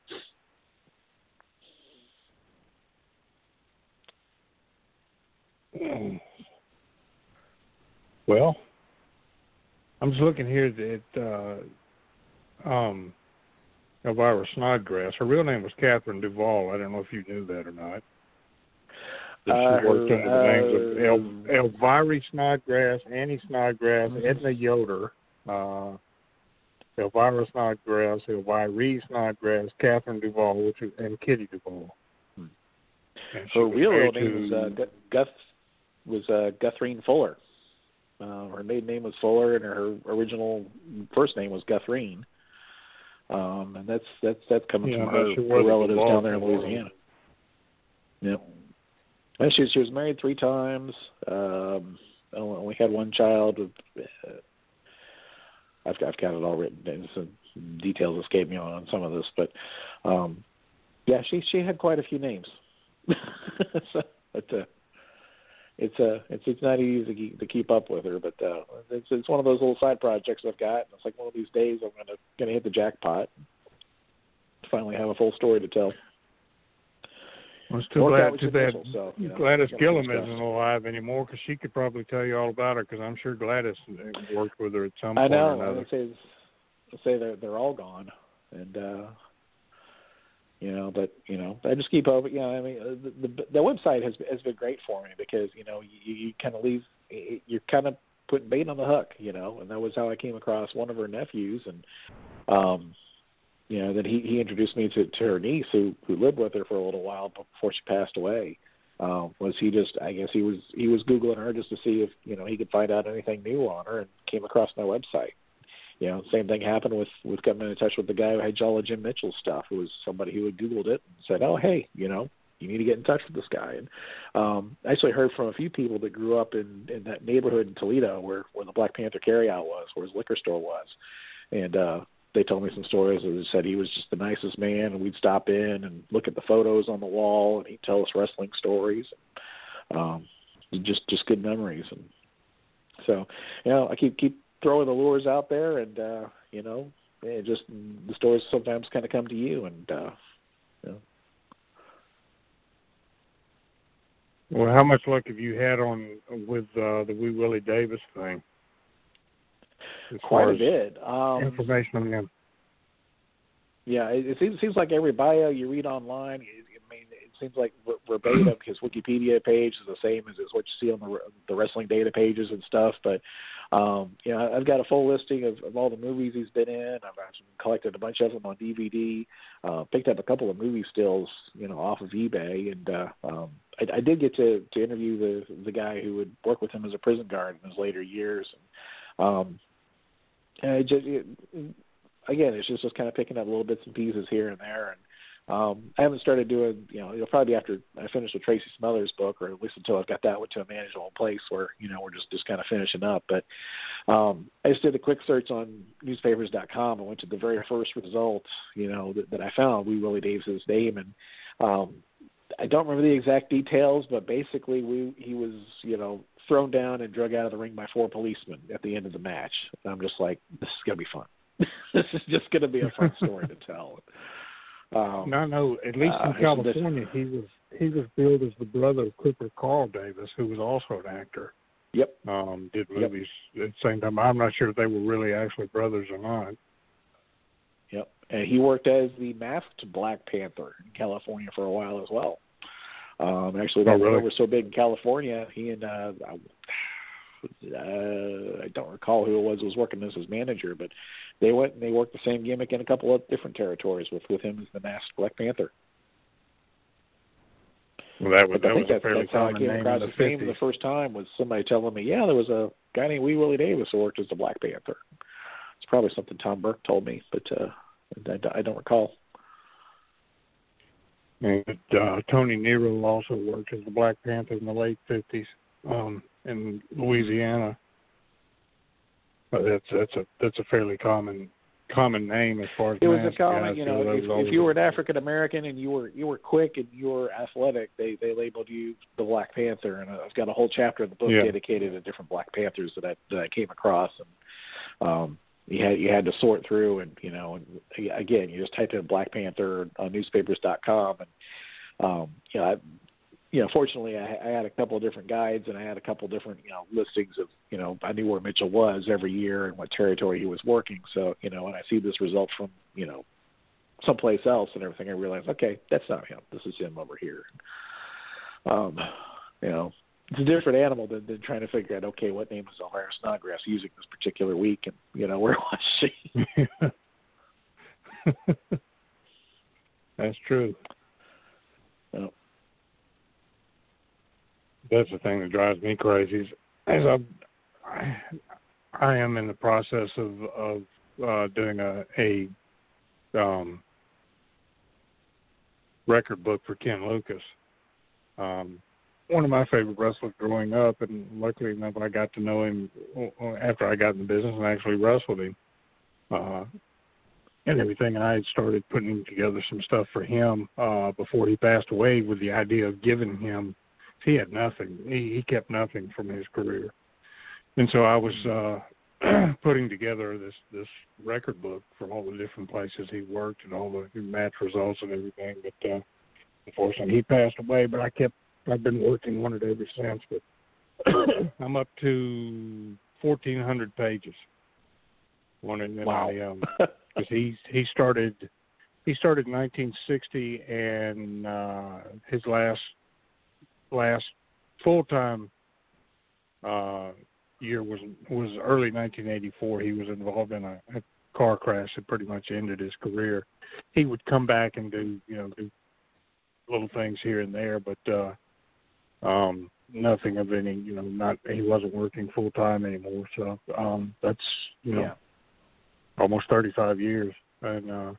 well, I'm just looking here at uh, um, Elvira Snodgrass. Her real name was Catherine Duvall. I don't know if you knew that or not. That Uh, she worked under the names of uh, El, Elvira Snodgrass, Annie Snodgrass, Edna Yoder, uh, Elvira Snodgrass, Elvira Snodgrass, Catherine Duvall, which is, and Kitty Duvall. Hmm. And Her real married name was uh, Gu- Guth was uh, Guthreen Fuller. Uh, her maiden name was Fuller, and her original first name was Guthreen. Um, and that's that's that's coming Yeah, from her, her relatives down there in in the war. Louisiana. Yep. And she she was married three times. Um, only only had one child. Uh, I've I've got it all written down. Some details escape me on, on some of this, but um, yeah, she she had quite a few names. so, but uh, it's uh it's it's not easy to keep, to keep up with her, but uh, it's it's one of those little side projects I've got. And It's like one of these days I'm gonna gonna hit the jackpot. Finally, have a full story to tell. Well, it's too bad. Too bad. so, you know, Gladys Gillem isn't alive anymore because she could probably tell you all about her. Because I'm sure Gladys worked with her at some I point know. or I another. would say say they're they're all gone, and uh you know, but you know, I just keep over. You know, I mean, uh, the the, the website has has been great for me because you know you, you kind of leave you're kind of putting bait on the hook, you know, and that was how I came across one of her nephews, and um, you know, then he he introduced me to to her niece who who lived with her for a little while before she passed away. Um, was he just? I guess he was he was googling her just to see if you know he could find out anything new on her, and came across my website. You know, same thing happened with with coming in touch with the guy who had all of Jim Mitchell stuff. Who was somebody who had googled it and said, "Oh, hey, you know, you need to get in touch with this guy." And um, I actually heard from a few people that grew up in in that neighborhood in Toledo where where the Black Panther carryout was, where his liquor store was, and uh, they told me some stories that said he was just the nicest man, and we'd stop in and look at the photos on the wall, and he'd tell us wrestling stories. Um, just just good memories, and so you know I keep keep throwing the lures out there, and uh, you know it just the stories sometimes kind of come to you, and uh, Well, how much luck have you had on with uh, the Wee Willie Davis thing? As quite a bit. Um, information on him. Yeah, it, it seems seems like every bio you read online. It, I mean, it seems like ver- verbatim his Wikipedia page is the same as is what you see on the the wrestling data pages and stuff. But um, you know, I've got a full listing of, of all the movies he's been in. I've actually collected a bunch of them on DVD. Uh, picked up a couple of movie stills, you know, off of eBay, and uh, um, I, I did get to to interview the the guy who would work with him as a prison guard in his later years. And, um, and it just it, again, it's just just kind of picking up little bits and pieces here and there. And um, I haven't started doing, you know, it'll probably be after I finish with Tracy Smothers book, or at least until I've got that one to a manageable place where you know we're just just kind of finishing up. But um, I just did a quick search on newspapers.com and went to the very first result, you know, that, that I found. Wee Willie Davis's name, and um, I don't remember the exact details, but basically, we he was, you know, thrown down and drug out of the ring by four policemen at the end of the match. And I'm just like, this is gonna be fun. this is just gonna be a fun story to tell. Um, No, no. At least uh, in it's California, he was he was billed as the brother of Clipper Carl Davis, who was also an actor. Yep. Um, did Yep. movies at the same time. I'm not sure if they were really actually brothers or not. Yep. And he worked as the masked Black Panther in California for a while as well. Um, actually, that Oh, really? was so big in California, he and uh, uh, I don't recall who it was was working as his manager, but they went and they worked the same gimmick in a couple of different territories with with him as the masked Black Panther. Well, that was But I that think was a that's, fairly that's how I common came across his name the first time was somebody telling me, yeah, there was a guy named Wee Willie Davis who worked as the Black Panther. It's probably something Tom Burke told me, but uh, I, I don't recall. And uh, Tony Nero also worked as the Black Panther in the late fifties um, in Louisiana. But that's that's a that's a fairly common common name as far as it was a common, guys you know, if, if you were an African American and you were you were quick and you were athletic, they they labeled you the Black Panther, and I've got a whole chapter in the book Yeah. dedicated to different Black Panthers that I that I came across, and um, you had you had to sort through, and you know, and again, you just typed in Black Panther on newspapers.com, and um, you know, I, you know, fortunately, I, I had a couple of different guides, and I had a couple of different, you know, listings of, you know, I knew where Mitchell was every year and what territory he was working. So, you know, when I see this result from, you know, someplace else and everything, I realize, okay, that's not him. This is him over here. Um, you know, it's a different animal than, than trying to figure out okay what name is Elvira Snodgrass using this particular week and you know where was she. That's true. Oh. That's the thing that drives me crazy. Is as I, I am in the process of of uh, doing a a um, record book for Ken Lucas. Um, one of my favorite wrestlers growing up, and luckily enough, I got to know him after I got in the business and actually wrestled him. Uh, and everything. And I had started putting together some stuff for him uh, before he passed away, with the idea of giving him. He had nothing. He, he kept nothing from his career, and so I was uh, putting together this this record book from all the different places he worked and all the match results and everything. But uh, unfortunately, he passed away. But I kept. I've been working on it ever since. But I'm up to 1,400 pages. One and then wow. I um, because he he started he started in 1960 and uh, his last last full time uh, year was was early 1984. He was involved in a, a car crash that pretty much ended his career. He would come back and do you know do little things here and there, but uh, um, nothing of any you know not he wasn't working full time anymore. So um, that's you know. Yeah almost 35 years, and uh,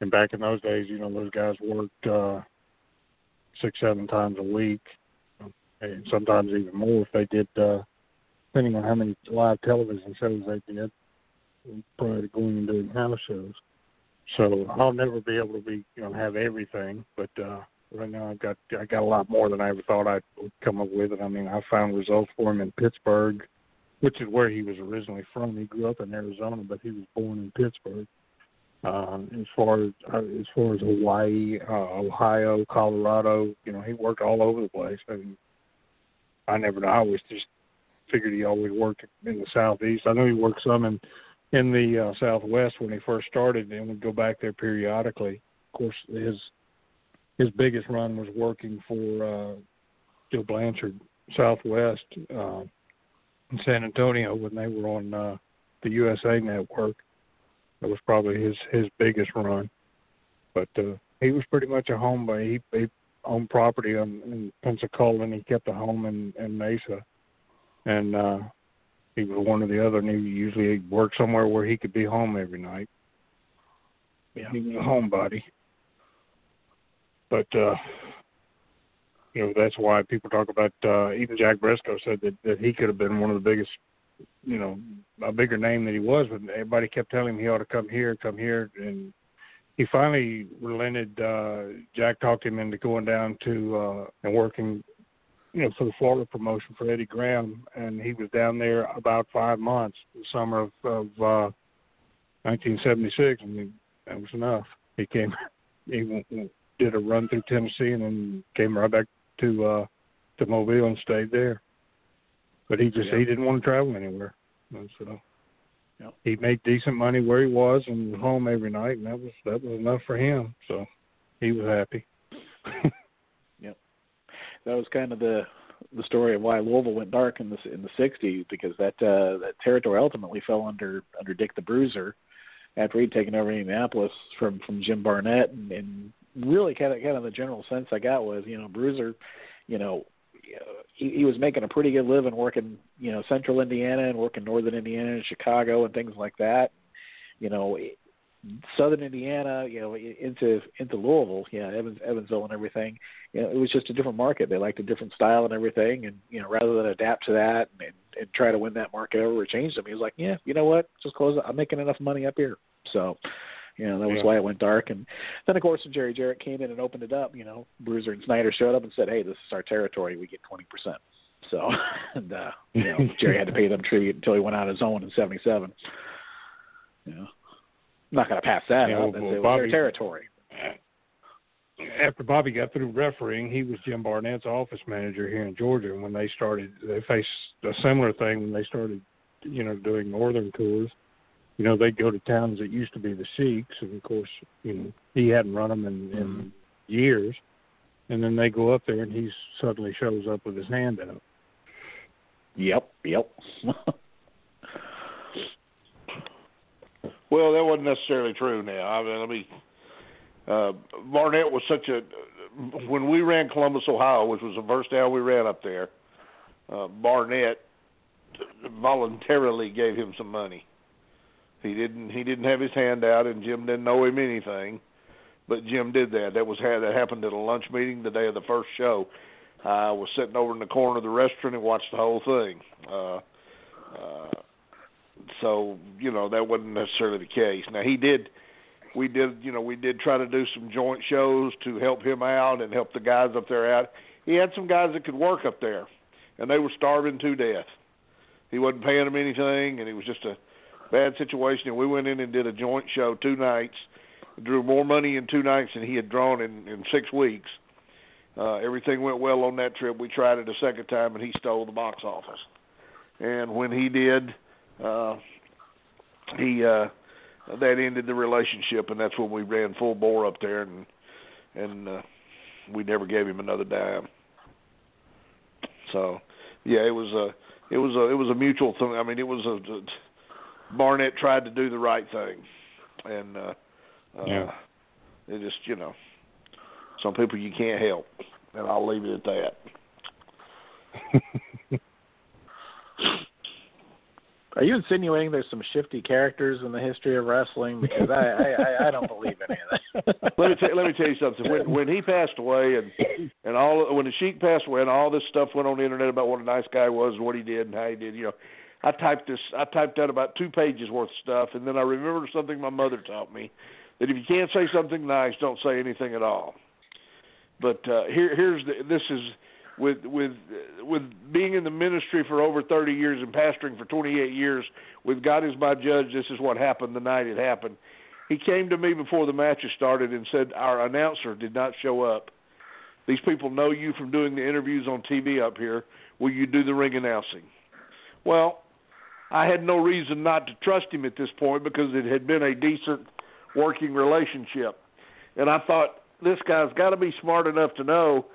and back in those days, you know, those guys worked uh, six, seven times a week, and sometimes even more if they did, uh, depending on how many live television shows they did prior to going and doing house shows. So I'll never be able to be, you know, have everything, but uh, right now I've got I got a lot more than I ever thought I would come up with. And I mean, I found results for him in Pittsburgh which is where he was originally from. He grew up in Arizona, but he was born in Pittsburgh. Um, as far as uh, as far as Hawaii, uh, Ohio, Colorado, you know, he worked all over the place. And I never, know. I always just figured he always worked in the southeast. I know he worked some in in the uh, southwest when he first started, and would go back there periodically. Of course, his his biggest run was working for uh, Joe Blanchard Southwest. Uh, in San Antonio when they were on uh, the USA Network. That was probably his his biggest run. But uh, he was pretty much a homebody. He, he owned property on, in Pensacola, and he kept a home in, in Mesa. And uh, he was one or the other, and he usually worked somewhere where he could be home every night. Yeah. He was a homebody. But uh, you know that's why people talk about uh, even Jack Briscoe said that that he could have been one of the biggest, you know, a bigger name than he was, but everybody kept telling him he ought to come here, come here, and he finally relented. Uh, Jack talked him into going down to uh, and working, you know, for the Florida promotion for Eddie Graham, and he was down there about five months, the summer of, of uh, 1976, and he, that was enough. He came, he did a run through Tennessee, and then came right back to uh to Mobile and stayed there. But he just yeah. he didn't want to travel anywhere. And so yep. he made decent money where he was and was home every night and that was that was enough for him. So he was happy. yep. That was kind of the the story of why Louisville went dark in the in the '60s because that uh, that territory ultimately fell under under Dick the Bruiser after he'd taken over Indianapolis from from Jim Barnett and, and really kind of kind of the general sense I got was you know Bruiser, you know, he, he was making a pretty good living working you know Central Indiana and working Northern Indiana and Chicago and things like that. You know, Southern Indiana, you know, into into Louisville, yeah, Evans, Evansville and everything. You know, it was just a different market. They liked a different style and everything, and you know, rather than adapt to that and, and try to win that market over or change them, he was like, yeah, you know what, just close it. I'm making enough money up here. So, you know, that was yeah. why it went dark. And then, of course, when Jerry Jarrett came in and opened it up, you know, Bruiser and Snyder showed up and said, "Hey, this is our territory. We get twenty percent." So, and uh, you know, Jerry had to pay them tribute until he went out of his own in '77. You know, I'm not going to pass that Yeah, up. well, It was Bobby- their territory. After Bobby got through refereeing, he was Jim Barnett's office manager here in Georgia. And when they started, they faced a similar thing when they started, you know, doing northern tours. You know, they'd go to towns that used to be the Sheiks, and of course, you know, he hadn't run them in, in years. and then they go up there and he suddenly shows up with his hand out. Yep, yep. Well, that wasn't necessarily true. Now, I mean, let me. Uh, Barnett was such a. When we ran Columbus, Ohio, which was the first town we ran up there, uh, Barnett voluntarily gave him some money. He didn't. He didn't have his hand out, and Jim didn't know him anything. But Jim did that. That was had that happened at a lunch meeting the day of the first show. I was sitting over in the corner of the restaurant and watched the whole thing. Uh, uh, so you know that wasn't necessarily the case. Now he did, we did, you know, we did try to do some joint shows to help him out and help the guys up there out. He had some guys that could work up there, and they were starving to death. He wasn't paying them anything, and it was just a bad situation. And we went in and did a joint show two nights, drew more money in two nights than he had drawn in in six weeks. Uh, everything went well on that trip. We tried it a second time, and he stole the box office. And when he did, uh, he uh, that ended the relationship, and that's when we ran full bore up there, and and uh, we never gave him another dime. So, yeah, it was a it was a it was a mutual thing. I mean, it was a, a Barnett tried to do the right thing, and uh, uh, Yeah. it just you know some people you can't help, and I'll leave it at that. Are you insinuating there's some shifty characters in the history of wrestling? Because I I, I, I don't believe any of that. let me t- let me tell you something. When when he passed away, and and all when the Sheik passed away, and all this stuff went on the internet about what a nice guy was, and what he did, and how he did. You know, I typed this. I typed out about two pages worth of stuff, and then I remembered something my mother taught me that if you can't say something nice, don't say anything at all. But uh, here here's the, this is with with with being in the ministry for over 30 years and pastoring for 28 years with God as my judge this is what happened the night it happened he came to me before the matches started and said our announcer did not show up these people know you from doing the interviews on TV up here will you do the ring announcing well I had no reason not to trust him at this point because it had been a decent working relationship and I thought this guy's got to be smart enough to know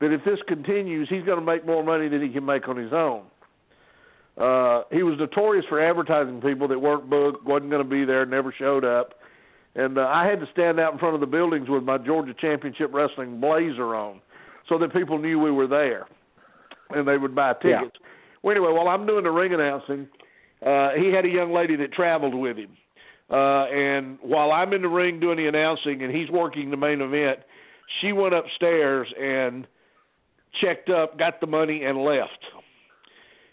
that if this continues, he's going to make more money than he can make on his own. Uh, he was notorious for advertising people that weren't booked, wasn't going to be there, never showed up. And uh, I had to stand out in front of the buildings with my Georgia Championship Wrestling blazer on so that people knew we were there and they would buy tickets. Yeah. Well, anyway, while I'm doing the ring announcing, uh, he had a young lady that traveled with him. Uh, and while I'm in the ring doing the announcing and he's working the main event, she went upstairs and checked up, got the money, and left.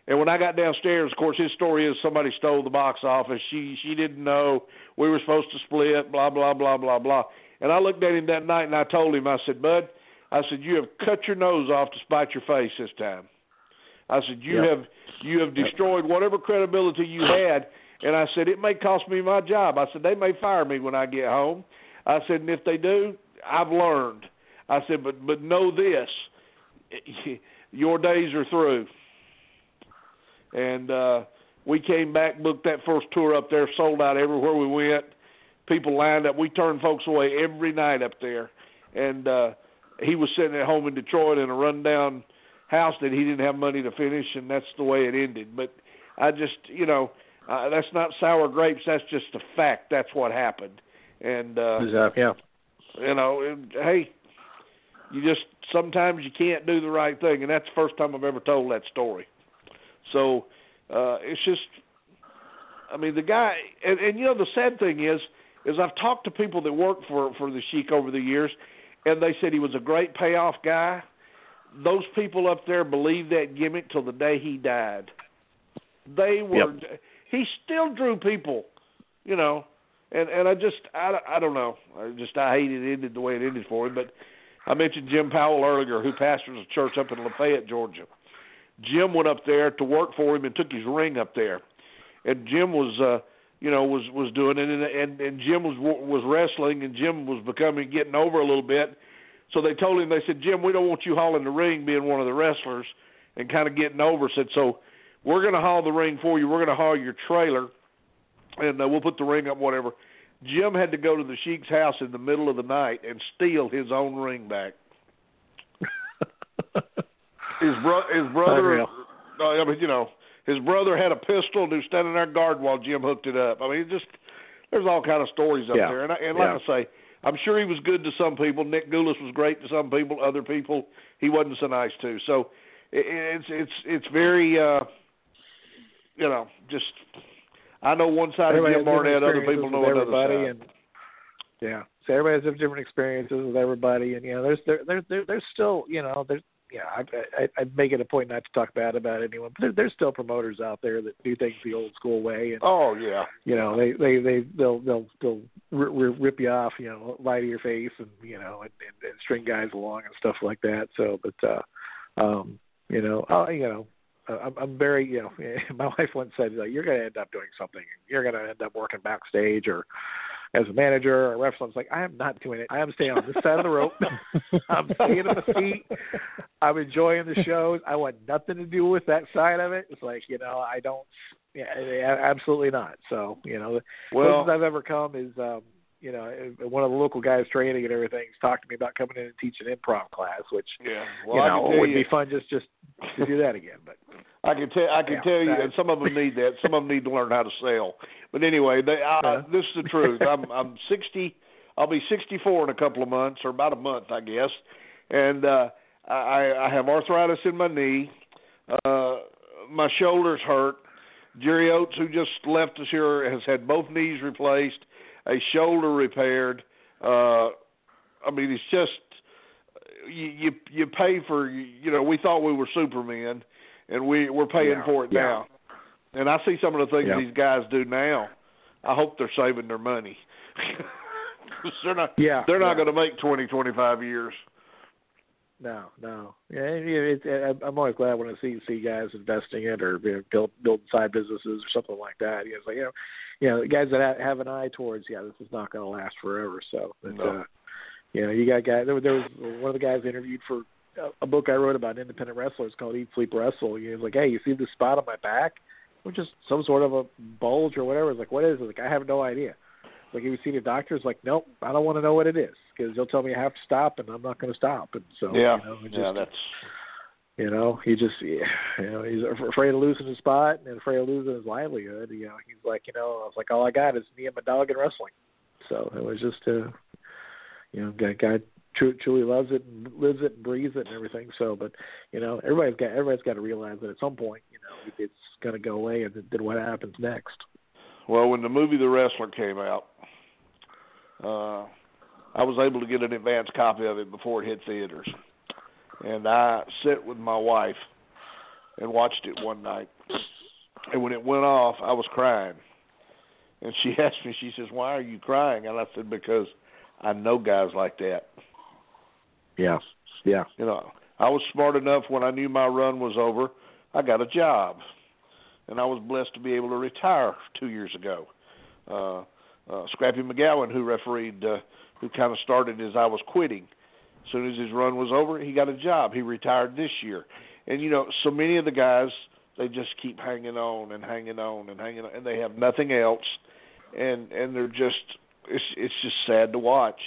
And when I got downstairs, of course, his story is somebody stole the box office. She she didn't know we were supposed to split. Blah blah blah blah blah. And I looked at him that night and I told him, I said, Bud, I said you have cut your nose off to spite your face this time. I said you Yep. have you have destroyed whatever credibility you had. And I said it may cost me my job. I said they may fire me when I get home. I said and if they do, I've learned. I said but but know this your days are through. And uh we came back, booked that first tour up there, sold out everywhere we went. People lined up. We turned folks away every night up there. And uh he was sitting at home in Detroit in a rundown house that he didn't have money to finish and that's the way it ended. But I just, you know, uh, that's not sour grapes, that's just a fact. That's what happened. And uh yeah. you know, and, hey, you just sometimes you can't do the right thing, and that's the first time I've ever told that story. So uh, it's just, I mean, the guy, and, and you know, the sad thing is, is I've talked to people that work for for the Sheik over the years, and they said he was a great payoff guy. Those people up there believed that gimmick till the day he died. They were, he still drew people, you know, and and I just I, I don't know. I just I hate it ended the way it ended for him. But I mentioned Jim Powell earlier, who pastors a church up in Lafayette, Georgia. Jim went up there to work for him and took his ring up there, and Jim was uh you know was was doing it and and, and Jim was was wrestling and Jim was becoming getting over a little bit. So they told him they said Jim we don't want you hauling the ring being one of the wrestlers and kind of getting over. Said so we're going to haul the ring for you. We're going to haul your trailer and uh, we'll put the ring up, whatever. Jim had to go to the Sheik's house in the middle of the night and steal his own ring back. his bro- his brother. Uh, I mean, you know, his brother had a pistol and he was standing there guard while Jim hooked it up. I mean, it just there's all kind of stories up Yeah. there, and I, and like I say, I'm sure he was good to some people. Nick Gulas was great to some people. Other people, he wasn't so nice to. So it, it's it's it's very, uh, you know, just I know one side of Everybody Jim Barnett. Other people know another everybody, side. and yeah, so everybody has different experiences with everybody, and you know, there's there there, there there's still you know there's yeah, I, I I make it a point not to talk bad about anyone, but there, there's still promoters out there that do things the old school way, and Oh yeah, you know they they they they'll they'll they'll r- r- rip you off, you know, lie to your face, and you know, and, and, and string guys along and stuff like that. So, but uh, um, you know, uh, you know, uh, I'm, I'm very, you know, my wife once said, like, you're going to end up doing something. You're going to end up working backstage or as a manager or wrestler. It's like, I am not doing it. I am staying on this side of the rope. I'm staying in the seat. I'm enjoying the shows. I want nothing to do with that side of it. It's like, you know, I don't, yeah, yeah, absolutely not. So, you know, the well, closest I've ever come is, um, you know, one of the local guys training and everything. He's talked to me about coming in and teaching improv class, which yeah. Well, you know it would you, be fun just just to do that again. But I can tell I can Yeah, tell you, and some of them need that. Some of them need to learn how to sell. But anyway, they, I, Yeah. this is the truth. I'm I'm 60. I'll be 64 in a couple of months, or about a month, I guess. And uh, I I have arthritis in my knee. Uh, my shoulders hurt. Jerry Oates, who just left us here, has had both knees replaced, a shoulder repaired. Uh, I mean, it's just you you you pay for you know we thought we were supermen and we we're paying Yeah, for it yeah. now and i see some of the things Yeah. these guys do now i hope they're saving their money. they're not yeah, they're not going to make twenty twenty five years No, no. Yeah, it, it, I'm always glad when I see see guys investing in or you know, build building side businesses or something like that. You know, it's like you know, you know, guys that have an eye towards yeah, this is not going to last forever. So, but, No. uh, you know, you got guys. There, was- there was one of the guys interviewed for a, a book I wrote about independent wrestlers called Eat Sleep Wrestle. He was like, hey, you see this spot on my back? Which is some sort of a bulge or whatever. It's like, what is it? Like, I have no idea. Like, if you see the doctor, it's like, nope, I don't want to know what it is because they'll tell me I have to stop, and I'm not going to stop. And so, yeah you know, just, yeah that's you know, he just, you know, he's afraid of losing his spot and afraid of losing his livelihood. You know, he's like, you know, I was like, all I got is me and my dog and wrestling. So it was just, uh, you know, guy, guy tru- truly loves it and lives it and breathes it and everything. So, but you know, everybody's got everybody's got to realize that at some point, you know, it's going to go away, and then what happens next? well when the movie the wrestler came out uh i was able to get an advance copy of it before it hit theaters. And i sat with my wife and watched it one night. And when it went off i was crying. And she asked me she says why are you crying? And i said because i know guys like that. Yeah, yeah, you know i was smart enough when i knew my run was over. I got a job. And i was blessed to be able to retire two years ago. Uh uh scrappy mcgowan who refereed uh who kind of started as i was quitting. As soon as his run was over he got a job. He retired this year. And you know so many of the guys they just keep hanging on and hanging on and hanging on and they have nothing else. And and they're just it's it's just sad to watch.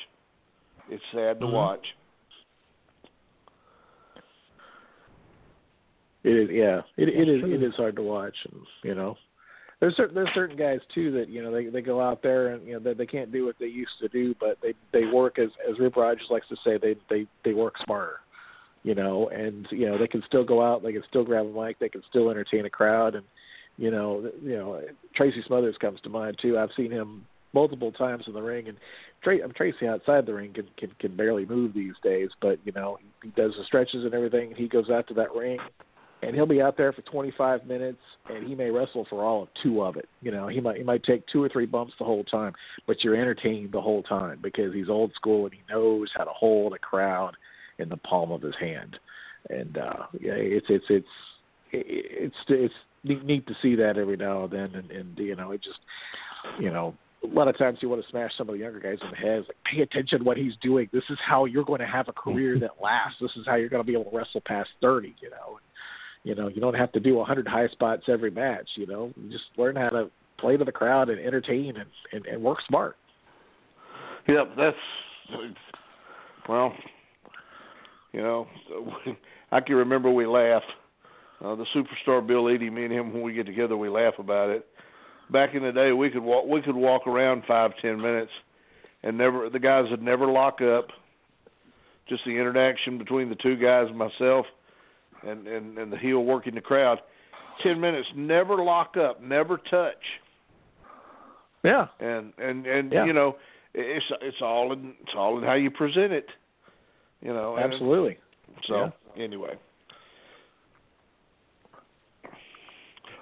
It's sad to Mhm. watch. It is, yeah. It it is it is hard to watch, and you know, there's certain there's certain guys too that you know they they go out there and you know they they can't do what they used to do, but they they work as as Rip Rogers likes to say they they they work smarter, you know, and you know they can still go out, they can still grab a mic, they can still entertain a crowd, and you know you know Tracy Smothers comes to mind too. I've seen him multiple times in the ring, and Tra- um, Tracy outside the ring can, can can barely move these days, but you know he does the stretches and everything. And he goes out to that ring and he'll be out there for 25 minutes and he may wrestle for all of two of it you know he might he might take two or three bumps the whole time but you're entertained the whole time because he's old school and he knows how to hold a crowd in the palm of his hand and uh yeah it's it's it's it's it's neat, neat to see that every now and then and, and you know it just you know a lot of times you want to smash some of the younger guys in the head. It's like, pay attention to what he's doing. This is how you're going to have a career that lasts. This is how you're going to be able to wrestle past 30, you know. You know, you don't have to do 100 high spots every match, you know. You just learn how to play to the crowd and entertain and, and, and work smart. Yep, that's well. You know, I can remember we laughed. Uh, the superstar Bill Eadie, me and him, when we get together, we laugh about it. Back in the day, we could walk we could walk around five ten minutes, and never the guys would never lock up. Just the interaction between the two guys, and myself, and and and the heel working the crowd. Ten minutes, never lock up, never touch. Yeah. And and and Yeah. you know, it's it's all in it's all in how you present it. You know. Absolutely. so anyway.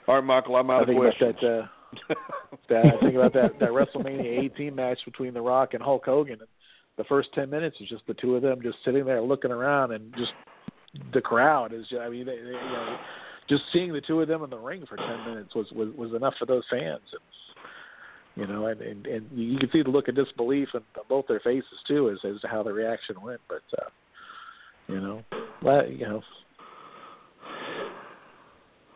All right, Michael, I'm out I of think about questions. that. Uh, that I think about that that WrestleMania 18 match between The Rock and Hulk Hogan. The first 10 minutes is just the two of them just sitting there looking around, and just the crowd is. Just, I mean, they, they, you know, just seeing the two of them in the ring for 10 minutes was was, was enough for those fans. And, you know, and, and and you can see the look of disbelief in both their faces too, as as to how the reaction went. But uh, you know, well, you know,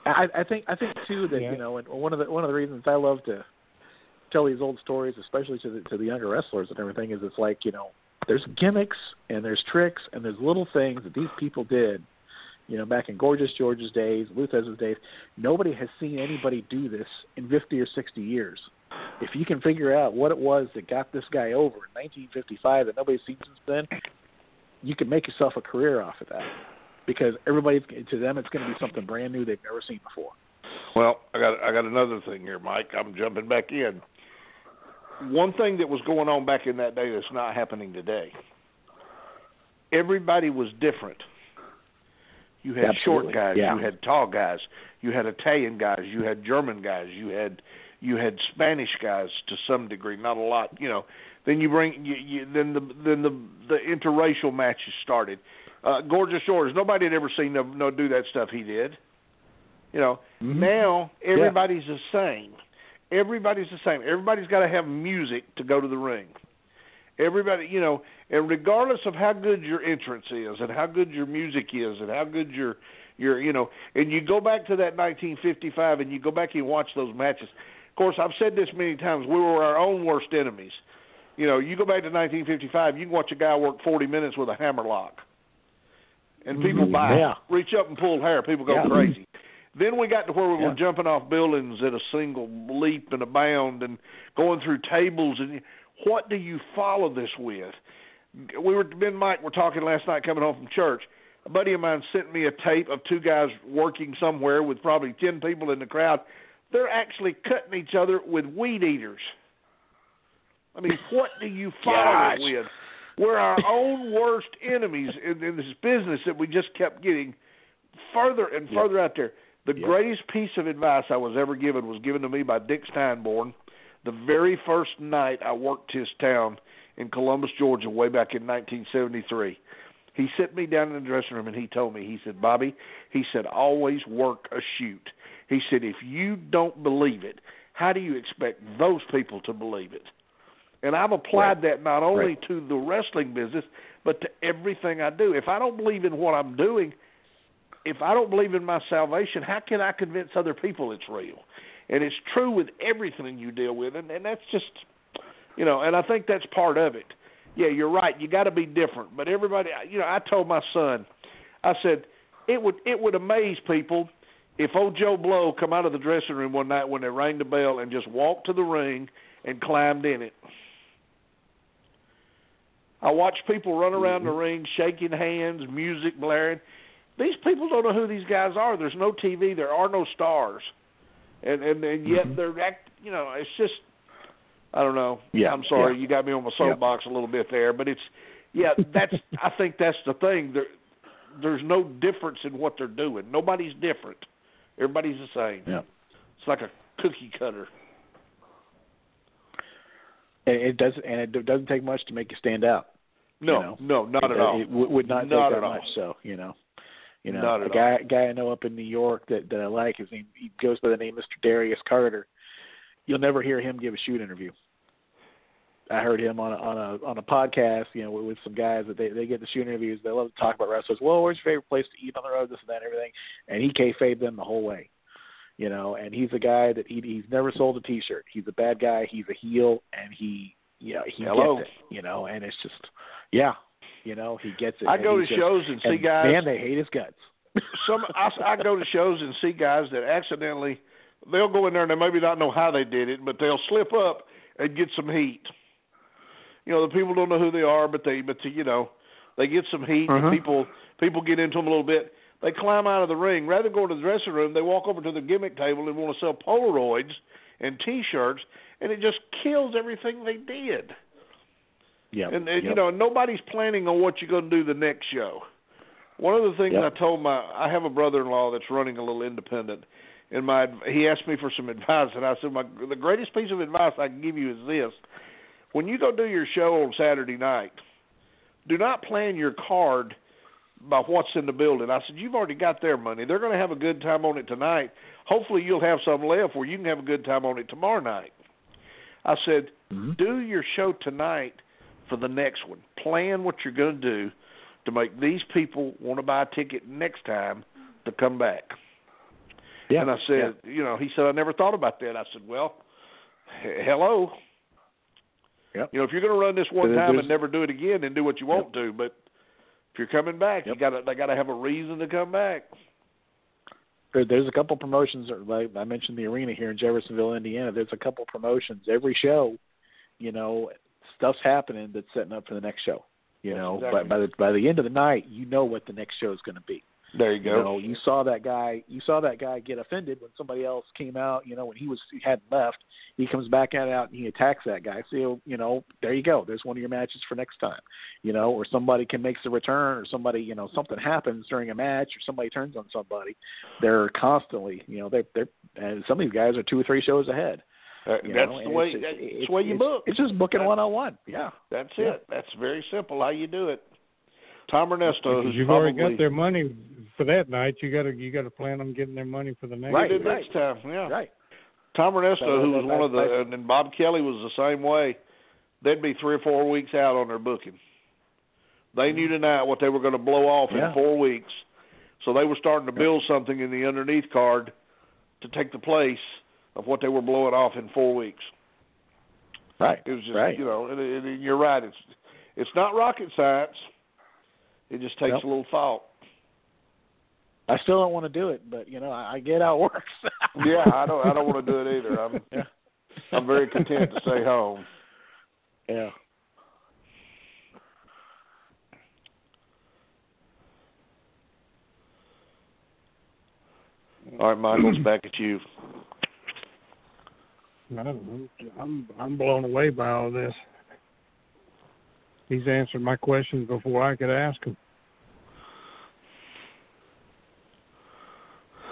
I, I think I think too that Yeah. you know, and one of the one of the reasons I love to tell these old stories, especially to the to the younger wrestlers and everything, is it's like you know, there's gimmicks and there's tricks and there's little things that these people did. You know, back in Gorgeous George's days, Lou Thesz' days, nobody has seen anybody do this in 50 or 60 years. If you can figure out what it was that got this guy over in 1955 that nobody's seen since then, you can make yourself a career off of that. Because everybody, to them, it's going to be something brand new they've never seen before. Well, I got I got another thing here, Mike. I'm jumping back in. One thing that was going on back in that day that's not happening today. Everybody was different. You had short guys, yeah. you had tall guys, you had Italian guys, you had German guys, you had you had Spanish guys to some degree, not a lot, you know. Then you bring you, you then the then the the interracial matches started. Uh Gorgeous George, nobody had ever seen no, no do that stuff he did. You know, Mm-hmm. now everybody's the same. Everybody's the same. Everybody's got to have music to go to the ring. Everybody, you know, and regardless of how good your entrance is and how good your music is and how good your your you know, and you go back to that 1955 and you go back and watch those matches. Of course, I've said this many times. We were our own worst enemies. You know, you go back to 1955, you can watch a guy work 40 minutes with a hammerlock, and people mm-hmm. buy. Yeah. reach up and pull hair. People go Yeah. crazy. Then we got to where we were jumping off buildings at a single leap and a bound, and going through tables. And what do you follow this with? We were Ben Mike were talking last night coming home from church. A buddy of mine sent me a tape of two guys working somewhere with probably ten people in the crowd. They're actually cutting each other with weed eaters. I mean, what do you follow it with? We're our own worst enemies in, in this business that we just kept getting further and Yep. further out there. The Yep. greatest piece of advice I was ever given was given to me by Dick Steinborn the very first night I worked his town in Columbus, Georgia, way back in 1973. He sat me down in the dressing room and he told me, he said, Bobby, he said, always work a shoot. He said, if you don't believe it, how do you expect those people to believe it? And I've applied that not only Right. to the wrestling business, but to everything I do. If I don't believe in what I'm doing, if I don't believe in my salvation, how can I convince other people it's real? And it's true with everything you deal with, and, and that's just, you know, and I think that's part of it. Yeah, you're right. You got to be different. But everybody, you know, I told my son, I said it would it would amaze people if old Joe Blow come out of the dressing room one night when they rang the bell and just walked to the ring and climbed in it. I watch people run around mm-hmm. the ring, shaking hands, music blaring. These people don't know who these guys are. There's no TV. There are no stars, and and, and yet mm-hmm. they're act. You know, it's just. I don't know. Yeah, I'm sorry, yeah. you got me on my soapbox a little bit there, but it's. Yeah, that's. I think that's the thing. There, there's no difference in what they're doing. Nobody's different. Everybody's the same. Yeah. It's like a cookie cutter. And it doesn't, and it doesn't take much to make you stand out. No, you know? no, not it, at all. It would would not, Not take at that all. much. So you know, you know, Not a guy guy I know up in New York that that I like. His name he goes by the name Mr. Darius Carter. You'll never hear him give a shoot interview. I heard him on a on a on a podcast, you know, with, with some guys that they they get the shoot interviews. They love to talk about wrestlers. Well, where's your favorite place to eat on the road? This and that, and everything. And he kayfabe them the whole way, you know. And he's a guy that he he's never sold a T-shirt. He's a bad guy. He's a heel, and he you know he Hello. gets it, you know. And it's just yeah, You know, he gets it. I go to just- shows and see and guys. Man, they hate his guts. some I, I go to shows and see guys that accidentally they'll go in there and they maybe not know how they did it, but they'll slip up and get some heat. You know, the people don't know who they are, but they but you know they get some heat. Uh-huh. And people people get into them a little bit. They climb out of the ring. Rather than go to the dressing room, they walk over to the gimmick table and want to sell Polaroids and T-shirts, and it just kills everything they did. Yeah, And, and you know, nobody's planning on what you're going to do the next show. One of the things Yep. I told my I have a brother-in-law that's running a little independent, and my he asked me for some advice, and I said my the greatest piece of advice I can give you is this: when you go do your show on Saturday night, do not plan your card by what's in the building. I said you've already got their money; they're going to have a good time on it tonight. Hopefully, you'll have some left where you can have a good time on it tomorrow night. I said, Mhm. do your show tonight for the next one. Plan what you're going to do to make these people want to buy a ticket next time to come back. yeah. And I said, you know, he said, I never thought about that. I said, well, he- hello. Yep. You know, if you're going to run this one time and never do it again, then do what you want to. But if you're coming back, you got to they got to have a reason to come back. there's a couple promotions. or Like I mentioned, the arena here in Jeffersonville, Indiana. There's a couple promotions every show. You know, stuff's happening that's setting up for the next show. You know, exactly- but by the by the end of the night, you know what the next show is going to be. There you You know, you saw that guy. You saw that guy get offended when somebody else came out. You know, when he was he hadn't left, he comes back at out and he attacks that guy. So you know, there you go. There's one of your matches for next time. You know, or somebody can makes a return, or somebody you know something happens during a match, or somebody turns on somebody. They're constantly, you know, they're they're and some of these guys are two or three shows ahead. Uh, that- that's know, the and way. it's, That's it's, the way you it's, book. It's just booking one on one. Yeah. That's Yeah. it. That's very simple. How you do it. Tom Renesto, Because who's you've probably, already got their money for that night. You got to you got to plan on getting their money for the next. Right, He did right. next time. Yeah. Right. Tom Renesto, So, who was uh, one of the, that- and Bob Kelly was the same way. They'd be three or four weeks out on their booking. They mm-hmm. knew tonight what they were going to blow off Yeah. in four weeks, so they were starting to build something in the underneath card to take the place of what they were blowing off in four weeks. Right. It was just, right. you know, and, and, and you're right. It's it's not rocket science. It just takes Nope. a little thought. I still don't want to do it, but you know, I, I get how it works. Yeah, I don't. I don't want to do it either. I'm Yeah. I'm very content to stay home. Yeah. All right, Michael's back at you. I'm I'm I'm blown away by all this. He's answered my questions before I could ask them.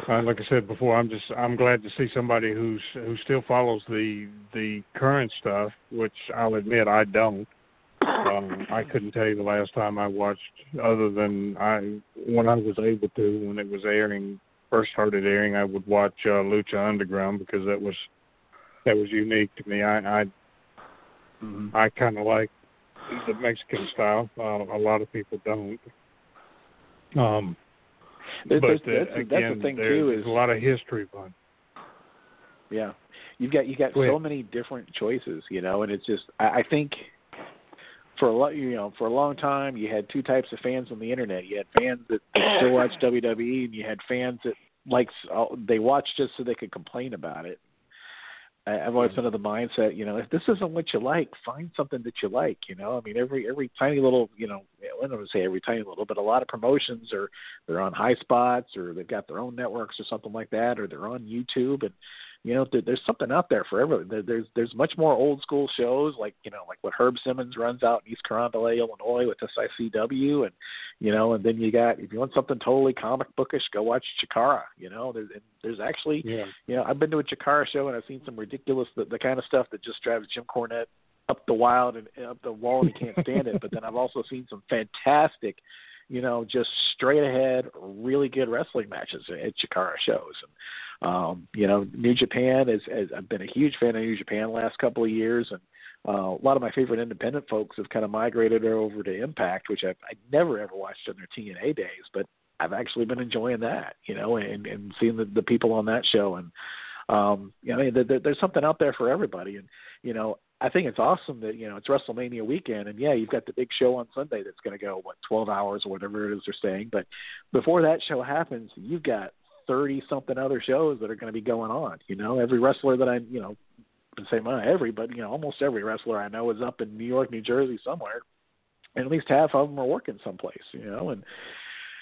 Uh, like I said before, I'm just I'm glad to see somebody who's who still follows the the current stuff, which I'll admit I don't. Um, I couldn't tell you the last time I watched, other than I when I was able to when it was airing first started airing, I would watch uh, Lucha Underground because that was that was unique to me. I I, Mm-hmm. I kind of like the Mexican style. Uh, a lot of people don't. Um, There- but there's- uh, that's, again, that's the thing there's, too is a lot of history behind. yeah, you've got you got Go so ahead. many different choices, you know, and it's just I, I think for a lot you know for a long time you had two types of fans on the internet. You had fans that still watch WWE, and you had fans that likes uh, they watch just so they could complain about it. I've always been of the mindset, you know, if this isn't what you like, find something that you like. You know, I mean, every every tiny little, you know, I don't want to say every tiny little, but a lot of promotions are they're on high spots or they've got their own networks or something like that, or they're on YouTube, and you know, there, there's something out there for everyone. There, there's there's much more old school shows like you know, like what Herb Simmons runs out in East Carondelet, Illinois, with SICW, and you know, and then you got if you want something totally comic bookish, go watch Chikara. You know, there's and there's actually Yeah. you know, I've been to a Chikara show and I've seen some ridiculous the, the kind of stuff that just drives Jim Cornette up the wild and and up the wall and he can't stand it. But then I've also seen some fantastic, you know, just straight ahead, really good wrestling matches at Chikara shows. And um, you know, New Japan is, is I've been a huge fan of New Japan the last couple of years and uh, a lot of my favorite independent folks have kind of migrated over to Impact, which I've, I never ever watched in their TNA days, but I've actually been enjoying that, you know, and, and seeing the, the people on that show. And, um, you know, there, there, there's something out there for everybody. And, you know, I think it's awesome that you know it's WrestleMania weekend, and yeah, you've got the big show on Sunday that's going to go what twelve hours or whatever it is they're saying. But before that show happens, you've got thirty something other shows that are going to be going on. You know, every wrestler that I you know, say not every, but you know, almost every wrestler I know is up in New York, New Jersey somewhere, and at least half of them are working someplace. You know, and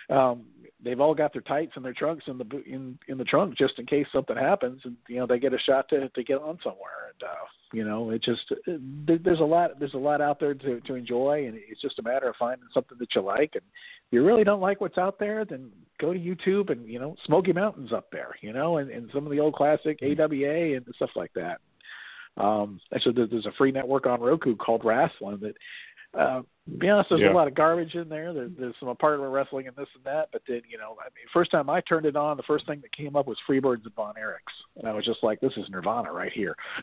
um they've all got their tights and their trunks in the in in the trunk just in case something happens and you know they get a shot to to get on somewhere and uh you know it just there's a lot there's a lot out there to to enjoy and it's just a matter of finding something that you like. And if you really don't like what's out there then go to youtube and you know smoky mountains up there you know and, and some of the old classic awa and stuff like that. Um actually there's a free network on roku called wrestling that uh, be honest, there's Yeah. a lot of garbage in there. There there's some apartment wrestling and this and that. But then, you know, I mean, first time I turned it on, the first thing that came up was Freebirds and Von Erichs, and I was just like, this is Nirvana right here.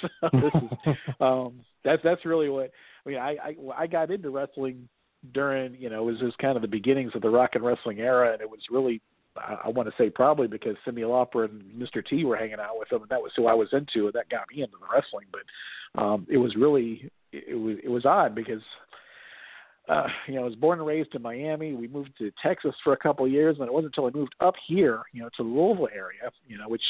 so this is um, that's that's really what I mean. I, I I got into wrestling during you know it was just kind of the beginnings of the rock and wrestling era, and it was really I, I want to say probably because Cyndi Lauper and Mr. T were hanging out with them, and that was who I was into, and that got me into the wrestling. But um, it was really it, it was it was odd because uh, you know, I was born and raised in Miami. We moved to Texas for a couple of years, and it wasn't until I moved up here, you know, to the Louisville area, you know, which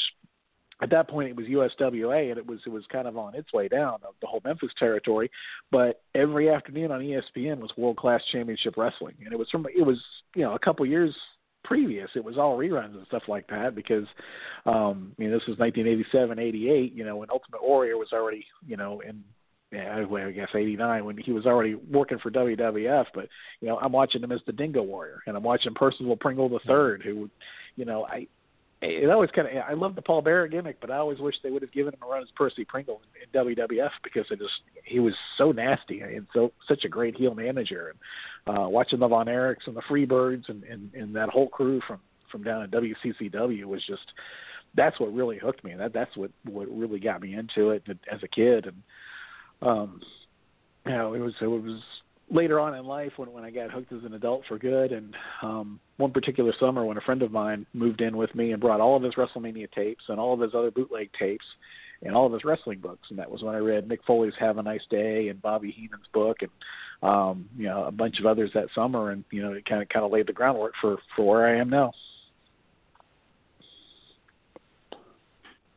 at that point it was USWA, and it was it was kind of on its way down the, whole Memphis territory. But every afternoon on ESPN was World Class Championship Wrestling, and it was from it was you know a couple years previous it was all reruns and stuff like that because um you know this was 1987 88 you know when ultimate warrior was already you know in yeah, well, I guess '89 when he was already working for WWF. But you know, I'm watching him as the Dingo Warrior, and I'm watching Percival Pringle the third, who, you know, I. It always kind of. I love the Paul Bearer gimmick, but I always wish they would have given him a run as Percy Pringle in, in WWF because it just he was so nasty and so such a great heel manager. And uh, watching the Von Erichs and the Freebirds and, and and that whole crew from from down at WCCW was just that's what really hooked me. That that's what what really got me into it as a kid and um you know it was it was later on in life when when I got hooked as an adult for good. And um one particular summer when a friend of mine moved in with me and brought all of his WrestleMania tapes and all of his other bootleg tapes and all of his wrestling books. And that was when I read Mick Foley's Have a Nice Day and Bobby Heenan's book and um you know a bunch of others that summer. And you know it kind of kind of laid the groundwork for for where I am now.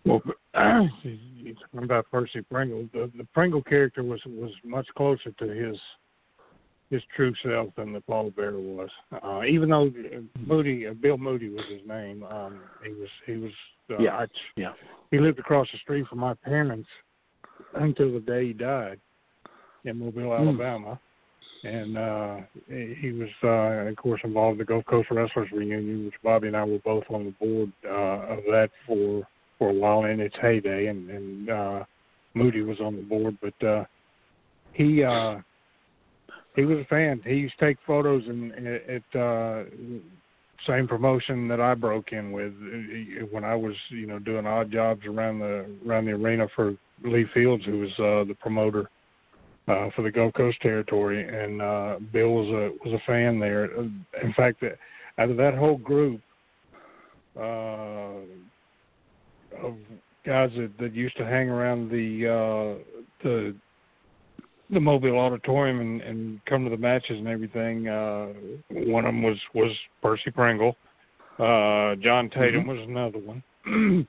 Well, talking about Percy Pringle. The, the Pringle character was was much closer to his his true self than the Paul Bear was. Uh, even though Moody, uh, Bill Moody was his name, um, he was he was uh, Yeah. I, Yeah. he lived across the street from my parents until the day he died in Mobile, Alabama. And uh he he was uh of course involved in the Gulf Coast Wrestlers reunion, which Bobby and I were both on the board uh of that for for a while in its heyday and, and uh Moody was on the board, but uh he uh he was a fan. He used to take photos and at uh same promotion that I broke in with uh, when I was, you know, doing odd jobs around the around the arena for Lee Fields, who was uh, the promoter uh, for the Gulf Coast territory, and uh, Bill was a was a fan there. In fact, that out of that whole group uh, of guys that, that used to hang around the uh, the the Mobile Auditorium and, and come to the matches and everything. Uh, one of them was was Percy Pringle. Uh, John Tatum was another one.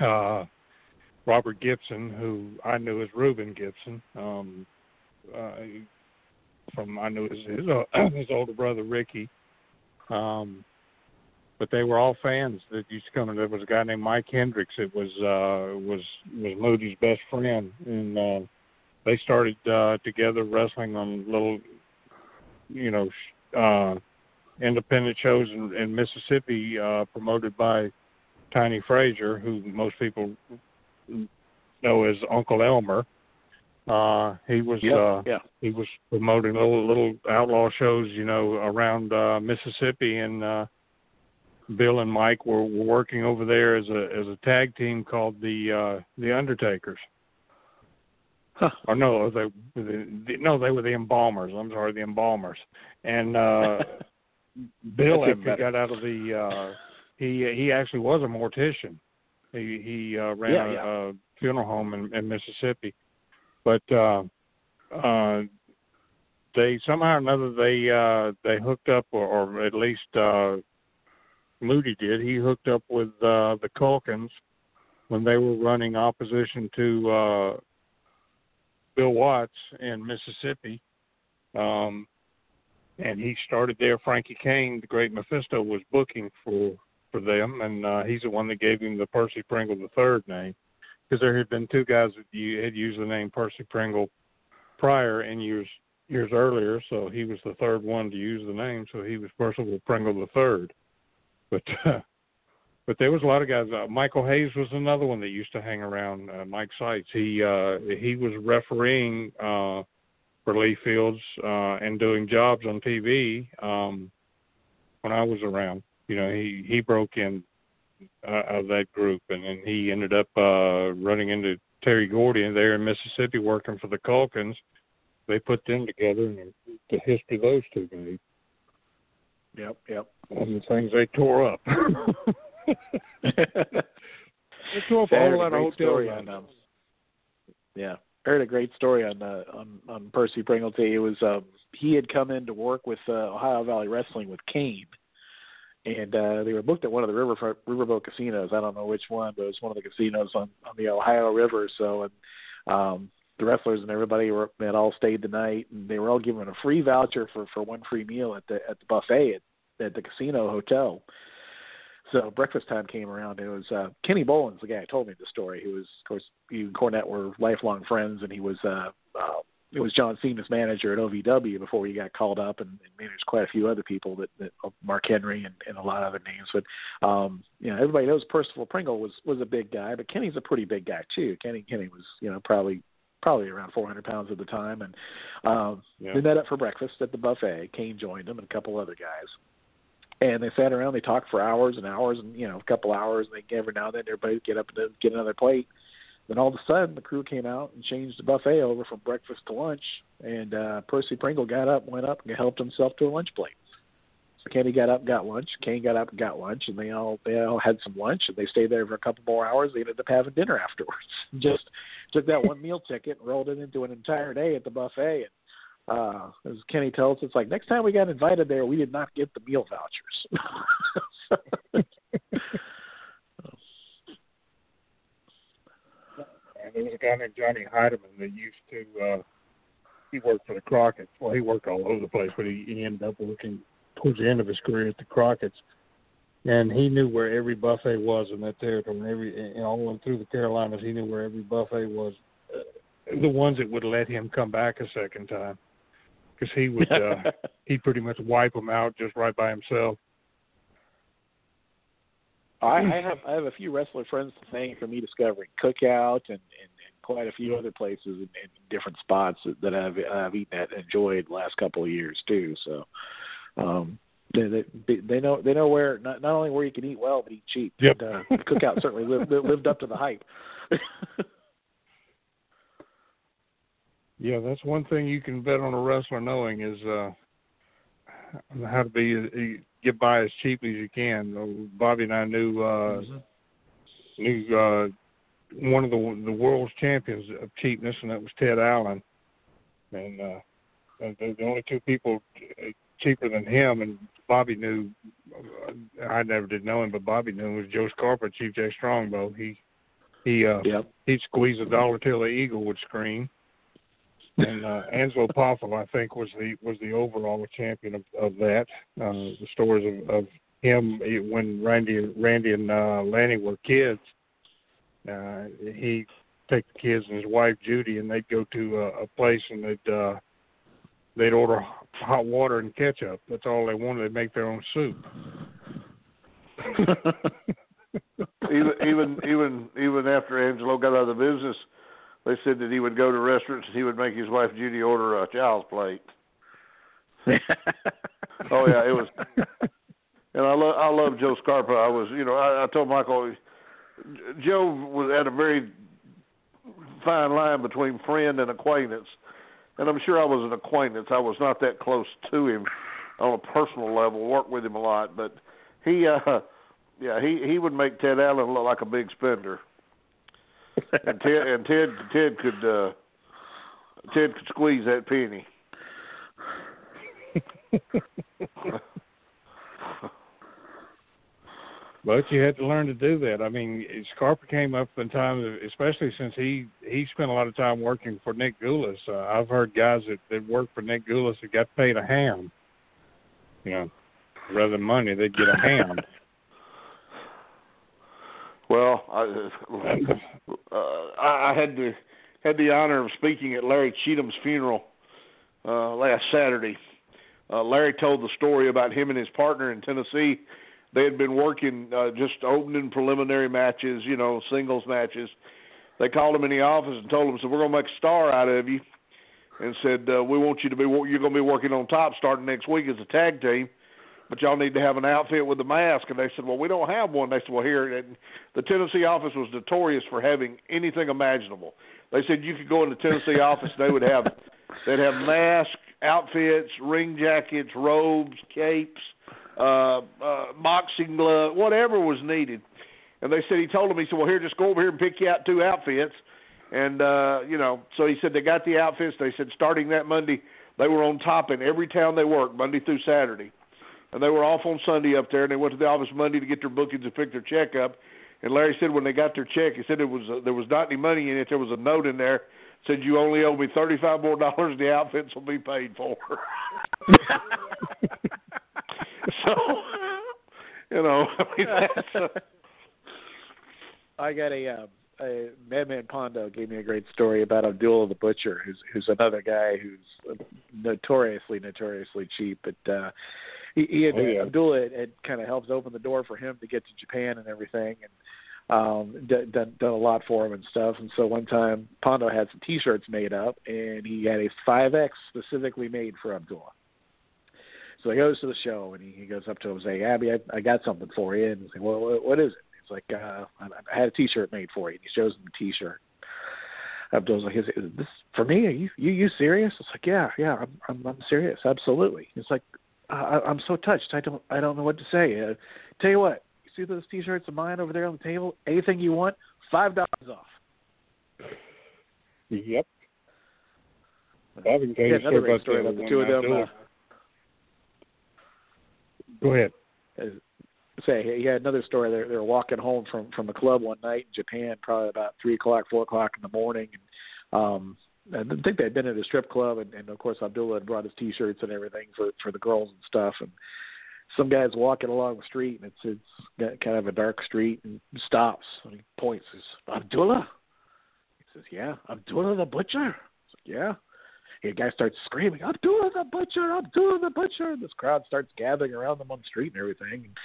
uh, Robert Gibson, who I knew as Reuben Gibson, um, uh, from I knew his his, uh, his older brother Ricky. Um, but they were all fans that used to come. There was a guy named Mike Hendricks. It was uh, was was Moody's best friend, and uh, they started uh, together wrestling on little, you know, uh, independent shows in, in Mississippi, uh, promoted by Tiny Frazier, who most people know as Uncle Elmer. Uh, he was Yeah, uh, yeah. he was promoting little little outlaw shows, you know, around uh, Mississippi, and uh, Bill and Mike were, were working over there as a as a tag team called the uh, the Undertakers. Huh. Or no, they the, the, no, they were the Embalmers. I'm sorry, the Embalmers. And uh, Bill, he got out of the, uh, he he actually was a mortician. He he uh, ran Yeah, a, yeah. a funeral home in, in Mississippi. but uh, uh, they somehow or another they uh, they hooked up, or, or at least uh, Moody did. He hooked up with uh, the Culkins when they were running opposition to uh, Bill Watts in Mississippi. Um, and he started there. Frankie Kane, the great Mephisto, was booking for for them, and uh, he's the one that gave him the Percy Pringle the third name, because there had been two guys that you had used the name Percy Pringle prior in years years earlier, so he was the third one to use the name, so he was Percival Pringle the third. But uh, but there was a lot of guys. Uh, Michael Hayes was another one that used to hang around uh, Mike Seitz. He uh, he was refereeing uh, for Lee Fields uh, and doing jobs on TV um, when I was around. You know, he he broke in uh, out of that group, and then he ended up uh, running into Terry Gordy there in Mississippi, working for the Culkins. They put them together, and the history of those two guys. Yep, yep. And the things they tore up. they tore up a whole lot of hotel on, um, Yeah, I heard a great story on uh, on on Percy Pringle. It was um, he had come in to work with uh, Ohio Valley Wrestling with Kane, and uh, they were booked at one of the riverfront riverboat casinos. I don't know which one, but it was one of the casinos on on the Ohio River. So, and um, the wrestlers and everybody were had all stayed the night, and they were all given a free voucher for for one free meal at the at the buffet at, at the casino hotel. So breakfast time came around. And it was uh, Kenny Bolins, the guy who told me the story. He was, of course, you and Cornette were lifelong friends, and he was uh, uh, it was John Cena's manager at OVW before he got called up and, and managed quite a few other people that, that Mark Henry and, and a lot of other names. But um, you know, everybody knows Percival Pringle was was a big guy, but Kenny's a pretty big guy too. Kenny Kenny was you know probably probably around 400 pounds at the time, and um, yeah. they met up for breakfast at the buffet. Kane joined them and a couple other guys and they sat around. They talked for hours and hours, and you know, a couple hours. And they every now and then everybody would get up and get another plate. Then all of a sudden, the crew came out and changed the buffet over from breakfast to lunch. And uh, Percy Pringle got up, went up, and helped himself to a lunch plate. Kenny got up, and got lunch. Kane got up and got lunch, and they all they all had some lunch, and they stayed there for a couple more hours. They ended up having dinner afterwards. Just took that one meal ticket and rolled it into an entire day at the buffet. And uh, as Kenny tells, us, it's like next time we got invited there, we did not get the meal vouchers. there was a guy named Johnny Heideman that used to. uh He worked for the Crockett's. Well, he worked all over the place, but he, he ended up working towards the end of his career at the Crockett's. And he knew where every buffet was in that territory. And every, and all went through the Carolinas, he knew where every buffet was. Uh, the ones that would let him come back a second time because he would uh, he'd pretty much wipe them out just right by himself. I, I have I have a few wrestler friends to thank for me discovering Cookout and, and, and quite a few other places and, and different spots that, I've I've eaten at and enjoyed the last couple of years too. So um, they, they they know they know where not not only where you can eat well but eat cheap. Yep. And, uh, Cookout certainly lived lived up to the hype. Yeah, that's one thing you can bet on a wrestler knowing is uh how to be uh, get by as cheap as you can. Uh, Bobby and I knew uh mm-hmm. knew uh one of the the world's champions of cheapness, and that was Ted Allen. And uh the, the only two people cheaper than him, and Bobby knew. Uh, I never did know him, but Bobby knew was Joe Scarpa, Chief Jay Strongbow. He he uh yep. he'd squeeze a dollar till the eagle would scream and uh, Angelo Poffo, I think, was the was the overall champion of, of that. Uh, the stories of, of him when Randy Randy and uh, Lanny were kids, uh, he take the kids and his wife Judy, and they'd go to a, a place and they'd uh, they'd order hot water and ketchup. That's all they wanted. They'd make their own soup. even even even even after Angelo got out of the business they said that he would go to restaurants and he would make his wife Judy order a child's plate. oh yeah, it was. And I love I love Joe Scarpa. I was you know I, I told Michael Joe was at a very fine line between friend and acquaintance, and I'm sure I was an acquaintance. I was not that close to him on a personal level. Worked with him a lot, but he uh yeah he he would make Ted Allen look like a big spender and Ted and Ted Ted could uh Ted could squeeze that penny. But you had to learn to do that. I mean, Scarpa came up in time, especially since he he spent a lot of time working for Nick Gulas. Uh, I've heard guys that that worked for Nick Gulas that got paid a ham. You know, rather than money, they'd get a ham. Well, I, uh, I had the had the honor of speaking at Larry Cheatham's funeral uh, last Saturday. Uh, Larry told the story about him and his partner in Tennessee they had been working uh, just opening preliminary matches, you know, singles matches. They called him in the office and told him, "So we're going to make a star out of you," and said, uh, "We want you to be you're going to be working on top starting next week as a tag team." But y'all need to have an outfit with a mask. And they said, well, we don't have one. They said, well, here, and the Tennessee office was notorious for having anything imaginable. They said you could go in the Tennessee office, they would have, they'd have masks, outfits, ring jackets, robes, capes, uh, uh, boxing glove, whatever was needed. And they said he told them he said, well here just go over here and pick you out two outfits. And uh, you know, so he said they got the outfits. They said starting that Monday they were on top in every town they worked Monday through Saturday, and they were off on Sunday up there. And they went to the office Monday to get their bookings and pick their check up. And Larry said when they got their check, he said it was uh, there was not any money in it. There was a note in there said you only owe me thirty five more dollars. The outfits will be paid for. so, you know, I mean, that's. Uh, I got a, uh, a Madman Pondo gave me a great story about Abdullah the Butcher, who's who's another guy who's notoriously notoriously cheap, but uh he, he had Oh, yeah. Abdullah had, had kind of helped open the door for him to get to Japan and everything, and um d- done done a lot for him and stuff. And so one time Pondo had some T-shirts made up, and he had a 5X specifically made for Abdullah. So he goes to the show and he, he goes up to him and say, Abby, I, I got something for you. And he's like, well, what, what is it? He's like, uh, I, I had a T-shirt made for you. And he shows him the T-shirt. Abdul's like, is, is this for me? Are you you you serious? It's like, yeah, yeah, I'm I'm, I'm serious, absolutely. It's like, I, I'm so touched. I don't I don't know what to say. Uh, tell you what, you see those T-shirts of mine over there on the table? Anything you want, five dollars off. Yep. I can tell you Yeah, another great story about the two of them. Uh. Go ahead. say he had another story. They, they were walking home from from a club one night in Japan, probably about three o'clock, four o'clock in the morning, and um, I think they'd been at a strip club, and, and of course Abdullah had brought his T-shirts and everything for for the girls and stuff, and some guy's walking along the street, and it's it's got kind of a dark street, and stops and he points. Says, Abdullah. He says, "Yeah, Abdullah the butcher." Like, "Yeah." The guy starts screaming, Abdullah the butcher, Abdullah the butcher. And this crowd starts gathering around them on the street and everything. And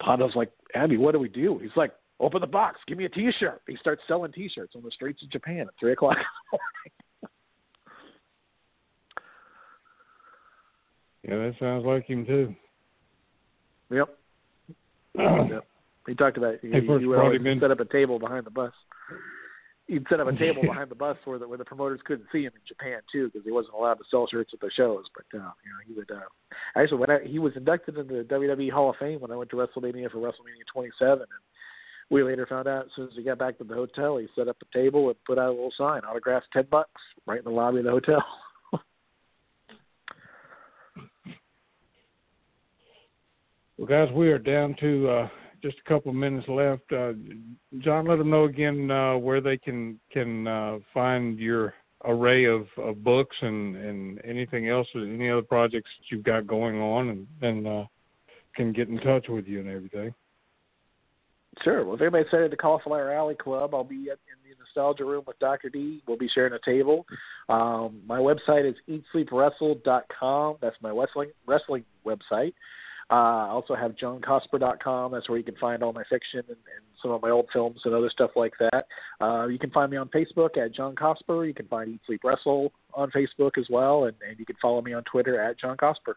Pondo's like, Abby, what do we do? He's like, open the box, give me a T-shirt. He starts selling T-shirts on the streets of Japan at three o'clock in the morning. Yeah, that sounds like him too. Yep. yep. He talked about he, he first would always set up a table behind the bus. He'd set up a table behind the bus where the where the promoters couldn't see him in Japan too because he wasn't allowed to sell shirts at the shows. But uh, you know he would. Uh, actually, when I, he was inducted into the WWE Hall of Fame when I went to WrestleMania for WrestleMania 27, and we later found out as soon as he got back to the hotel, he set up a table and put out a little sign, autograph ten bucks, right in the lobby of the hotel. Well, guys, we are down to uh, just a couple of minutes left. Uh, John, let them know again uh, where they can can uh, find your array of, of books and, and anything else, or any other projects that you've got going on, and, and uh, can get in touch with you and everything. Sure. Well, if anybody's excited to Cauliflower Alley Club, I'll be in the Nostalgia Room with Dr. D. We'll be sharing a table. Um, my website is eatsleepwrestle.com. That's my wrestling wrestling website. Uh, I also have johncosper.com. That's where you can find all my fiction and, and some of my old films and other stuff like that. Uh, you can find me on Facebook at John Cosper. You can find Eat Sleep Wrestle on Facebook as well, and, and you can follow me on Twitter at John Cosper.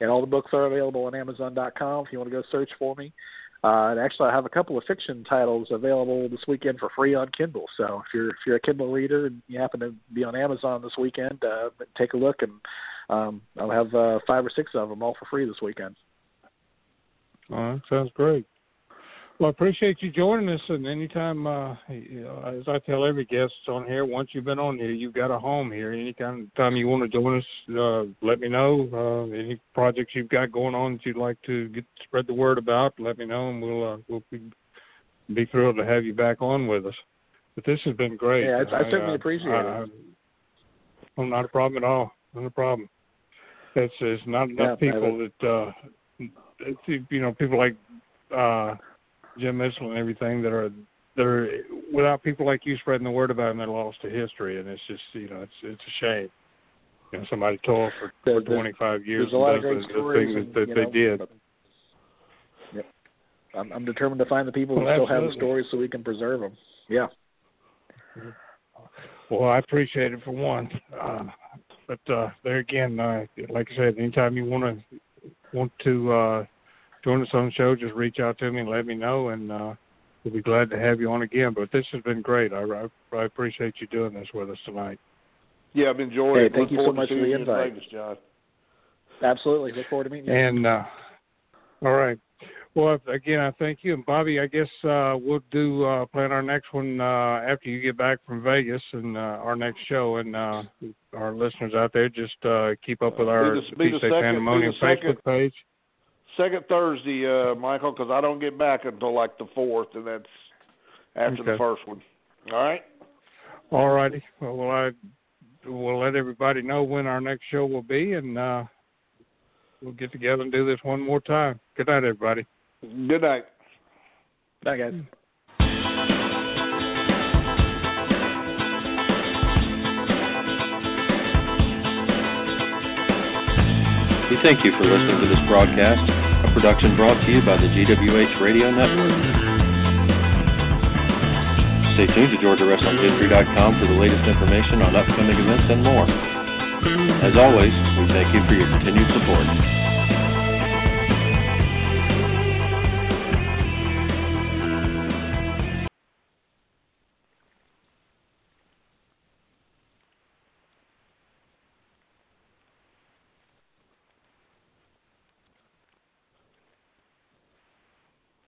And all the books are available on Amazon.com if you want to go search for me. Uh, and actually, I have a couple of fiction titles available this weekend for free on Kindle. So if you're if you're a Kindle reader and you happen to be on Amazon this weekend, uh, take a look, and um, I'll have uh, five or six of them all for free this weekend. All right, sounds great. Well, I appreciate you joining us. And anytime, uh, you know, as I tell every guest on here, once you've been on here, you've got a home here. Any kind of time you want to join us, uh, let me know. Uh, any projects you've got going on that you'd like to get spread the word about, let me know, and we'll uh, we'll be, be thrilled to have you back on with us. But this has been great. Yeah, I, I certainly uh, appreciate I, it. Well, not a problem at all. Not a problem. It's it's not enough Yeah, people that uh you know people like uh Jim Mitchell and everything that are that are without people like you spreading the word about them, they're lost to history, and it's just you know it's it's a shame. You know, somebody told for, There- for there's- 25 years There's a lot of great the, the stories things and, that, that they know, did. Yep. I'm, I'm determined to find the people Well, who still have the stories so we can preserve them. Yeah. Well, I appreciate it for one. Uh, but uh, there again, uh, like I said, anytime you want to want to uh, join us on the show, just reach out to me and let me know, and uh, we'll be glad to have you on again. But this has been great. I, I, I appreciate you doing this with us tonight. Yeah, I've enjoyed Hey, it. thank Look you so much for the you in invite. Vegas, John. Absolutely. Look forward to meeting you. And uh, all right. Well, again, I thank you. And Bobby, I guess uh, we'll do uh, plan our next one uh, after you get back from Vegas and uh, our next show. And uh, our listeners out there, just uh, keep up with our Peace Pandemonium second- Facebook page. Second Thursday, uh, Michael, because I don't get back until like the fourth, and that's after the first one. All right. All righty. Well, well, I will let everybody know when our next show will be, and uh, we'll get together and do this one more time. Good night, everybody. Good night. Bye, guys. We thank you for listening to this broadcast, a production brought to you by the GWH Radio Network. Stay tuned to GeorgiaWrestlingHistory.com for the latest information on upcoming events and more. As always, we thank you for your continued support.